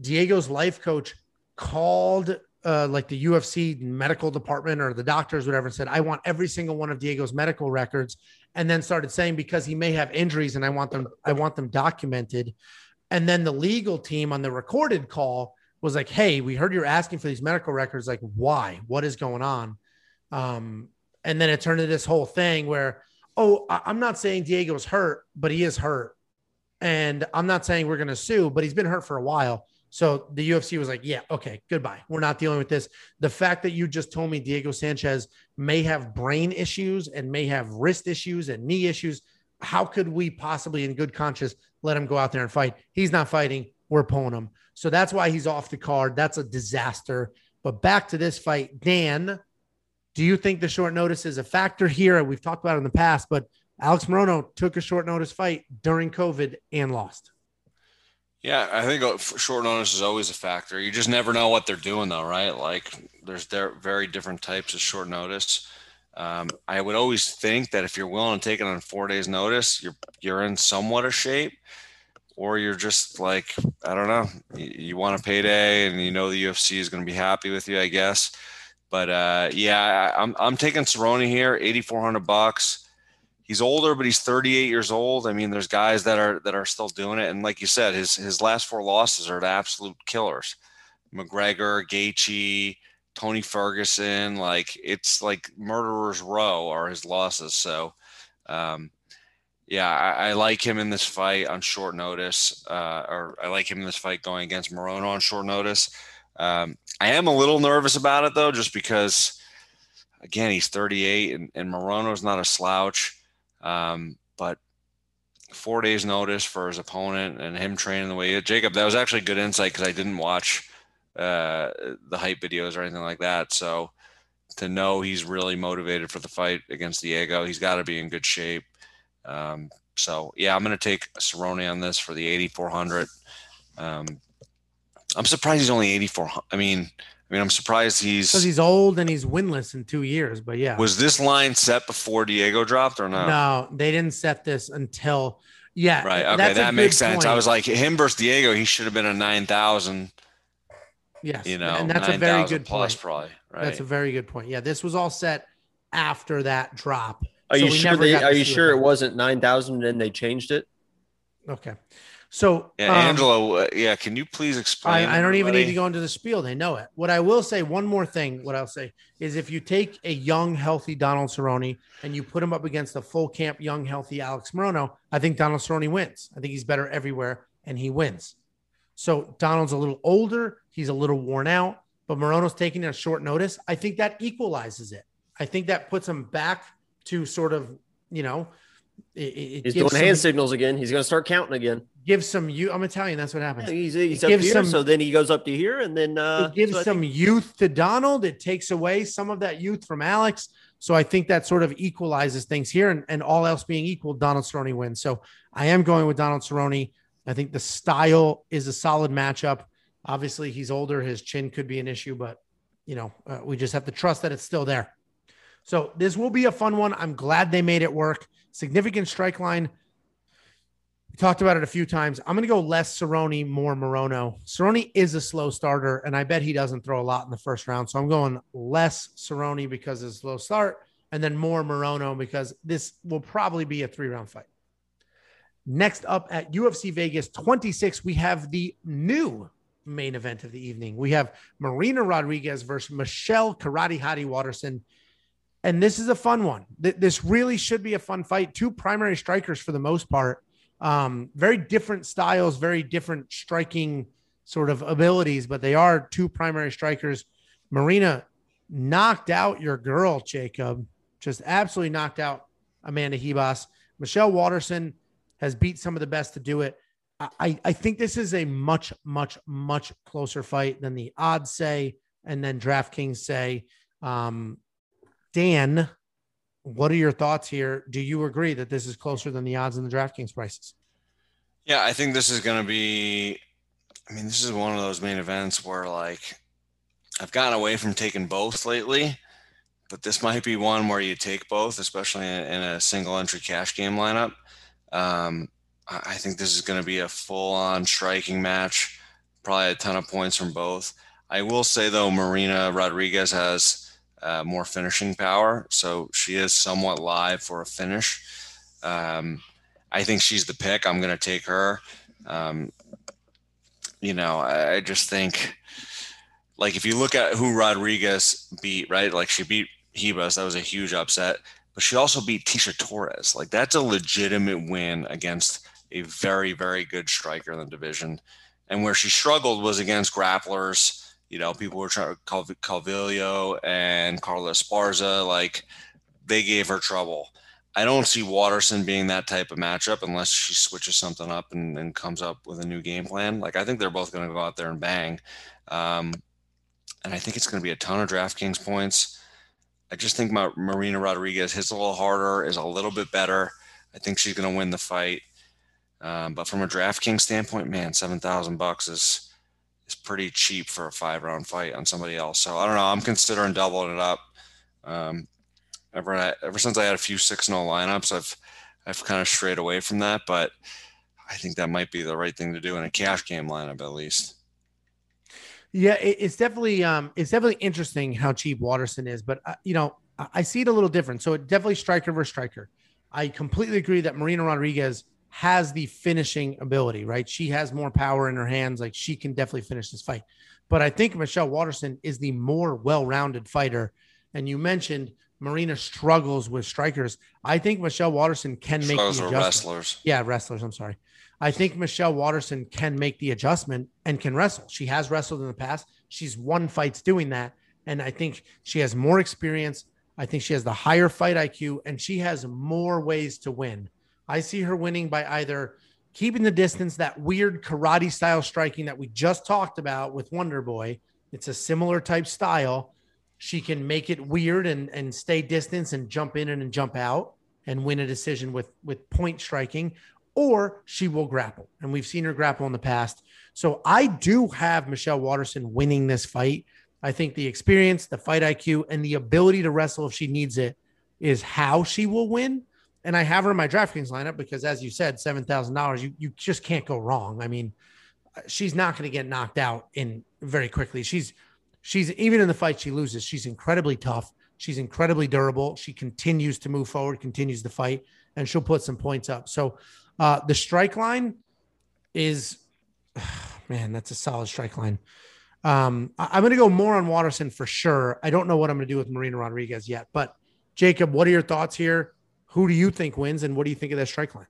Diego's life coach called uh, like the UFC medical department or the doctors, whatever, and said, I want every single one of Diego's medical records. And then started saying, because he may have injuries and I want them, I want them documented. And then the legal team on the recorded call was like, "Hey, we heard you're asking for these medical records. Like, why? What is going on?" Um, and then it turned into this whole thing where oh, I- I'm not saying Diego's hurt, but he is hurt. And I'm not saying we're going to sue, but he's been hurt for a while. So the UFC was like, yeah, okay, goodbye. We're not dealing with this. The fact that you just told me Diego Sanchez may have brain issues and may have wrist issues and knee issues, how could we possibly, in good conscience, let him go out there and fight? He's not fighting. We're pulling him. So that's why he's off the card. That's a disaster. But back to this fight, Dan, do you think the short notice is a factor here? We've talked about it in the past, but Alex Morono took a short notice fight during COVID and lost. Yeah, I think short notice is always a factor. You just never know what they're doing, though, right? Like, there's there very different types of short notice. Um, I would always think that if you're willing to take it on four days' notice, you're you're in somewhat of shape, or you're just like I don't know, you, you want a payday and you know the UFC is going to be happy with you, I guess. But uh, yeah, I'm I'm taking Cerrone here, eighty four hundred bucks he's older, but he's 38 years old. I mean, there's guys that are that are still doing it, and like you said, his his last four losses are the absolute killers. McGregor, Gaethje, Tony Ferguson, like it's like murderers row are his losses. So, um, yeah, I, I, like him in this fight on short notice, uh, or I like him in this fight going against Morono on short notice. Um, I am a little nervous about it though, just because again he's 38 and, and Morono's not a slouch. Um, but four days notice for his opponent and him training the way Jacob, that was actually good insight because I didn't watch uh, the hype videos or anything like that. So to know he's really motivated for the fight against Diego, he's got to be in good shape. Um, so yeah, I'm going to take Cerrone on this for the 8,400. Um, I'm surprised he's only 8,400. I mean, I mean, I'm surprised he's because he's old and he's winless in two years. But yeah, was this line set before Diego dropped or no? No, they didn't set this until yeah. Right. Okay, that makes sense. Point. I was like him versus Diego. He should have been a nine thousand. Yes, you know, and that's 9, a very good plus point. Probably right. That's a very good point. Yeah, this was all set after that drop. Are so you sure? They, are you sure it wasn't nine thousand and they changed it? Okay. So, yeah, um, Angelo, uh, yeah, can you please explain? I, I don't even need to go into the spiel. They know it. What I will say, one more thing, what I'll say is if you take a young, healthy Donald Cerrone and you put him up against a full camp, young, healthy Alex Morono, I think Donald Cerrone wins. I think he's better everywhere and he wins. So, Donald's a little older, he's a little worn out, but Morono's taking a short notice. I think that equalizes it. I think that puts him back to sort of, you know, it, it he's doing some, hand signals again. He's going to start counting again Give some you. I'm Italian. That's what happens. Yeah, he's he's up here, some, so then he goes up to here, and then uh, it gives so some think- youth to Donald. It takes away some of that youth from Alex. So I think that sort of equalizes things here, and, and all else being equal, Donald Cerrone wins. So I am going with Donald Cerrone. I think the style is a solid matchup. Obviously, he's older; his chin could be an issue, but you know uh, we just have to trust that it's still there. So this will be a fun one. I'm glad they made it work. Significant strike line we talked about it a few times. I'm going to go less Cerrone, more Morono. Cerrone is a slow starter, and I bet he doesn't throw a lot in the first round. So I'm going less Cerrone because it's slow start, and then more Morono because this will probably be a three round fight. Next up at UFC Vegas 26, we have the new main event of the evening. We have Marina Rodriguez versus Michelle Karate Hottie Waterson. And this is a fun one. This really should be a fun fight. Two primary strikers for the most part. Um, very different styles, very different striking sort of abilities, but they are two primary strikers. Marina knocked out your girl, Jacob, just absolutely knocked out Amanda Ribas. Michelle Waterson has beat some of the best to do it. I, I think this is a much, much, much closer fight than the odds say, and then DraftKings say. Um, Dan, what are your thoughts here? Do you agree that this is closer than the odds in the DraftKings prices? Yeah, I think this is going to be. I mean, this is one of those main events where, like, I've gotten away from taking both lately, but this might be one where you take both, especially in, a single entry cash game lineup. Um, I think this is going to be a full on striking match, probably a ton of points from both. I will say, though, Marina Rodriguez has uh, more finishing power, so she is somewhat live for a finish. Um, I think she's the pick. I'm going to take her. Um, you know, I, I just think, like, if you look at who Rodriguez beat, right? Like, she beat Ribas. That was a huge upset. but she also beat Tecia Torres. Like that's a legitimate win against a very, very good striker in the division. And where she struggled was against grapplers. You know, people were trying to call Calvillo and Carla Esparza. Like they gave her trouble. I don't see Waterson being that type of matchup unless she switches something up and, and comes up with a new game plan. Like I think they're both going to go out there and bang. Um, and I think it's going to be a ton of DraftKings points. I just think my Marina Rodriguez hits a little harder, is a little bit better. I think she's going to win the fight. Um, but from a DraftKings standpoint, man, seven thousand bucks is is pretty cheap for a five round fight on somebody else. So I don't know. I'm considering doubling it up. Um, ever ever since I had a few six zero lineups, I've I've kind of strayed away from that. But I think that might be the right thing to do in a cash game lineup at least. Yeah, it's definitely um, it's definitely interesting how cheap Waterson is, but uh, you know I see it a little different. So it definitely striker versus striker. I completely agree that Marina Rodriguez has the finishing ability, right? She has more power in her hands, like she can definitely finish this fight. But I think Michelle Waterson is the more well-rounded fighter. And you mentioned Marina struggles with strikers. I think Michelle Waterson can make the adjustment. wrestlers. Yeah, wrestlers. I'm sorry. I think Michelle Waterson can make the adjustment and can wrestle. She has wrestled in the past. She's won fights doing that. And I think she has more experience. I think she has the higher fight IQ and she has more ways to win. I see her winning by either keeping the distance, that weird karate style striking that we just talked about with Wonder Boy. It's a similar type style. She can make it weird and, and stay distance and jump in and jump out and win a decision with, with point striking, or she will grapple. And we've seen her grapple in the past. So I do have Michelle Waterson winning this fight. I think the experience, the fight IQ, and the ability to wrestle if she needs it is how she will win. And I have her in my DraftKings lineup because, as you said, seven thousand dollars, you you just can't go wrong. I mean, she's not going to get knocked out in very quickly. She's she's even in the fight she loses, she's incredibly tough. She's incredibly durable. She continues to move forward, continues to fight, and she'll put some points up. So uh, the strike line is, *sighs* man, that's a solid strike line. Um, I, am going to go more on Waterson for sure. I don't know what I'm going to do with Marina Rodriguez yet, but Jacob, what are your thoughts here? Who do you think wins, and what do you think of that strike line?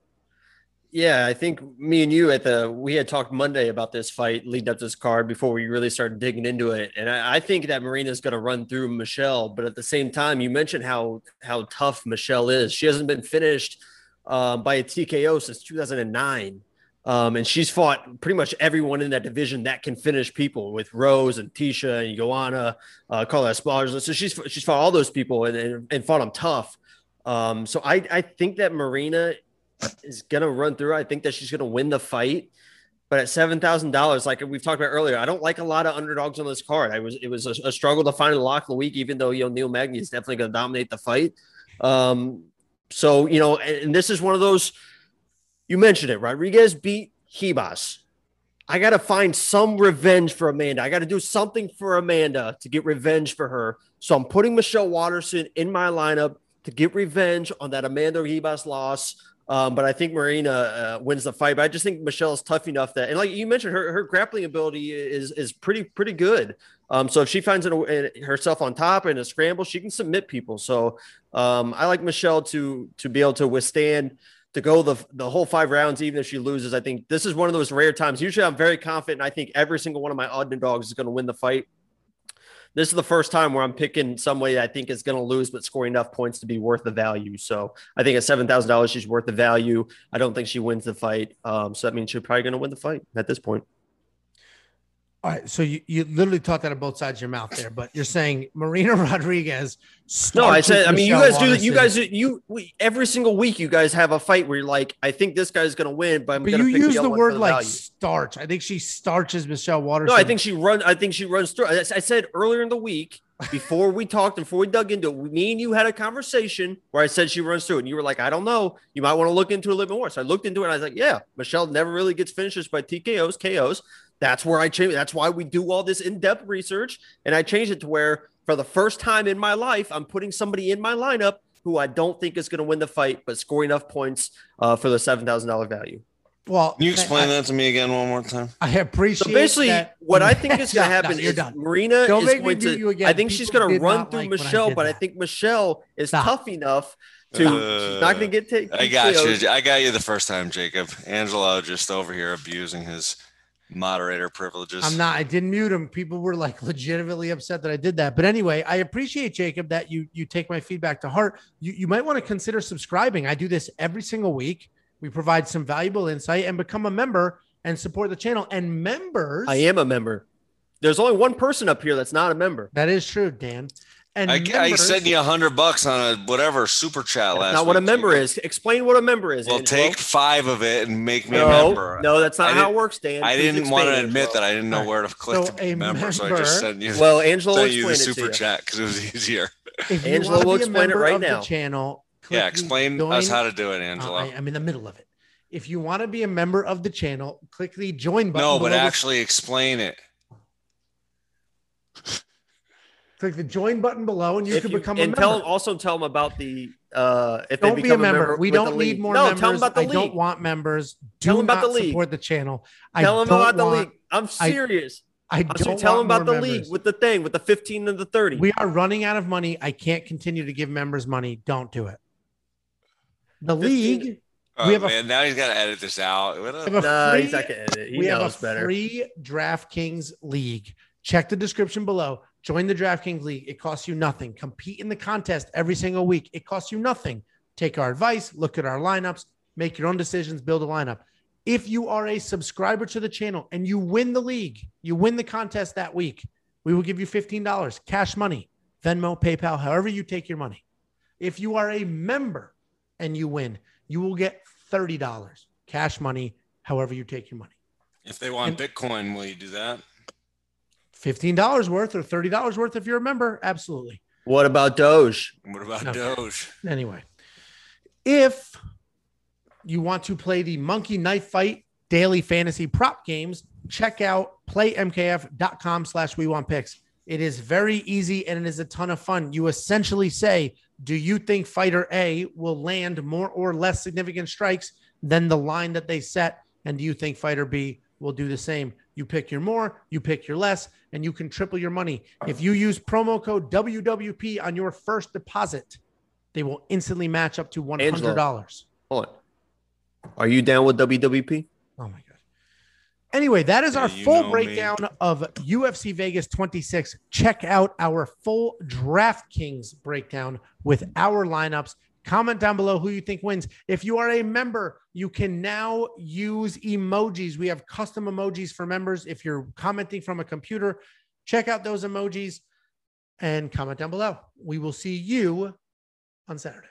Yeah, I think me and you at the we had talked Monday about this fight leading up to this card before we really started digging into it, and I, I think that Marina's going to run through Michelle. But at the same time, you mentioned how how tough Michelle is. She hasn't been finished uh, by a TKO since 2009. Um, and she's fought pretty much everyone in that division that can finish people with Rose and Tecia and Joanna, uh, Carla Esparza. So she's she's fought all those people and, and, and fought them tough. Um, so I, I think that Marina is gonna run through. I think that she's gonna win the fight. But at seven thousand dollars, like we've talked about earlier, I don't like a lot of underdogs on this card. I was it was a, a struggle to find a lock of the week, even though you know Neil Magny is definitely to dominate the fight. Um, so you know, and, and this is one of those you mentioned it. Rodriguez beat Ribas. I got to find some revenge for Amanda. I got to do something for Amanda to get revenge for her. So I'm putting Michelle Waterson in my lineup to get revenge on that Amanda Ribas loss. Um, but I think Marina uh, wins the fight. But I just think Michelle is tough enough that, and like you mentioned, her, her grappling ability is is pretty pretty good. Um, so if she finds it, herself on top in a scramble, she can submit people. So um, I like Michelle to to be able to withstand to go the the whole five rounds, even if she loses. I think this is one of those rare times. Usually, I'm very confident. I think every single one of my odd dogs is going to win the fight this is the first time where I'm picking somebody I think is going to lose, but scoring enough points to be worth the value. So I think at seven thousand dollars, she's worth the value. I don't think she wins the fight. Um, so that means she's probably going to win the fight at this point. All right, so you, you literally talked out of both sides of your mouth there, but you're saying Marina *laughs* Rodriguez. No, I said. I mean, you guys do. that. You guys, you we, every single week, you guys have a fight where you're like, I think this guy's going to win, but I'm going to. You use the, the word like value. starch. I think she starches Michelle Waters. No, I think she runs. I think she runs through. I said earlier in the week before we talked, before we dug into it, me and you had a conversation where I said she runs through it, and you were like, I don't know. You might want to look into it a little bit more. So I looked into it, and I was like, Yeah, Michelle never really gets finishes by TKOs, KOs. That's where I change. That's why we do all this in-depth research, and I changed it to where for the first time in my life, I'm putting somebody in my lineup who I don't think is going to win the fight, but score enough points uh, for the seven thousand dollar value. Well, Can you explain I, that to me again one more time? I appreciate. So basically, that- what I think *laughs* is going to No, no, happen is done. Marina Don't is going to. you again. I think she's going to run through like when I Michelle, did but I think Michelle is Stop. tough enough to. she's not going to get taken. I got you. I got you the first time, Jacob. Angelo just over here abusing his moderator privileges. I'm not. I didn't mute him. People were like legitimately upset that I did that. But anyway, I appreciate Jacob that you you take my feedback to heart. You you might want to consider subscribing. I do this every single week. We provide some valuable insight and become a member and support the channel. And members, I am a member. There's only one person up here that's not a member. that is true, Dan. And I, I members- sent you a hundred bucks on a whatever super chat That's last. not what a member Jacob. is. Explain what a member is. Well, Angelo. take five of it and make me a member. no, that's not I how it works, Dan. I Please didn't want to explain, admit Angelo. that I didn't know where to click So to be a a member, so I just sent you, *laughs* Well, Angelo will sent you the super you. chat because it was easier. if you Angelo will a explain it member right now. Channel. Yeah, explain the us how to do it, Uh, Angelo. I, am in the middle of it. If you want to be a member of the channel, click the join button. no, but below the- actually explain it. Click the join button below, and you If can you- become a member. and member. tell also tell them about the uh if don't they be a become member. We don't need more no, members. tell them about the I league. don't want members. Do Tell 'em about not the league. support the channel. I tell them don't about the want- league. I'm serious. I I'm don't serious. Tell them about the more league with the thing with the 15 and the 30. We are running out of money. I can't continue to give members money. Don't do it. The 15 league. Oh, We have a- now he's got to edit this out. We have a no, free- he's not gonna edit. He we have a better. free DraftKings league. Check the description below. Join the DraftKings league. It costs you nothing. Compete in the contest every single week. It costs you nothing. Take our advice, look at our lineups, make your own decisions, build a lineup. If you are a subscriber to the channel and you win the league, you win the contest that week, we will give you $15 cash money, Venmo, PayPal, however you take your money. If you are a member and you win, you will get $30 cash money, however you take your money. if they want Bitcoin, will you do that? $15 worth or $30 worth if you're a member. Absolutely. What about Doge? What about No. Doge? Anyway, if you want to play the Monkey Knife Fight daily fantasy prop games, check out playmkf.com slash we want picks. It is very easy and it is a ton of fun. You essentially say, do you think fighter A will land more or less significant strikes than the line that they set? And do you think fighter B will do the same? You pick your more, you pick your less, and you can triple your money. If you use promo code WWP on your first deposit, they will instantly match up to $100. Hold on. Are you down with WWP? Oh my god. Anyway, that is our Yeah, you full know breakdown of UFC Vegas 26. Check out our full DraftKings breakdown with our lineups. Comment down below who you think wins. If you are a member, you can now use emojis. We have custom emojis for members. If you're commenting from a computer, check out those emojis and comment down below. We will see you on Saturday.